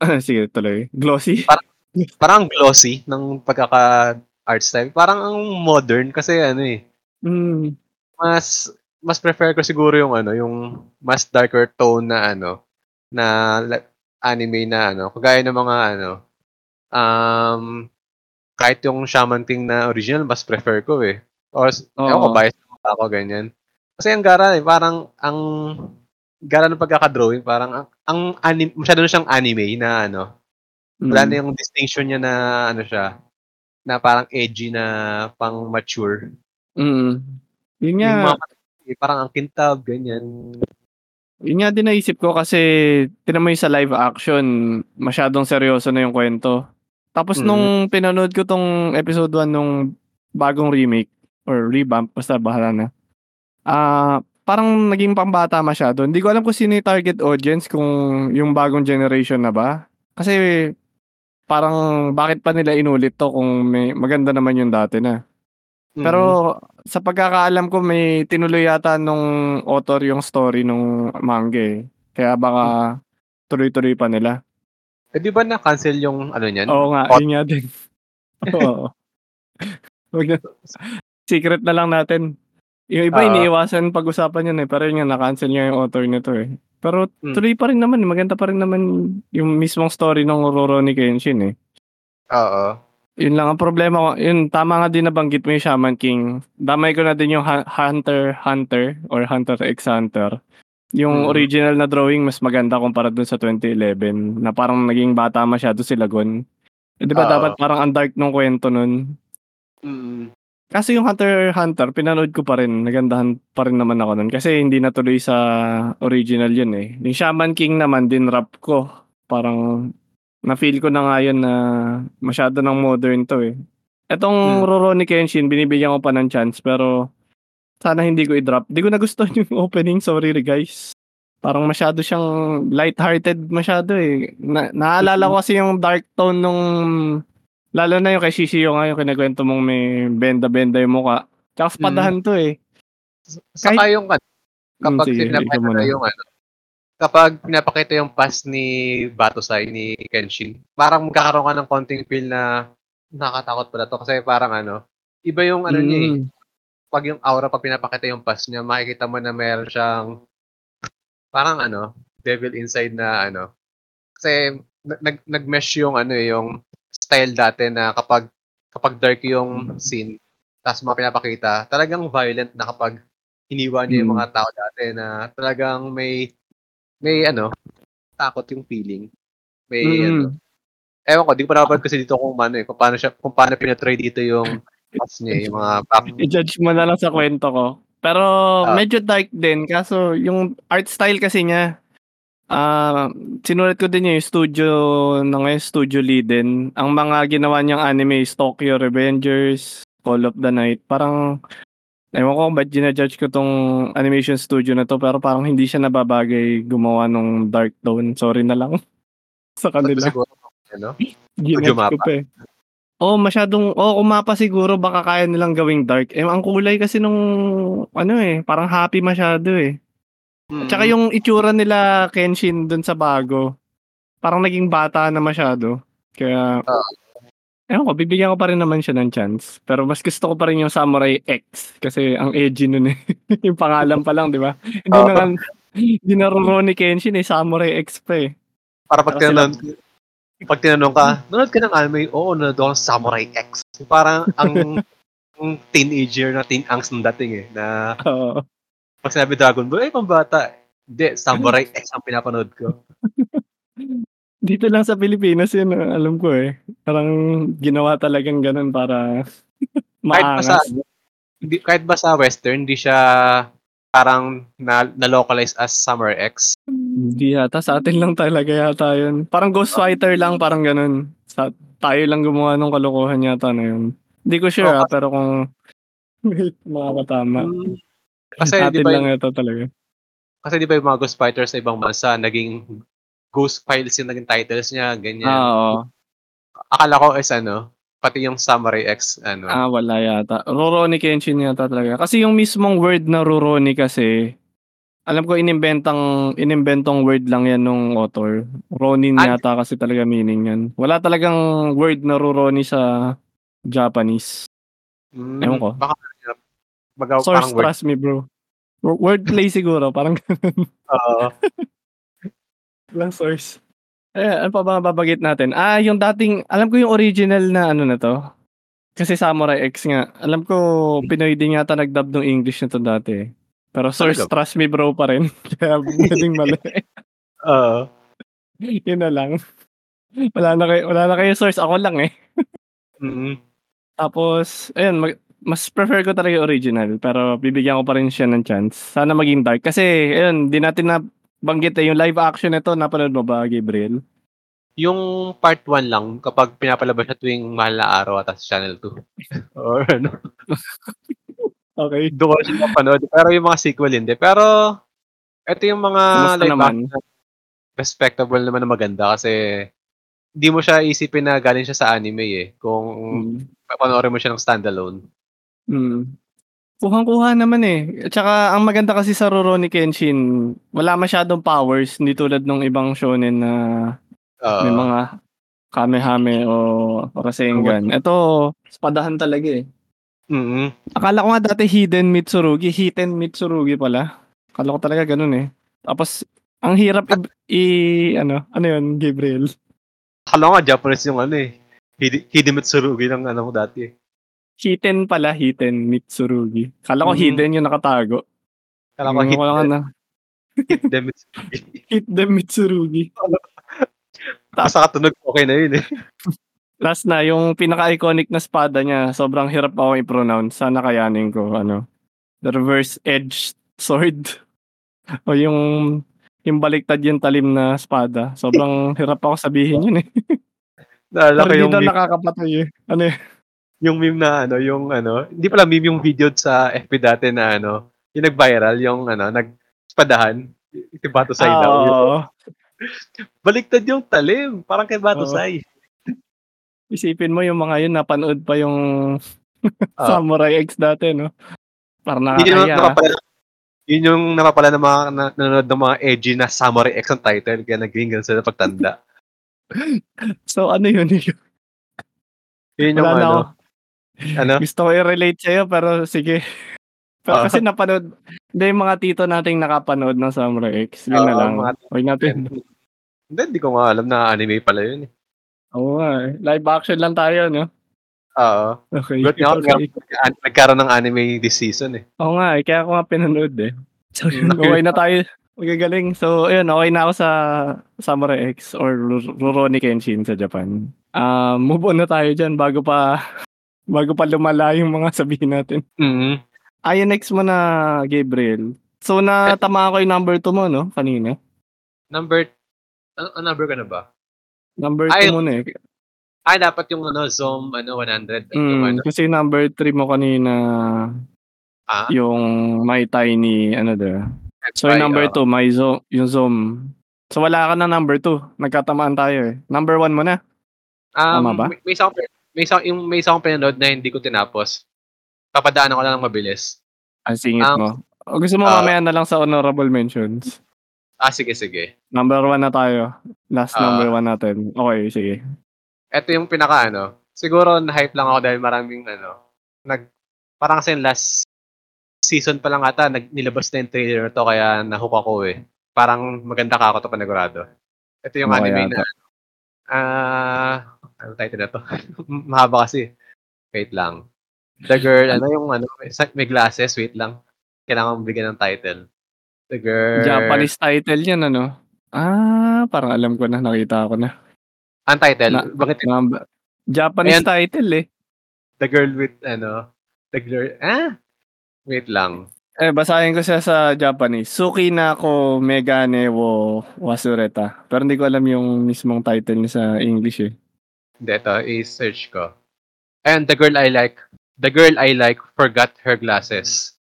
[laughs] sige, tuloy. Glossy. [laughs] parang ang glossy ng pagkaka art style. Parang ang modern kasi ano eh, Mm. mas mas prefer ko siguro yung ano, yung mas darker tone na ano na anime na ano, kagaya ng mga ano um kahit yung Shaman King na original mas prefer ko eh. Or Oo. ewan ko bias ako ganyan. Kasi ang gara eh, parang ang gara ng pagkaka-drawing, parang ang, ang anime, masyado na siyang anime na ano, wala Mm. na yung distinction niya na ano siya, na parang edgy na pang mature. Mm. Yun nga, Yung mga, eh, parang ang kintab, ganyan. Yun nga din naisip ko kasi tinan mo yung sa live action, masyadong seryoso na yung kwento. Tapos Mm. nung pinanood ko tong episode 1 nung bagong remake or revamp, basta bahala na. Ah, parang naging pambata masyado. Hindi ko alam kung sino yung target audience kung yung bagong generation na ba. Kasi parang bakit pa nila inulit to kung may maganda naman yung dati na. Pero sa pagkakaalam ko may tinuloy yata nung author yung story nung manga eh. Kaya baka tuloy-tuloy pa nila. eh, di ba na-cancel yung ano niyan? Oo nga, Ot- yun nga din. [laughs] Oo. Secret na lang natin. Yung iba Oo. iniiwasan pag-usapan yun eh. Pero yun nga, na-cancel nga yung author nito eh. Pero Hmm. tuloy pa rin naman. Maganda pa rin naman yung mismong story ng Rurouni Kenshin eh. Oo. Yun lang ang problema ko. Yun, tama nga din nabanggit mo yung Shaman King. Damay ko na din yung Hunter Hunter or Hunter x Hunter. Yung Mm. original na drawing mas maganda kumpara dun sa 2011 na parang naging bata masyado sila Gon. Eh, di ba Oo. dapat parang ang dark nung kwento nun. Mm. Kasi yung Hunter Hunter, pinanood ko pa rin. Nagandahan pa rin naman ako nun. Kasi hindi natuloy sa original yun eh. Yung Shaman King naman, din rap ko. Parang na-feel ko na nga yun na masyado ng modern to eh. Etong Hmm. Rurouni Kenshin, binibigyan ko pa ng chance pero sana hindi ko i-drop. Di ko nagustuhan [laughs] yung opening, sorry guys. Parang masyado siyang light-hearted masyado eh. Na naalala ko kasi yung dark tone nung lalo na yung kay Shishio nga yung kinakwento mong may benda-benda yung muka. Tsaka Mm. padahan to eh. Saka yung ano, Mm, kapag sige, pinapakita muna. yung ano, kapag pinapakita yung past ni Batosai, ni Kenshin, parang magkakaroon ka ng konting feel na nakakatakot pala to kasi parang ano, iba yung ano niya eh. Mm. Pag yung aura, pag pinapakita yung past niya, makikita mo na meron siyang parang ano, devil inside na ano. Kasi nag, nag- nag-mesh yung ano eh, yung style dati na kapag kapag dark yung scene, tapos mga pinapakita, talagang violent na kapag hiniwa niya yung Mm. mga tao dati na talagang may may ano, takot yung feeling. May ano, Mm. ewan ko, di ko napapag kasi dito kung ano eh, kung paano siya, kung paano pinatry dito yung past niya, yung mga back. I-judge mo na lang sa kwento ko. Pero Ah. medyo dark din kaso yung art style kasi niya ah sinulat ko din yung studio na ngayon, Studio Lee din. Ang mga ginawa niyang anime is Tokyo Revengers, Call of the Night. Parang ewan ko kung ba't ginajudge ko tong animation studio na to pero parang hindi siya nababagay gumawa ng dark tone. Sorry na lang [laughs] sa kanila. Siguro, ano? Ginudge ko pa eh. Oh, masyadong oh, kung mapa siguro baka kaya nilang gawing dark. Eh ang kulay kasi nung ano eh, parang happy masyado eh. Mm. Tsaka yung itsura nila Kenshin dun sa bago, parang naging bata na masyado. Kaya Oo. Ewan ko, bibigyan ko pa rin naman siya ng chance. Pero mas gusto ko pa rin yung Samurai X kasi ang edgy nun eh. [laughs] yung pangalan pa lang, di ba? Hindi Oo. na nga, hindi na Rurouni Kenshin eh, Samurai X pa eh. Para pag tinanong, pag tinanong ka, nanonood ka ng anime? Oo, nanonood ako ng Samurai X. Parang ang, [laughs] ang teenager na teen angst ng dating eh. Na Oo. pag sinabi Dragon Ball, eh, pambata. Hindi, Samurai X ang pinapanood ko. [laughs] Dito lang sa Pilipinas yun, ah, alam ko eh. Parang ginawa talagang ganun para [laughs] Kahit ba sa, maangas. hindi, kahit ba sa Western, hindi siya parang na, na-localize as Summer X. Hindi yata, sa atin lang talaga yata yun. Parang Ghost Fighter lang, parang ganun. Sa, tayo lang gumawa ng kalokohan yata na yun. Hindi ko sure Oo, ah, pero kung [laughs] makakatama. Mm. Kasi, di atin ba, lang ito talaga. Kasi di ba yung mga Ghost Fighter sa ibang bansa, naging Ghost Files yung naging titles niya, ganyan. Oo. Akala ko is ano, pati yung Samurai X, ano. Ah, wala yata. Rurouni Kenshin yata talaga. Kasi yung mismong word na Rurouni kasi, alam ko inimbentang inimbentong word lang yan nung author. Ronin Ah, yata kasi talaga meaning yan. Wala talagang word na Rurouni sa Japanese. mm, Ewan ko. Baka, baga, Source, parang word. trust me bro. Wordplay siguro, parang [laughs] Oo. Lang source. Eh, ano pa ba babagit natin? Ah, yung dating, alam ko yung original na ano na to. Kasi Samurai X nga. Alam ko, Pinoy din yata nagdub ng English na to dati. Pero source, Talaga? trust me bro pa rin. [laughs] Kaya pwedeng mali. [laughs] Oo. Yun na lang. Wala na kayo, wala na kayo source. Ako lang eh. Mm. Tapos, ayun, mag- mas prefer ko talaga yung original. Pero bibigyan ko pa rin siya ng chance. Sana maging dark. Kasi, ayun, di natin na banggit eh. Yung live action nito, napanood mo ba, Gabriel? Yung part 1 lang, kapag pinapalabas siya tuwing mahal na araw at sa Channel 2. [laughs] Or ano. [laughs] Okay. Doon ko siya napanood. Pero yung mga sequel hindi. Pero, ito yung mga Kumusta live naman? action respectable naman na maganda kasi hindi mo siya isipin na galing siya sa anime eh. Kung Mm. panoorin mo siya ng standalone. Mm. Kuhang-kuha naman eh. At saka, ang maganda kasi sa Rurouni Kenshin, wala masyadong powers, hindi tulad ng ibang shonen na Oo. may mga Kamehame o Rasengan. Ito, spadahan talaga eh. Mm-mm. Akala ko nga dati Hidden Mitsurugi, Hidden Mitsurugi pala. Akala ko talaga ganun eh. Tapos, ang hirap i, i- ano, ano yun, Gabriel? Akala ko nga Japanese yung ano eh. Hide- Hidemitsurugi ng ano ko dati eh. Hiten pala, Hiten Mitsurugi. Akala ko Mhm. Hidden yung nakatago. Akala ko Tingnan ko lang hit, na, Hidemitsurugi. Hidden Mitsurugi. [laughs] Basta katunog okay na yun eh. [laughs] Last na, yung pinaka-iconic na espada niya, sobrang hirap ako i-pronounce. Sana kayanin ko, ano, the reverse edge sword. [laughs] o yung, yung baliktad yung talim na espada. Sobrang hirap ako sabihin yun eh. Naalala Pero ko hindi yung daw meme, nakakapatay eh. Ano eh. Yung meme na ano, yung ano, hindi pala meme yung video sa FB dati na ano, yung nag-viral, yung ano, nag-spadahan. Ah, daw. Yung, oo. [laughs] baliktad yung talim. Parang kay Batusay. Isipin mo yung mga yun, napanood pa yung Ah. [laughs] Samurai X dati, no? Parang Yun yung nakakaya. napapala, yun yung napapala ng mga na, nanonood ng mga edgy na Samurai X ang title kaya naging ganun sila pagtanda. [laughs] So ano yun? Yun yung Wala na ano, ako. Ano, Gusto ko i-relate sa'yo, pero sige. [laughs] Pero Ah. kasi napanood, hindi yung mga tito nating nakapanood ng Samurai X. Yun na Oo, lang. Huwag natin. hindi, hindi ko nga alam na anime pala yun eh. Oo nga eh. Live action lang tayo, no? Oo. Okay. But okay. nagkaroon, ng anime this season eh. Oo nga eh. Kaya ako nga pinanood eh. So, yun, Okay. na tayo. Magagaling. So, ayun, okay na ako sa Samurai X or Ru- Rurouni Kenshin sa Japan. Um, move on na tayo dyan bago pa bago pa lumala yung mga [laughs] sabihin natin. mm Ay, next mo na, Gabriel. So, natama ko yung number 2 mo, no? Kanina. Number, ano, ano number ka na ba? Number 2 Ay, mo na eh. Ay, dapat yung ano, Zoom, ano, 100. Yung Mm, ano, kasi number 3 mo kanina, ah, yung My Tiny, ano da. So, yung number ah, 2, my zo- yung Zoom. So, wala ka na number 2. Nagkatamaan tayo eh. Number 1 mo na. um, tama ba? May, may may isa, yung may isa akong pinanood na hindi ko tinapos. Papadaanan ko lang ng mabilis. Ang singit Um, mo. O gusto mo ah, mamaya na lang sa honorable mentions. Ah, sige, sige. Number 1 na tayo. Last Ah. number 1 natin. Okay, sige. Ito yung pinaka, ano, siguro na-hype lang ako dahil maraming, ano, nag, parang kasi last season pa lang ata, nag, nilabas na yung trailer to, kaya nahook ako eh. Parang maganda ka ako to panigurado. Ito yung Okay, anime na, ah, ano title na to? [laughs] Mahaba kasi. Wait lang. The girl, ano yung ano, may, glasses, wait lang. Kailangan bigyan ng title. The girl, Japanese title yan, ano? Ah, parang alam ko na. Nakita ko na. ang title, Na- bakit Number- Japanese Ayan. title eh. the girl with, ano, the girl, ah, wait lang. Eh, basahin ko siya sa Japanese. Suki na ako megane wo wasureta. Pero hindi ko alam yung mismong title niya sa English eh. Hindi, ito, i-search ko. And the girl I like, the girl I like forgot her glasses.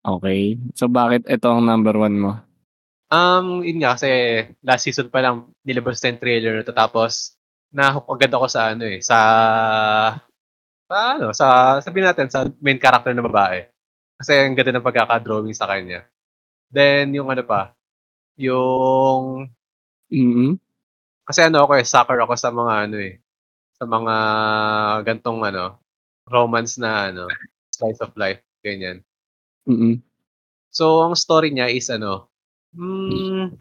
Okay. So, bakit ito ang number one mo? Um, yun nga kasi last season pa lang nilabas na yung trailer na tapos na-hook agad ako sa ano, eh, sa sa ano, sa sabihin natin sa main character na babae. Kasi ang ganda ng pagkaka-drawing sa kanya. Then yung ano pa, yung Mm. kasi ano ako, eh, sucker ako sa mga ano, eh, sa mga ganitong ano, romance na ano, slice of life, ganyan. Mm. So, ang story niya is ano, hmm,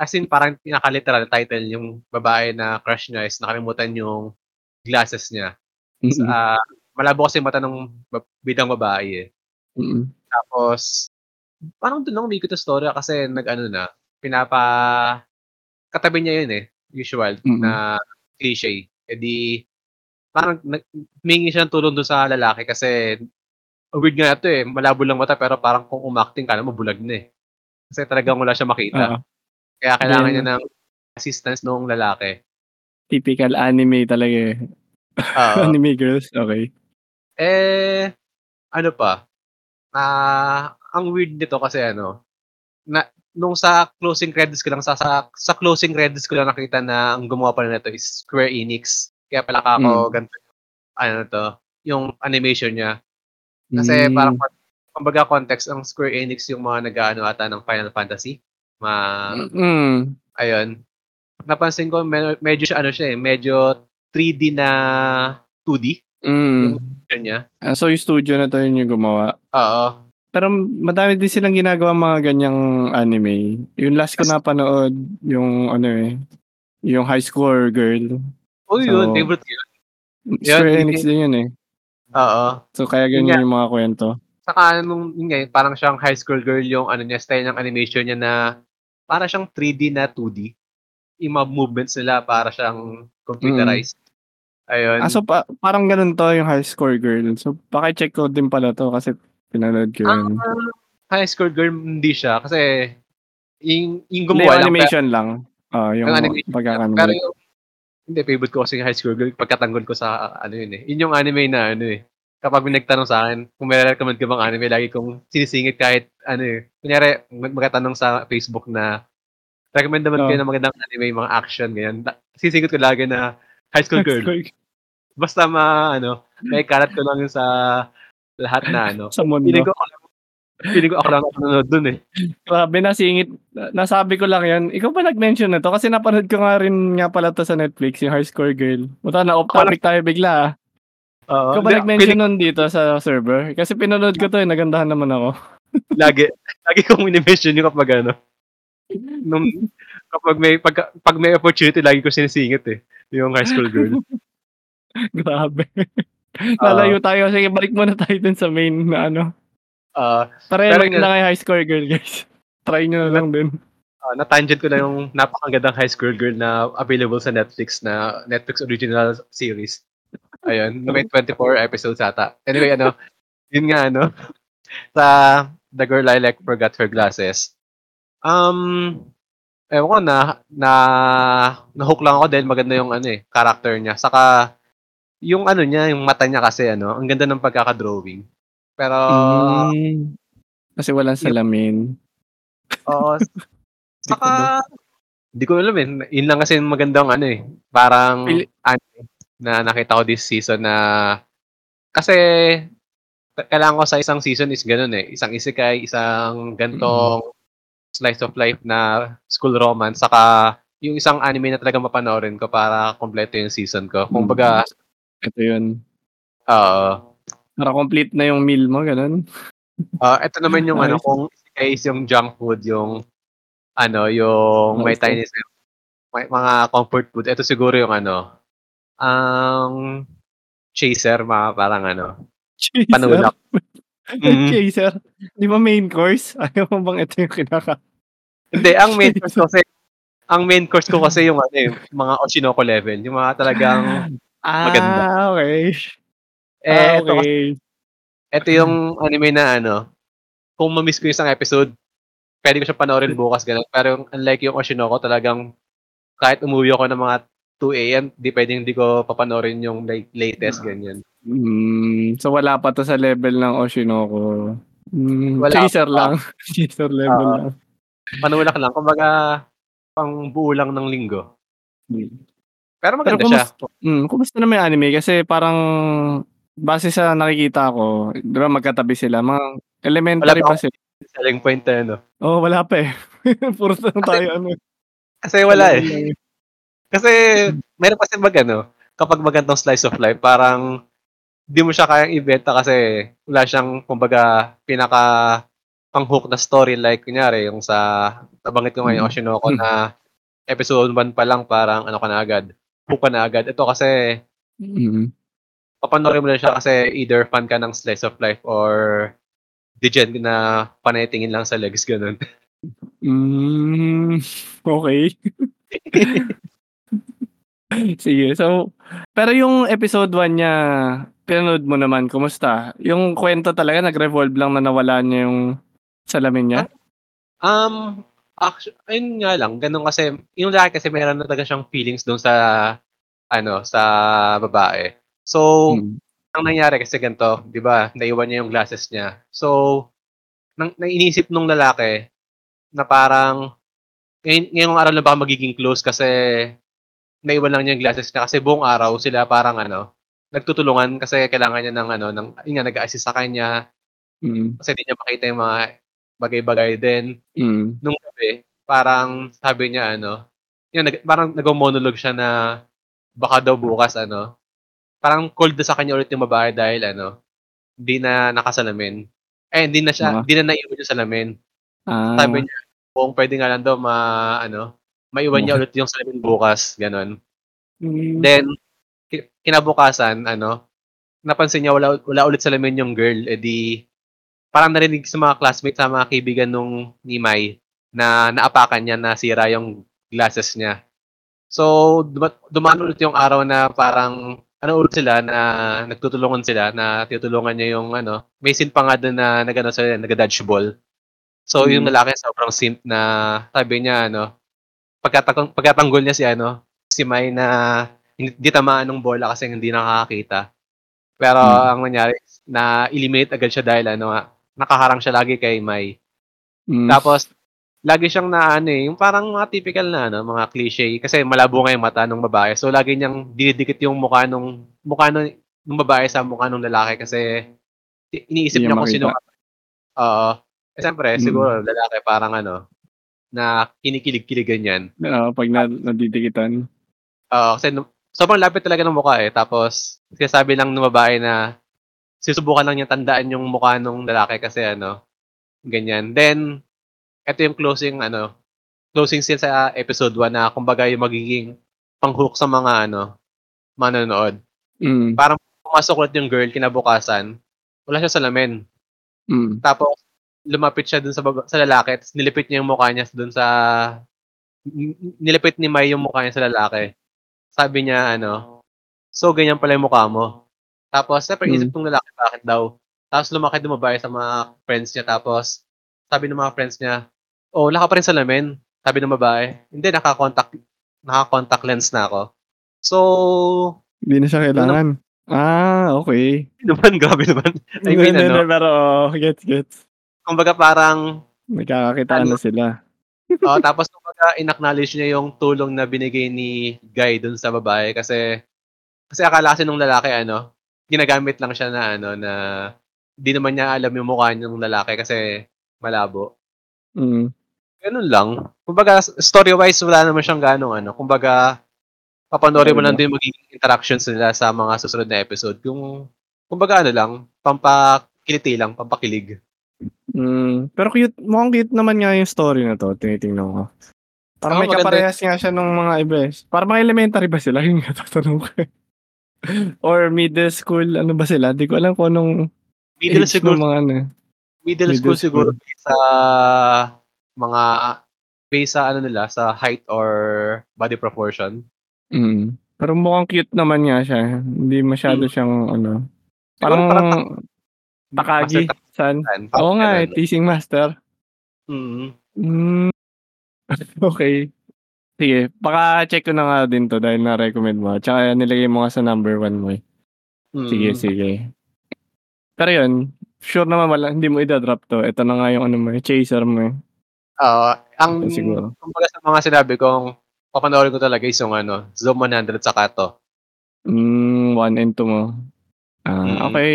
as in parang pinaka-literal title yung babae na crush niya is nakalimutan yung glasses niya. Mm. Ah, malabo kasi yung mata ba bidang babae, eh. Mm. Tapos parang dun lang umikot yung storya kasi nag-ano na, pinapa katabi niya yun, eh, usual Mm. na cliche. Eh, di parang humingi siya ng tulong dun sa lalaki kasi weird nga 'to, eh, malabo lang mata pero parang kung umacting akala mo bulag na, eh. Kasi talagang wala siyang makita. Oo. Kaya kailangan Then niya ng assistance nung lalaki. Typical anime talaga, eh. Oo. [laughs] Anime girls, okey. Eh, ano pa, ah, ang weird nito kasi ano, na nung sa closing credits ko lang sa sa sa closing credits ko lang nakita na ang gumawa pala nito is Square Enix. Kaya pala kako Hmm. ganito yung ano 'to, yung animation niya. Kasi parang Hmm. kumbaga context ang Square Enix yung mga nag-aano ata ng Final Fantasy, ma Mm. ayun. Napansin ko me medyo siya ano siya, eh, medyo 3D na 2D yung Mm. animation niya. Ah, so yung studio na 'to yun yung gumawa? Oo. Pero madami din silang ginagawang mga ganyang anime. Yung last ko napanood yung ano, eh, yung High Score Girl. Oh, yun So favorite ko yun. Yun, Square yun Enix din. yun, eh. Oo. So kaya Yun ganyan yung mga kuwento. Saka nung yun nga, parang siyang high school girl yung ano niya, style ng animation niya na para siyang 3D na 2D. Yung mga movements nila para siyang Mm. computerized. Ayun. Ah, so pa parang ganun 'to yung High Score Girl. So paki-check ko din pala 'to kasi pinanood ko yun. high school girl hindi siya kasi yung yung gumawa yung lang animation lang. Oo, yung Yung animation. Pero yung hindi favorite ko kasi high school girl pagkatanggol ko sa ano yun, eh. Yun yung anime na ano, eh, kapag may nagtanong sa'kin kung mere-recommend ka bang anime, lagi kong sinisingit kahit ano, eh, kunyari mag magtatanong sa Facebook na, "Recommend naman kayo Oo. ng magandang anime, mga action," ganyan. Da sisingit ko lagi na High School High Girl. Score Basta ma-ano, maikalat ko lang sa lahat na ano. [laughs] Sa mundo. Feeling ko feeling ko ako lang nanonood dun, eh. Grabe nasingit na nasabi ko lang yan. Ikaw ba nag-mention nito? Kasi napanood ko nga rin nga pala 'to sa Netflix, yung High Score Girl. Puta na off topic tayo bigla, ah. Oo. Ikaw ba nag-mention feeling nun dito sa server? Kasi pinanood ko 'to, eh, nagandahan naman ako. [laughs] Lagi. Lagi kong mini-mention yun kapag ano, nung kapag may pagka 'pag may opportunity lagi ko sinisingit, eh, yung High School Girl. [laughs] Grabe. [laughs] Lalayo tayo. Sige balik muna tayo dun sa main na ano. Pareho Pero lang na kay High Score Girl, guys. [laughs] Try niyo na lang din. Ah, na-tangent ko na yung napakagandang High School Girl na available sa Netflix na Netflix original series. Ayun, may 24 episodes ata. Anyway, ano, [laughs] yun nga ano, sa The Girl I Like Forgot Her Glasses. Um, ewan ko na na na-hook lang ako dahil maganda yung ano, eh, character niya. Saka yung ano niya, yung mata niya kasi ano, ang ganda ng pagkaka-drawing. Pero Hmm. Kasi walang salamin. Oo. [laughs] Saka Di ko alam, eh. Yun lang kasi yung magandang ano, eh, parang Pili anime na nakita ko this season na kasi kailangan ko sa isang season is gano'n, eh, isang isekai, isang Mm. ganitong slice of life na school romance, saka yung isang anime na talagang mapanoorin ko para kumpleto yung season ko. Hmm. Kumbaga Ito yun. Oo. Para complete na yung meal mo, gano'n? Ah, ito naman yung ano, ah. kung isekai is yung junk food, yung ano, yung may ah. Chinese may mga comfort food. Ito siguro yung ano, ang chaser, mga parang ano, Chaser? panulak. [laughs] Mm. Chaser? Di ba main course? [laughs] Ayaw mo bang ito yung kinaka Hindi, ang main [laughs] course kasi ang main course ko kasi yung ano, eh, mga Oshinoko level, yung mga talagang maganda. Ah, okey. Eh, Ah, ito kasi okey. ito yung anime na ano, kung ma-miss ko yung isang episode, puwede ko siya panoorin bukas, gano'n. Pero yung unlike yung Oshinoko, talagang kahit umuwi ako ng mga 2 AM, di puwedeng hindi ko papanoorin yung like latest, ganyan. Hmm, so wala pa 'to sa level ng Oshinoko. Hmm, Wala chaser pa. lang. [laughs] Chaser level Oo. lang. Panulak lang, kumbaga pangbuo lang ng linggo. Hmm. Pero Pero maganda siya. kumusta hmm, kumusta naman yung anime? Kasi parang base sa nakikita ko, 'di ba magkatabi sila, mga Wala elementary pa pa sila. selling point eh, 'no? Oo, wala pa, eh. [laughs] Puro Kasi tayo ano, kasi wala, eh. Lang, eh. Kasi meron kasi mag-ano, kapag magandang slice of life parang di mo siya kayang ibenta kasi wala siyang kumbaga pinaka pang-hook na story like kunyari yung sa nabanggit ko nga yung Mm. Oshinoko Hmm. na episode 1 pa lang parang ano ka na agad, ka na agad. Ito kasi Mm. papanoorin mo lang siya kasi either fan ka ng slice of life or degen na panay tingin lang sa legs, gano'n. Hmm, okey. Sige, so pero yung episode 1 niya, pinanood mo naman, kumusta? Yung kuwento talaga nag-revolve lang na nawala niya yung salamin niya? Um, actu ayun nga lang, gano'n kasi yung lalaki kasi meron na talaga siyang feelings dun sa ano, sa babae. So, Mm. ang nangyari kasi ganito, 'di ba, naiwan niya yung glasses niya. So, nang iniisip nung lalaki na parang ngayon ngayong araw lang baka magiging close kasi naiwan lang niya yung glasses niya kasi buong araw sila parang ano, nagtutulungan kasi kailangan niya ng ano, ng yun nga nag-a-assist sa kanya. Mm. Kasi di niya makita yung mga bagay-bagay din. Mm. Nung gabi, parang sabi niya ano, yun nag parang nagmo-monologue siya na baka daw bukas ano, parang cold na sa kanya ulit yung babae dahil ano, di na nakasalamin. Eh, hindi na siya Mga di na naiwan yung salamin. Ah. Sabi niya kung puwede nga lang daw ma-ano, maiwan niya ulit yung salamin bukas, gano'n. Hmm. Then, ki kinabukasan ano, napansin niya wala wala ulit salamin yung girl, eh, di parang narinig sa mga classmates, sa mga kaibigan nung ni Mai na naapakan niya, nasira yung glasses niya. So, duma dumaan ulit yung araw na parang ano ulit sila, na nagtutulungan sila, na tinutulungan niya yung ano, may scene pa nga dun na nag-ano sila, nagda-dodgeball. So, yung Mm. lalaki sobrang simp na sabi niya ano, pagkatang pagkatanggol niya si ano, si Mai na hindi tamaan ng bola kasi hindi nakakakita. Pero Mm. ang nangyari na-eliminate agad siya dahil ano nga, nakaharang siya lagi kay Mai. Hmm. Tapos lagi siyang naano, eh, yung parang mga typical na ano, mga cliche kasi malabo nga yung mata nung babae. So, lagi niyang dinidikit yung mukha nung mukha nung nung babae sa mukha nung lalaki kasi iniisip Hindi niya kung sino oo. Eh, siyempre Mm. siguro lalaki parang ano, na kinikilig-kiligan niyan. Oo, 'pag na nadidikitan. Oo, kasi nung sobrang lapit talaga ng mukha, eh, tapos sinasabi lang nung babae na sinusubukan lang niyang tandaan yung mukha nung lalaki kasi ano, ganyan. Then, eto yung closing ano, closing scene sa episode 1 na kumbaga yung magiging pang-hook sa mga ano, manonood. Mm. Parang pumasok ulit yung girl kinabukasan, wala siyang salamin. Mm. Tapos lumapit siya dun sa baba sa lalaki ta's nilipit niya yung mukha niya dun sa ni nilipit ni Mai yung mukha niya sa lalaki. Sabi niya ano, "So, ganyan pala yung mukha mo?" Tapos siyempre isip Mm. nung lalaki bakit daw. Tapos lumakad yung babae sa mga friends niya tapos sabi ng mga friends niya, "Oh, wala ka pa rin salamin?" Sabi ng babae, "Hindi, naka-contact naka-contact lens na ako." So Hindi na siya kailangan. Ah, okey. [laughs] naman, grabe naman. I mean ano pero oo, gets, gets. kumbaga parang Nagkakakitaan ano na sila. [laughs] oo, tapos kumbaga in-acknowledge niya yung tulong na binigay ni Guy dun sa babae kasi kasi akala kasi nung lalaki ano, ginagamit lang siya na ano, na di naman niya alam yung mukha nung lalaki kasi malabo. Mm. Ganun lang. Kumbaga story-wise wala naman siyang gaanong ano, kumbaga papanoorin mo lang din yung magiging interactions nila sa mga susunod na episode. Yung kumbaga ano lang, pampakiliti lang, pampakilig. Hmm, pero cute mukhang cute naman nga yung story na 'to, tinitingnan ko. Parang Oo, may kaparehas nga siya nung mga iba, eh. Parang mga elementary ba sila? [laughs] Yun nga tatanong ko, eh. Or middle school, ano ba sila? Di ko alam kung anong Middle siguro nung mga ano, eh. middle Middle school siguro school. based sa mga based sa ano nila, sa height or body proportion. Mm. Pero mukhang cute naman nga siya. Hindi masyado Mm. siyang ano, Siguro parang parang Takagi, san? Oo nga, eh, teasing master. Mm. [laughs] Hmm. Okey. Sige, baka-check ko na nga din 'to dahil na-recommend mo, tsaka nilagay mo nga sa number 1 mo, eh. Sige, Mm. sige. Pero yun, sure naman wala hindi mo ida-drop 'to, eto na nga yung ano mo, chaser mo, eh. Oo, ang Siguro. kumbaga sa mga sinabi kong papanoorin ko talaga is yung ano, Zoom 100 saka 'to. Hmm, 1 and 2 mo. Ah, Mm. okey.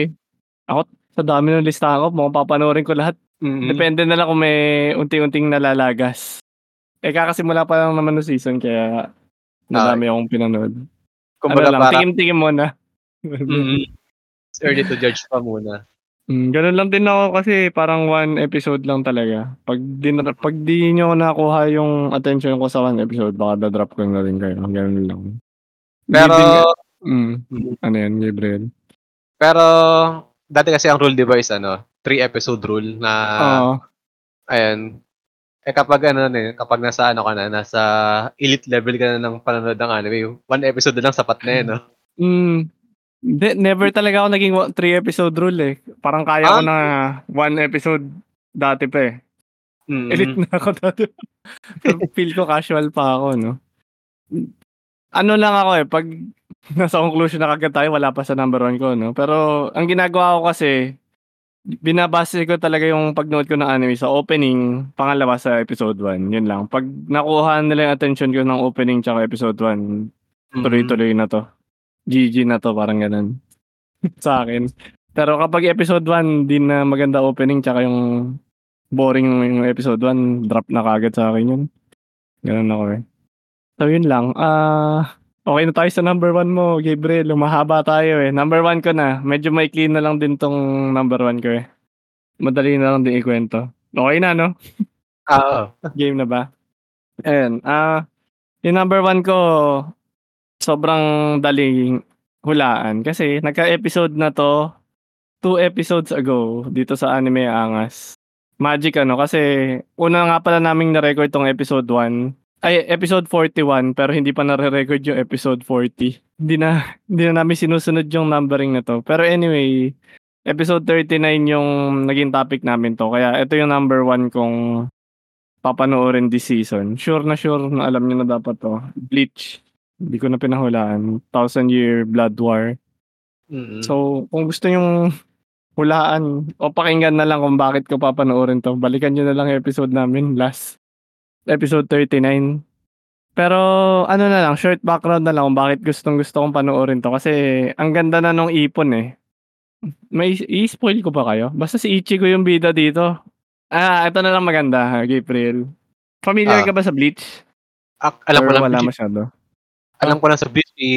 Ako sa dami ng listahan ko mukhang papanoorin ko lahat. Mm. Depende na lang kung may unti-unting nalalagas. Eh, kakasimula pa lang naman ng season kaya madami akong pinanood. Ano Kumbaga lang, parang tikim-tikim muna. Mm. It's early to judge pa muna. Hmm, gano'n lang din ako kasi parang 1 episode lang talaga. 'Pag di 'pag di niyo nakuha yung attention ko sa 1 episode baka da-drop ko na rin kayo, gano'n lang. Pero hmm, Mm. ano 'yan, Gabriel? Pero dati kasi ang rule is ano, 3 episode rule na Oo. ayan. Eh, kapag ano na, eh, kapag nasa ano ka na, nasa elite level ka na ng panonood ng anime, 1 episode na lang sapat na, eh, 'no? Hmm. Hindi, never talaga ako naging wa 3 episode rule, eh. Parang kaya ko Ah. na 1 episode dati pa, eh. Elite Mm. na ako dati. Pero [laughs] feel ko casual pa ako 'no. Ano lang ako, eh, 'pag [laughs] nasa conclusion na kaagad tayo wala pa sa number 1 ko 'no. Pero ang ginagawa ko kasi, binabase ko talaga yung pagnood ko ng anime sa opening, pangalawa sa episode 1, yun lang. 'Pag nakuha nila yung attention ko ng opening tsaka episode 1, Mm. tuloy-tuloy na 'to. GG na 'to, parang gano'n. [laughs] Sa akin. Pero kapag episode 1 di na maganda opening tsaka yung boring yung episode 1, drop na kaagad sa akin yun. Gano'n ako, eh. So yun lang, ah, okey na tayo sa number 1 mo, Gabriel. Humahaba tayo, eh. Number 1 ko na, medyo maikli na lang din 'tong number 1 ko, eh. Madali na lang din ikuwento. Okey na 'no? [laughs] Ah, oo. Game na ba? Ayan, ah, yung number 1 ko, sobrang daling hulaan kasi nagka-episode na 'to 2 episodes ago dito sa Anime Angas. Magic ano, kasi una nga pala naming na-record 'tong episode 1 ay episode 41 pero hindi pa nare-record yung episode 40. Hindi na hindi na namin sinusunod yung numbering na 'to. Pero anyway, episode 39 yung naging topic namin 'to kaya ito yung number 1 kong papanoorin this season. Sure na sure na alam niyo na dapat 'to, Bleach. Hindi ko na pinahulaan, Thousand Year Blood War. Mm. So, kung gusto niyong hulaan o pakinggan na lang kung bakit ko papanoorin 'to, balikan niyo na lang yung episode namin last episode 39. Pero ano na lang, short background na lang kung bakit gustong-gusto kong panoorin 'to kasi ang ganda na nung ipon, eh. May i-spoil ko ba kayo? Basta si Ichigo yung bida dito. Ah, ito na lang maganda, Gabriel. Familiar Ah. ka ba sa Bleach? Ah, alam ko lang wala Bleach masyado? alam ko lang sa Bleach si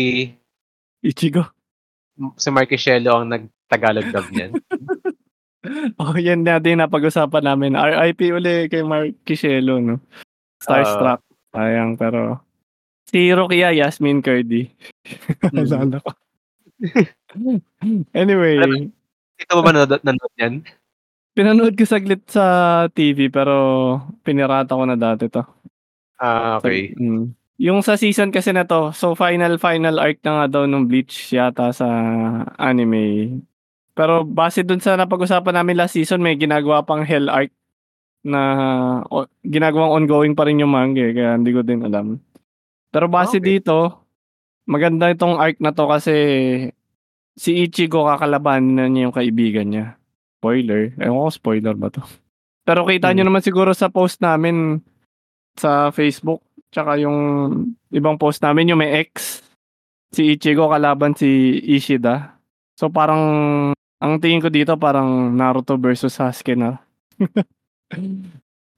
Ichigo? si Marquesiello ang nag-Tagalog dub niyan. [laughs] Oh, yan natin yung napag-usapan namin. RIP uli kay Mark Kishelo, no? Starstruck. Sayang, pero si Rukia Yasmin Curdy. [laughs] Mm. Naalala ko. Anyway, Ikaw ba ba nanood niyan? pinanood ko saglit sa TV pero pinirata ko na dati 'to. Ah, Sag okey. hmm. Yung sa season kasi na 'to, so final final arc na nga daw nung Bleach yata sa anime. Pero base dun sa napag-usapan namin last season may ginagawa pang Hell arc na o ginagawang ongoing pa rin yung manga, eh, kaya hindi ko din alam. Pero base Okey. dito, maganda itong arc na 'to kasi si Ichigo kakalabanin niya yung kaibigan niya. Spoiler, ewan ko spoiler ba 'to. [laughs] Pero kita Hmm. naman siguro sa post namin sa Facebook tsaka yung ibang post namin yung may X, si Ichigo kalaban si Ishida. So parang ang tingin ko dito parang Naruto versus Sasuke na. [laughs]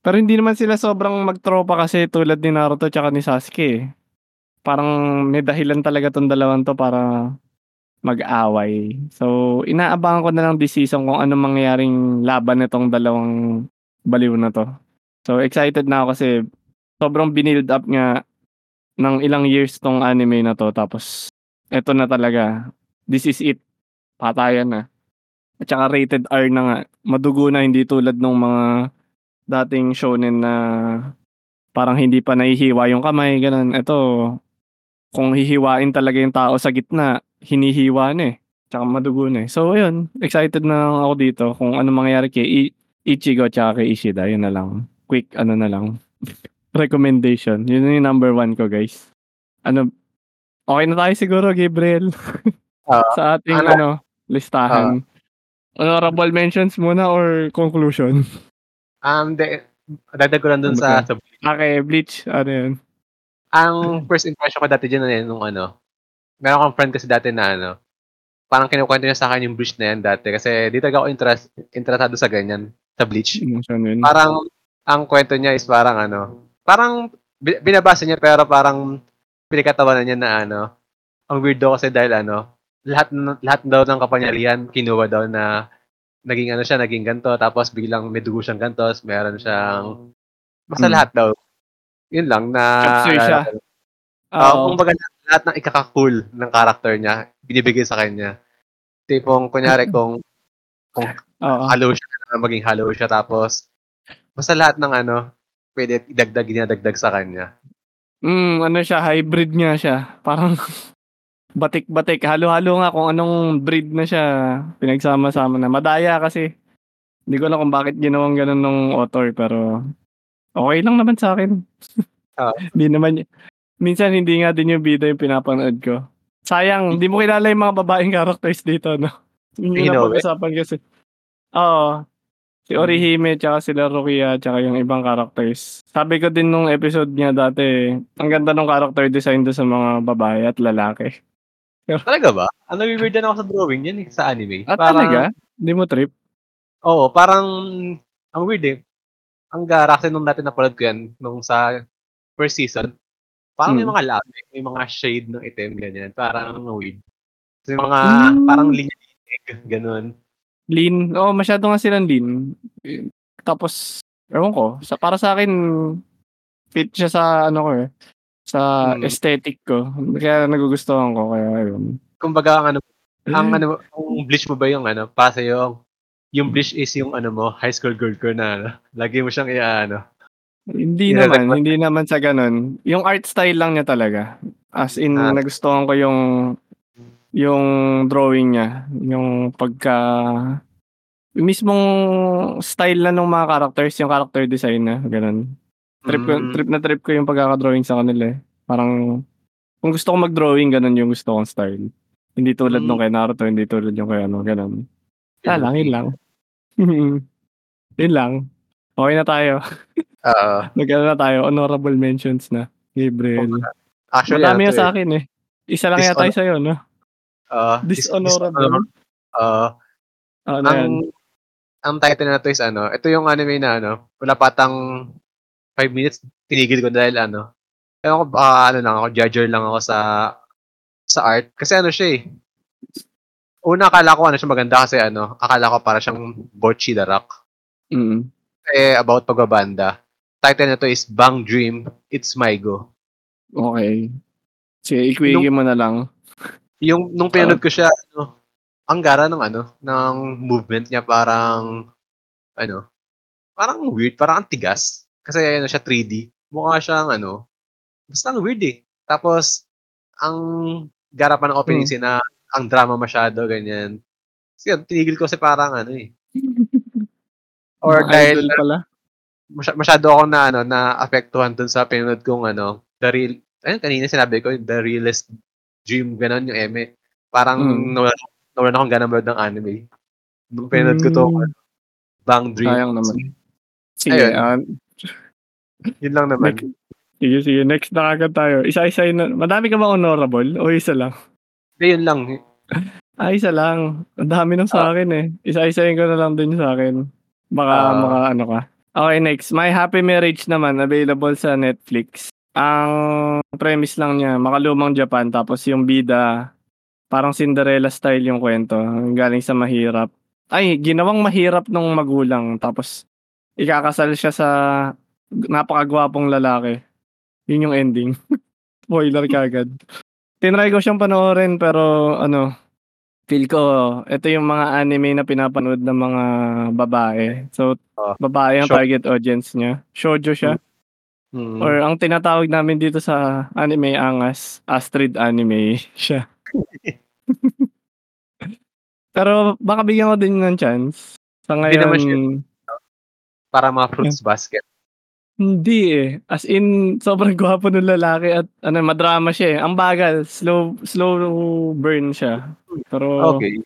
Pero hindi naman sila sobrang magtropa kasi tulad ni Naruto tsaka ni Sasuke, eh. Parang may dahilan talaga 'tong dalawang 'to para mag-away. So, inaabangan ko na lang this season kung anong mangyayaring laban nitong dalawang baliw na 'to. So, excited na ako kasi sobrang binild up nga ng ilang years 'tong anime na 'to tapos eto na talaga, this is it, patayan na. At saka rated R na nga, madugo na hindi tulad nung mga dating shonen na parang hindi pa nahihiwa yung kamay gano'n. Eto, kung hihiwain talaga yung tao sa gitna, hinihiwa na, eh, tsaka madugo na, eh. So ayun, excited na ako dito kung anong mangyayari kay I Ichigo tsaka kay Ishida, yun na lang. Quick ano na lang, [laughs] recommendation. Yun yung number 1 ko, guys. Ano, okey na tayo siguro, Gabriel, Oo. [laughs] sa ating Ano ano, listahan. Honorable mentions muna or conclusion? Um, de Dagdag ko lang dun Ano sa, sa Ah, kay Bleach, ano yun? Ang first impression ko dati diyan, ano, nung ano, meron akong friend kasi dati na ano, parang kinukwento niya sa akin yung Bleach na yan dati kasi di talaga ako interest, interesado sa ganyan, sa Bleach. Ano yun? Parang, ang kwento niya is parang ano, parang bi- binabasa niya pero parang pinagkatawanan niya na ano, ang weird daw kasi dahil ano, lahat lahat daw ng kapangyarihan kinuha daw na naging ano siya, naging ganto tapos biglang may dugo siyang ganto, tapos meron siyang basta Hmm. lahat daw. Yun lang na Capture siya. alala ko. Ah, Oo. kumbaga lahat ng ikaka-cool ng character niya binibigay sa kanya. Tipong kunyari kung [laughs] Oo. hollow siya na maging hollow siya tapos basta lahat ng ano pwede idagdag dinadagdag sa kanya. Mm, ano siya, hybrid nga siya. Parang [laughs] batik-batik. Halo-halo nga kung anong breed na siya. Pinagsama-sama na. Madaya kasi. Hindi ko alam kung bakit ginawang ganun nung author pero okay lang naman sa akin. Oo. [laughs] [laughs] Hindi naman y- minsan hindi nga din yung bida yung pinapanood ko. Sayang, hindi mo kilala yung mga babaeng characters dito, no? [laughs] Yung Inoue? napag-usapan kasi. Oo. Si Orihime, tsaka sila Rukia, tsaka yung ibang characters. Sabi ko din nung episode niya dati, ang ganda ng character design doon sa mga babae at lalaki. Talaga ba? Ano weird na ako sa drawing yan eh, sa anime. At talaga? Hindi mo trip? Oo, parang ang weird eh. Ang gara kasi nung dati napanood ko yan nung sa first season. Parang may Hmm. mga labi, may mga shade ng itim ganyan. Parang weird. Kasi mga Hmm. parang linya-linig, ganun. Lean. Oo, masyado nga silang lean. Tapos, ewan ko, sa, para sa akin, fit siya sa ano ko eh, sa Hmm. aesthetic ko. Kaya nagugustuhan ko, kaya ayun. Kumbaga ang ano, ang ano, ang bleach mo ba yung ano, para sa yung yung bleach is yung ano mo, high school girl ko na ano, lagi mo siyang iaano. Hindi Nilalagpas naman, hindi naman sa ganun. Yung art style lang niya talaga. As in, Ah. nagustuhan ko yung yung drawing niya. Yung pagka yung mismong style na ng mga characters, yung character design na, ganun. Trip, ko, Mm. trip na trip ko yung pagkaka-drawing sa kanila eh. Parang, kung gusto ko mag-drawing, ganun yung gusto kong style. Hindi tulad Mm. nung kay Naruto, hindi tulad yung kay ano, ganun. Wala lang, yun lang. [laughs] yun lang. Okay na tayo. [laughs] Oo. Nag-ano na tayo, honorable mentions na. Gabriel. Actually, Madami ano yan sa eh. akin eh. Isa lang yata Dishonor- sa'yo, no? Dis- Dishonorable. Oo. Ano yan? ang ang title na to is ano, ito yung anime na ano, wala patang 5 minutes, tinigil ko dahil ano, ewan ko, baka ano lang ako, judger lang ako sa sa art. Kasi ano siya eh, una akala ko ano siya maganda kasi ano, akala ko para siyang Bocchi the Rock. Mm. Eh, about pagbabanda. Title na to is Bang Dream, It's My Go. Okay. Sige, ikwigi mo na lang. Yung, nung pinanood ko siya, ano, ang gara ng ano, ng movement niya parang, ano, parang weird, parang ang tigas. Kasi ano siya 3D. Mukha siyang ano, basta ang weird eh. Tapos, ang gara pa ng opening Hmm. scene na ang drama masyado, ganyan. Kasi yun, tinigil ko kasi parang ano eh. [laughs] Or Mga dahil pala. masy- masyado ako na ano na apektuhan dun sa pinanood kong ano the real ayun kanina sinabi ko the realest dream ganon yung eme parang Mm. nawala, nawala akong ganang ng anime nung pinanood ko to Mm. Bang Dream Sayang naman. Sige, Ayun. ah, yun lang naman next, sige, sige, next na agad tayo. Isa-isa na, madami ka ba honorable o isa lang? Hindi, yun lang Ah, isa lang. Ang dami nung sa Ah. akin eh. Isa-isahin ko na lang din sa akin. Baka, Ah. maka ano ka. Okay, next. My Happy Marriage naman, available sa Netflix. Ang premise lang niya, makalumang Japan, tapos yung bida, parang Cinderella style yung kwento. Galing sa mahirap. Ay, ginawang mahirap nung magulang, tapos ikakasal siya sa napakagwapong lalaki. Yun yung ending. [laughs] Spoiler kagad. Tinry ko siyang panoorin pero ano, feel ko ito yung mga anime na pinapanood ng mga babae. So, Ah, babae ang target audience niya. Shoujo siya. Mm. Or ang tinatawag namin dito sa anime angas, Astrid anime [laughs] siya. [laughs] Pero baka bigyan ko din ng chance. Sa ngayon, para mga fruits basket Hindi eh. As in, sobrang [laughs] gwapo ng lalaki at ano, madrama siya eh. Ang bagal, slow slow burn siya. Pero okay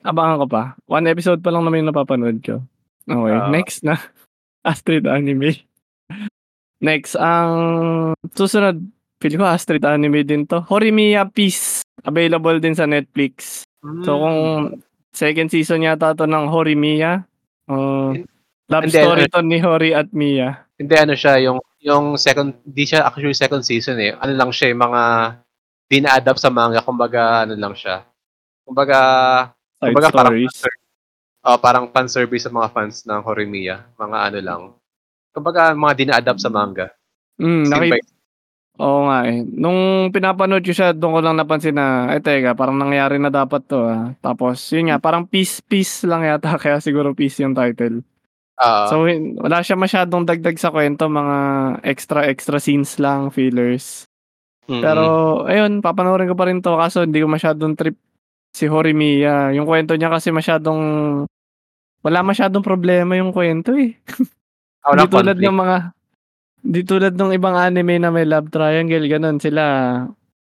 abangan ko pa. One episode pa lang naman yung napapanood ko. Okay, Ah. next na. [laughs] Astrid Anime. [laughs] Next, ang susunod, feel ko Astrid Anime din to. Horimiya Peace. Available din sa Netflix. So kung Hmm. second season yata to ng Horimiya. Uh, love Hindi, story ano- to ni Hori at Mia. Hindi ano siya, yung yung second, di siya actually second season eh. Ano lang siya, yung mga di na-adapt sa manga, kumbaga ano lang siya. Kumbaga, Side kumbaga parang stories. oh, parang fan service sa mga fans ng Horimiya. Mga ano lang. Kumbaga, mga di na-adapt sa manga. Mm, nakita, Oo nga eh. Nung pinapanood ko siya, doon ko lang napansin na, eh teka, parang nangyari na dapat to ah. Tapos, yun nga, parang peace, peace lang yata, [laughs] kaya siguro peace yung title. So, wala siya masyadong dagdag sa kwento, mga extra, extra scenes lang, fillers. mm-mm. Pero, ayun, papanoorin ko pa rin to, kaso hindi ko masyadong trip si Horimiya. Yung kwento niya kasi masyadong, wala masyadong problema yung kwento eh. Ah, Hindi walang tulad conflict. ng mga di tulad ng ibang anime na may love triangle ganun sila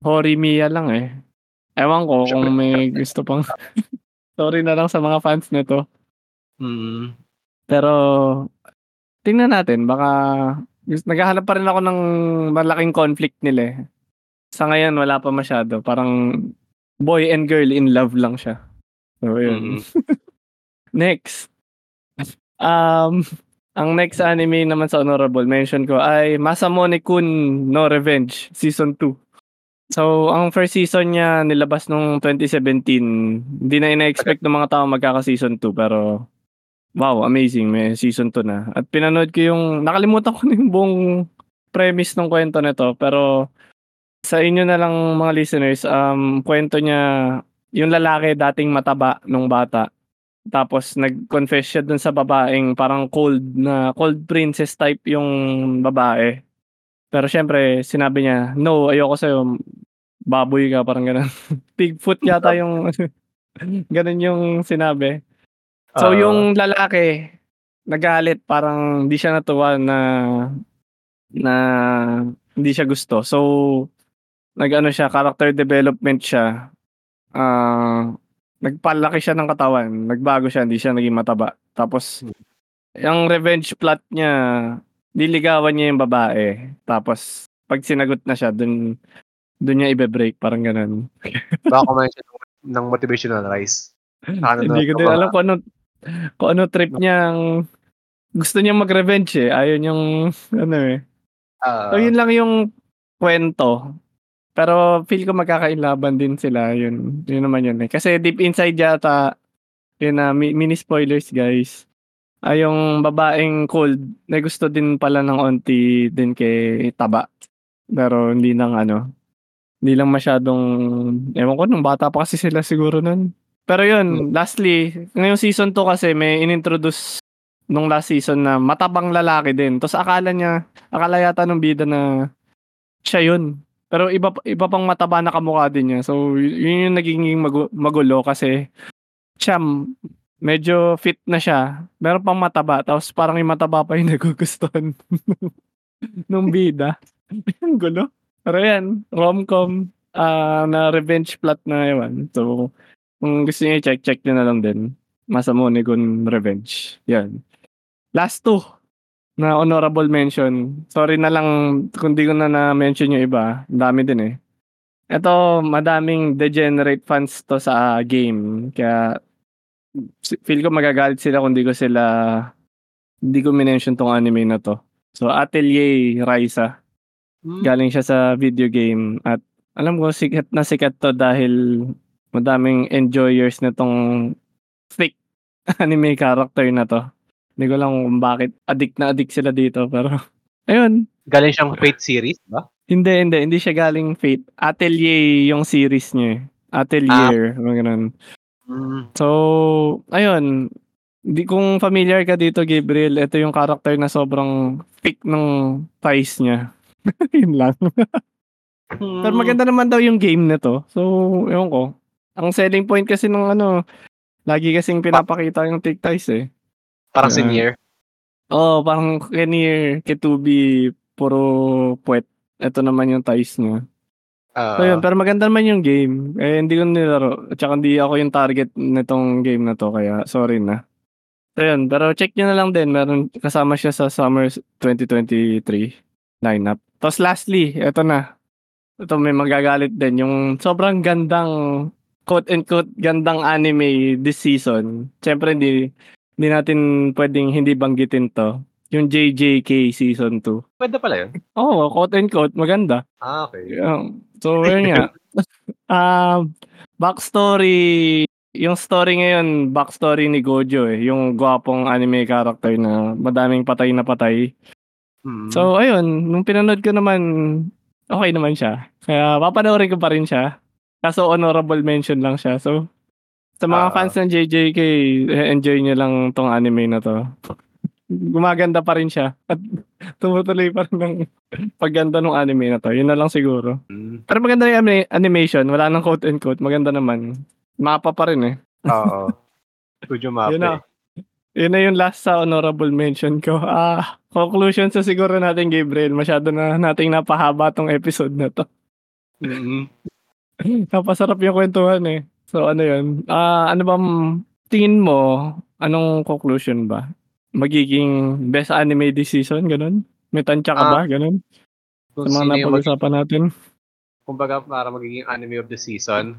Horimiya lang eh. Ewan ko kung may gusto pang [laughs] Sorry na lang sa mga fans nito. Mm. Pero tingnan natin baka naghahanap pa rin ako ng malaking conflict nila eh. Sa ngayon wala pa masyado. Parang boy and girl in love lang siya. So yun. Mm. [laughs] Next. Um, ang next anime naman sa honorable mention ko ay Masamune Kun no Revenge Season 2. So, ang first season niya nilabas nung 2017. Hindi na ina-expect ng mga tao magkaka-season 2 pero wow, amazing. May season 2 na. At pinanood ko yung, nakalimutan ko na yung buong premise ng kwento nito pero sa inyo na lang mga listeners, um, kwento niya, yung lalaki dating mataba nung bata. Tapos nag-confess siya dun sa babaeng parang cold na cold princess type yung babae. Pero syempre, sinabi niya, no, ayoko sa'yo. Baboy ka, parang ganun. [laughs] Pigfoot yata yung, [laughs] ganun yung sinabi. So Ah. yung lalaki, nagalit, parang hindi siya natuwa na, na hindi siya gusto. So, nag-ano siya, character development siya. Ah, nagpalaki siya ng katawan, nagbago siya, hindi siya naging mataba. Tapos, yung revenge plot niya, diligawan niya yung babae. Tapos, pag sinagot na siya, dun, dun niya ibe-break, parang ganun. Baka kumain siya ng, ng motivational rice. [laughs] Ano Hindi ko din alam kung ano, kung ano trip niya. ang- Gusto niya mag-revenge eh. Ayaw niyang, ano eh. Ah, So, yun lang yung kwento. Pero feel ko magkakainlaban din sila. Yun, yun naman yun eh. Kasi deep inside yata, yun na, mi- mini spoilers guys. Ay yung babaeng cold, na gusto din pala ng onti din kay Taba. Pero hindi nang ano, hindi lang masyadong, ewan ko, nung bata pa kasi sila siguro nun. Pero yun, lastly, ngayong season 2 kasi may inintroduce nung last season na matabang lalaki din. Tapos akala niya, akala yata nung bida na siya yun. Pero iba iba pang mataba na kamukha din niya. So yun yung naging magu- magulo kasi siya medyo fit na siya. Meron pang mataba tapos parang yung mataba pa yung [laughs] nagugustuhan [laughs] nung bida. [laughs] Ang gulo. Pero yan, rom-com ah, na revenge plot na ewan. So kung gusto niyo check check niyo na lang din. Masamune Gun Revenge. Yan. Last two na honorable mention. Sorry na lang kung di ko na na-mention yung iba. Ang dami din eh. Ito, madaming degenerate fans to sa game. Kaya feel ko magagalit sila kung di ko sila hindi ko minention tong anime na to. So, Atelier Raisa. hmm, Galing siya sa video game. At alam ko, sikat na sikat to dahil madaming enjoyers na tong thick anime character na to. Hindi ko lang kung bakit addict na addict sila dito. Pero, [laughs] ayun. galing siyang Fate series, ba? Hindi, hindi. Hindi siya galing Fate. Atelier yung series niya eh. Atelier. mga ganun. Mm. So, ayun. Di kung familiar ka dito, Gabriel, ito yung character na sobrang thick ng thighs niya. [laughs] Yun lang. [laughs] Hmm. Pero maganda naman daw yung game na to. So, ewan ko. Ang selling point kasi nung ano, lagi kasing pinapakita yung thick thighs eh. Parang Ah. senior. Oo, oh, parang Kenir, Ketubi, puro puwet. Ito naman yung thighs niya. Ah, So yun, pero maganda naman yung game. Eh, hindi ko nilaro. At saka hindi ako yung target nitong game na to, kaya sorry na. So yun, pero check nyo na lang din, meron kasama siya sa summer 2023 lineup. Tapos lastly, eto na. Ito may magagalit din, yung sobrang gandang quote and quote gandang anime this season. Siyempre hindi hindi natin pwedeng hindi banggitin to. Yung JJK season 2. Pwede pala yun? Oo, oh, quote and quote, maganda. Ah, okay. Yeah. So, yun nga. uh, [laughs] backstory, yung story ngayon, backstory ni Gojo eh. Yung gwapong anime character na madaming patay na patay. Hmm. So, ayun, nung pinanood ko naman, okay naman siya. Kaya papanoorin ko pa rin siya. Kaso honorable mention lang siya. So, sa mga Ah. fans ng JJK, enjoy nyo lang tong anime na to. Gumaganda pa rin siya. At [laughs] tumutuloy pa rin ng pagganda ng anime na to. Yun na lang siguro. Hmm. Pero maganda yung ani- animation. Wala nang quote and quote. Maganda naman. Mapa pa rin eh. Oo. Studio map [laughs] Yun na. Yun na yung last sa honorable mention ko. Ah, conclusion sa siguro natin, Gabriel. Masyado na nating napahaba tong episode na to. Mm-mm. Napasarap yung kwentuhan eh. So ano yun? Ah, ano bang tingin mo? Anong conclusion ba? Magiging best anime this season? Ganun? May tansya ka Ah, ba? Ganun? Kung Sa mga napag-usapan natin? kumbaga para magiging anime of the season.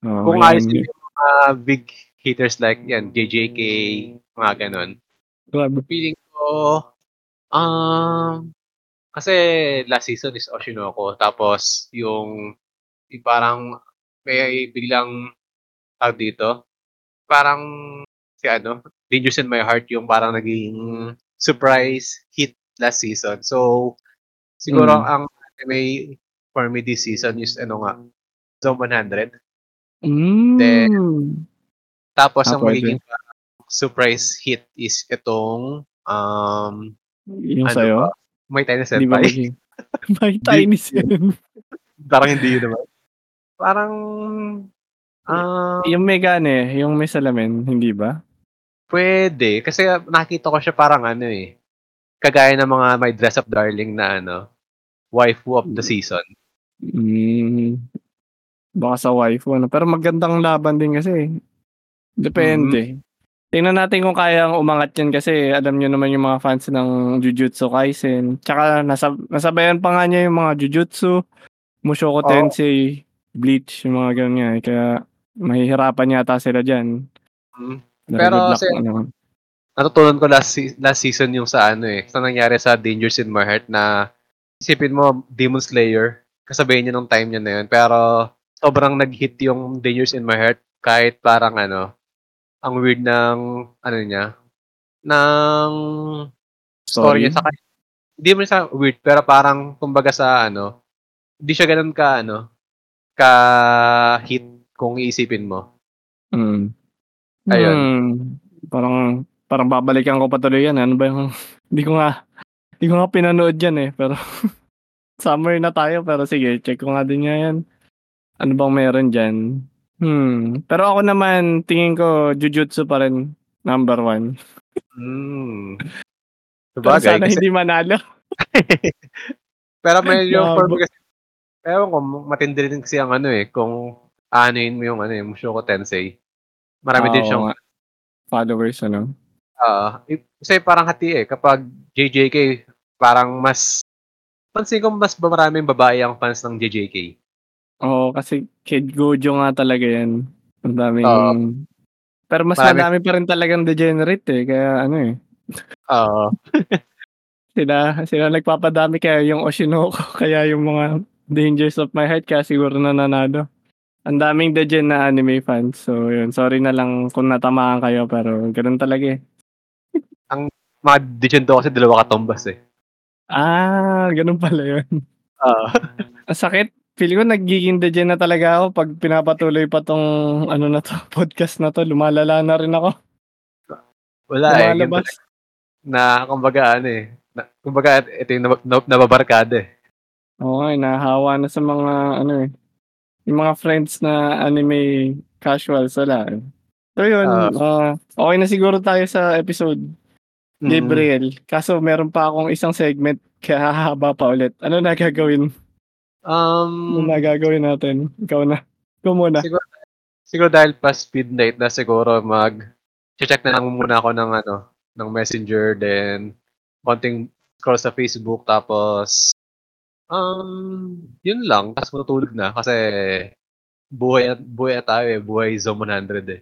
Oh, Kung ayos yung mga big hitters like yan, JJK, mga ganon. Grabe. Feeling ko, um, kasi last season is Oshinoko. Tapos yung, yung parang may biglang tawag dito, parang si ano, Dangerous in My Heart yung parang naging surprise hit last season. So, siguro Mm. ang anime for me this season is ano nga, Zone 100. Mm. Then, Tapos Ah, ang magiging parang surprise hit is itong um, Yung ano sa'yo? ba? May Tiny Senpai. May [laughs] tiny sen. parang hindi yun naman. Parang ah yung may gane, yung may salamin, hindi ba? pwede. Kasi nakita ko siya parang ano eh. Kagaya ng mga may dress up darling na ano, waifu of the season. Mm, baka sa waifu, ano. Pero magandang laban din kasi. Depende. Tingnan natin kung kayang umangat yan kasi alam nyo naman yung mga fans ng Jujutsu Kaisen. Tsaka nasa, nasabayan pa nga niya yung mga Jujutsu, Mushoku Oo. Tensei, Bleach, yung mga ganyan nga. eh. Kaya mahihirapan yata sila dyan. Mm. Pero kasi- ano. Natutunan ko last, se- last season yung sa ano eh. Sa nangyari sa Dangers in My Heart na isipin mo Demon Slayer. Kasabayan niya nung time niya na yun. Pero sobrang nag-hit yung Dangers in My Heart kahit parang ano, ang weird ng ano niya, ng story, Story? niya sa hindi mo sa weird pero parang kumbaga sa ano, hindi siya ganun ka ano, ka hit kung iisipin mo. Mm. Ayun. Hmm. Parang parang babalikan ko pa tuloy yan. Ano ba yung [laughs] hindi ko nga hindi ko nga pinanood yan eh. Pero [laughs] summer na tayo pero sige, check ko nga din nga yan. Ano bang meron dyan? Hmm. Pero ako naman, tingin ko Jujutsu pa rin number one. Mm. Pero Sabagay, sana kasi- hindi manalo. [laughs] Pero may yung Grabe. for kasi, ewan ko, matindi rin kasi ang ano eh, kung anuin mo yung ano eh, Mushoku Tensei. Marami din Oo siyang. Followers, ano? ah, i- kasi parang hati eh, kapag JJK, parang mas, pansin ko mas maraming babae ang fans ng JJK. Oo, kasi Kid Gojo nga talaga yan. Ang daming... Oo. pero mas Marami- madami pa rin talagang degenerate eh. Kaya ano eh. Oo. [laughs] Sila, sila nagpapadami kaya yung Oshinoko, [laughs] kaya yung mga Dangers of My Heart, kaya siguro nananado. Ang daming degen na anime fans. So, yun. Sorry na lang kung natamaan kayo, pero ganun talaga eh. [laughs] mga Digendo kasi dalawa katumbas eh. Ah, ganun pala yun. Oo. [laughs] Ang sakit. Feeling ko nagiging degen na talaga ako pag pinapatuloy pa tong ano na to, [laughs] podcast na to. Lumalala na rin ako. Wala eh. Lumalabas. Na, kumbaga ano eh, na, kumbaga ito yung nab- nab- nababarkada eh. Oo nga, eh, nahawa na sa mga ano eh. Yung mga friends na anime casuals wala eh. So yun, Ah. ah, okay na siguro tayo sa episode. Mm. Gabriel, kaso meron pa akong isang segment kaya hahaba pa ulit. Ano na gagawin? Ano Um, na gagawin natin? Ikaw na. Ikaw muna. siguro, siguro dahil past midnight na siguro mag check na lang muna ako ng ano, ng Messenger, then konting scroll sa Facebook, tapos um, yun lang, tapos matutulog na kasi buhay at buhay at tayo eh, buhay Zone 100 eh.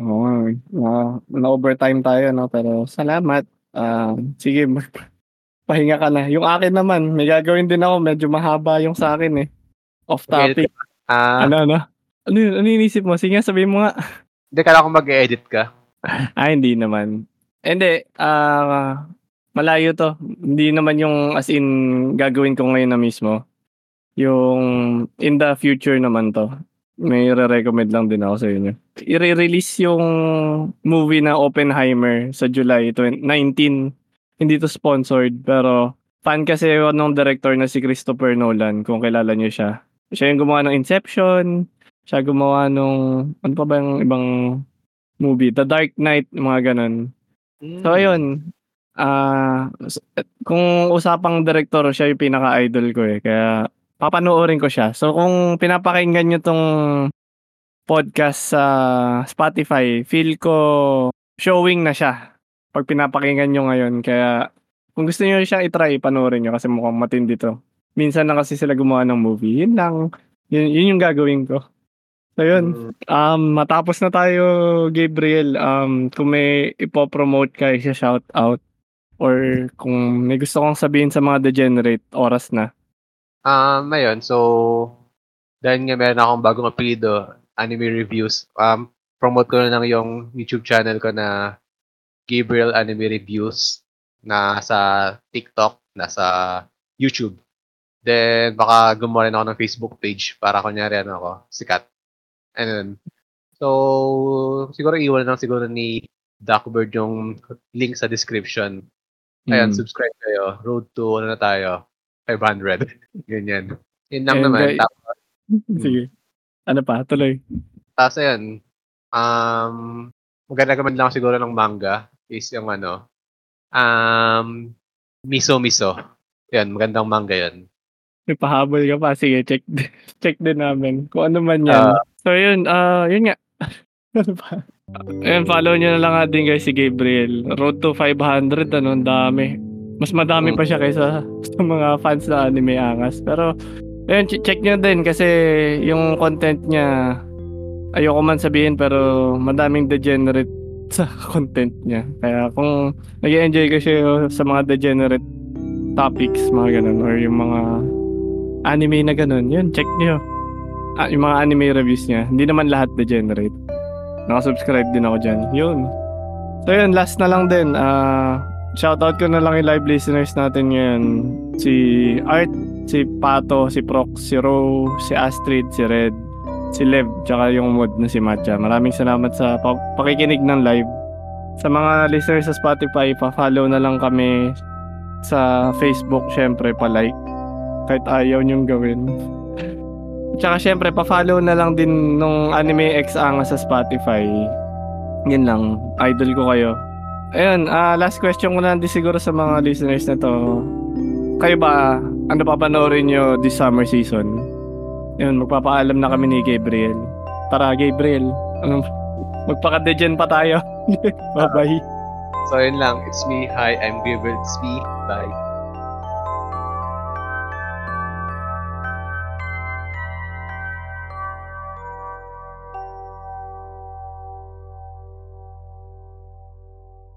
Oo, uh, na-overtime tayo, no? Pero salamat. Uh, sige, pahinga ka na. Yung akin naman, may gagawin din ako. Medyo mahaba yung sa akin eh. Off topic. Ah, Ano, ano? Ano yun? Ano inisip mo? Sige, sabihin mo nga. hindi kala ko mag-edit ka. ah, hindi naman. Hindi, ah, malayo to. Hindi naman yung as in gagawin ko ngayon na mismo. Yung in the future naman to. May re-recommend lang din ako sa inyo. I-release yung movie na Oppenheimer sa July 20- 19. Hindi to sponsored pero fan kasi ako nung director na si Christopher Nolan kung kilala niyo siya. Siya yung gumawa ng Inception, siya gumawa nung ano pa ba yung ibang movie, The Dark Knight, mga ganun. So ayun, ah kung usapang director siya yung pinaka-idol ko eh. Kaya papanoorin ko siya. So kung pinapakinggan niyo tong podcast sa Spotify, feel ko showing na siya pag pinapakinggan nyo ngayon. Kaya kung gusto niyo siyang i-try, panoorin niyo kasi mukhang matindi to. Minsan na kasi sila gumawa ng movie. Yun lang. Yun, yun yung gagawin ko. So yun. Mm. Um, matapos na tayo, Gabriel. Um, kung may ipopromote ka, isa shout out. Or kung may gusto kong sabihin sa mga degenerate, oras na. Um, ayun, so, dahil nga meron akong bagong apelido, anime reviews, um, promote ko na lang yung YouTube channel ko na Gabriel Anime Reviews na sa TikTok, nasa YouTube. Then, baka gumawa rin ako ng Facebook page para kunyari ano ako, sikat. And so, siguro iwan lang siguro ni Duckbird yung link sa description. Ayan, Mm. subscribe kayo. Road to, ano na tayo, 500. [laughs] Ganyan. Yun lang And naman. guys- Tapos, [laughs] Sige. Ano pa? Tuloy. tapos ayan, um, maganda naman lang siguro ng manga is yung ano, um, Miso Miso. Yan, magandang manga yan. May pahabol ka pa. Sige, check [laughs] check din namin. Kung ano man yan. Ah. so, yun. ah yun nga. ano pa? Ayun, follow nyo na lang nga din guys si Gabriel. Road to 500, ano, dami. Mas madami pa siya kaysa [laughs] sa mga fans na anime angas. Pero, ayun, ch- check nyo din kasi yung content niya, ayoko man sabihin pero madaming degenerate [laughs] sa content niya. Kaya kung nag enjoy kayo sa mga degenerate topics, mga ganun, or yung mga anime na ganun, yun, check nyo. Ah, yung mga anime reviews niya. Hindi naman lahat degenerate. Nakasubscribe din ako dyan. Yun. So yun, last na lang din. Ah, shoutout ko na lang yung live listeners natin ngayon. Si Art, si Pato, si Prox, si Ro, si Astrid, si Red, si Lev, tsaka yung mod na si Matcha. Maraming salamat sa pa- pakikinig ng live. Sa mga listeners sa Spotify, pa-follow na lang kami sa Facebook, syempre, pa-like. Kahit ayaw niyong gawin. Tsaka syempre, pa-follow na lang din nung Anime X Anga sa Spotify. Yun lang. Idol ko kayo. Ayun, ah last question ko na din siguro sa mga listeners na to. Kayo ba, ano pa panoorin nyo this summer season? Yun, magpapaalam na kami ni Gabriel. Tara, Gabriel. Ano, magpaka-degen pa tayo. [laughs] Bye-bye. So, yun lang. It's me. Hi, I'm Gabriel Spi. Bye.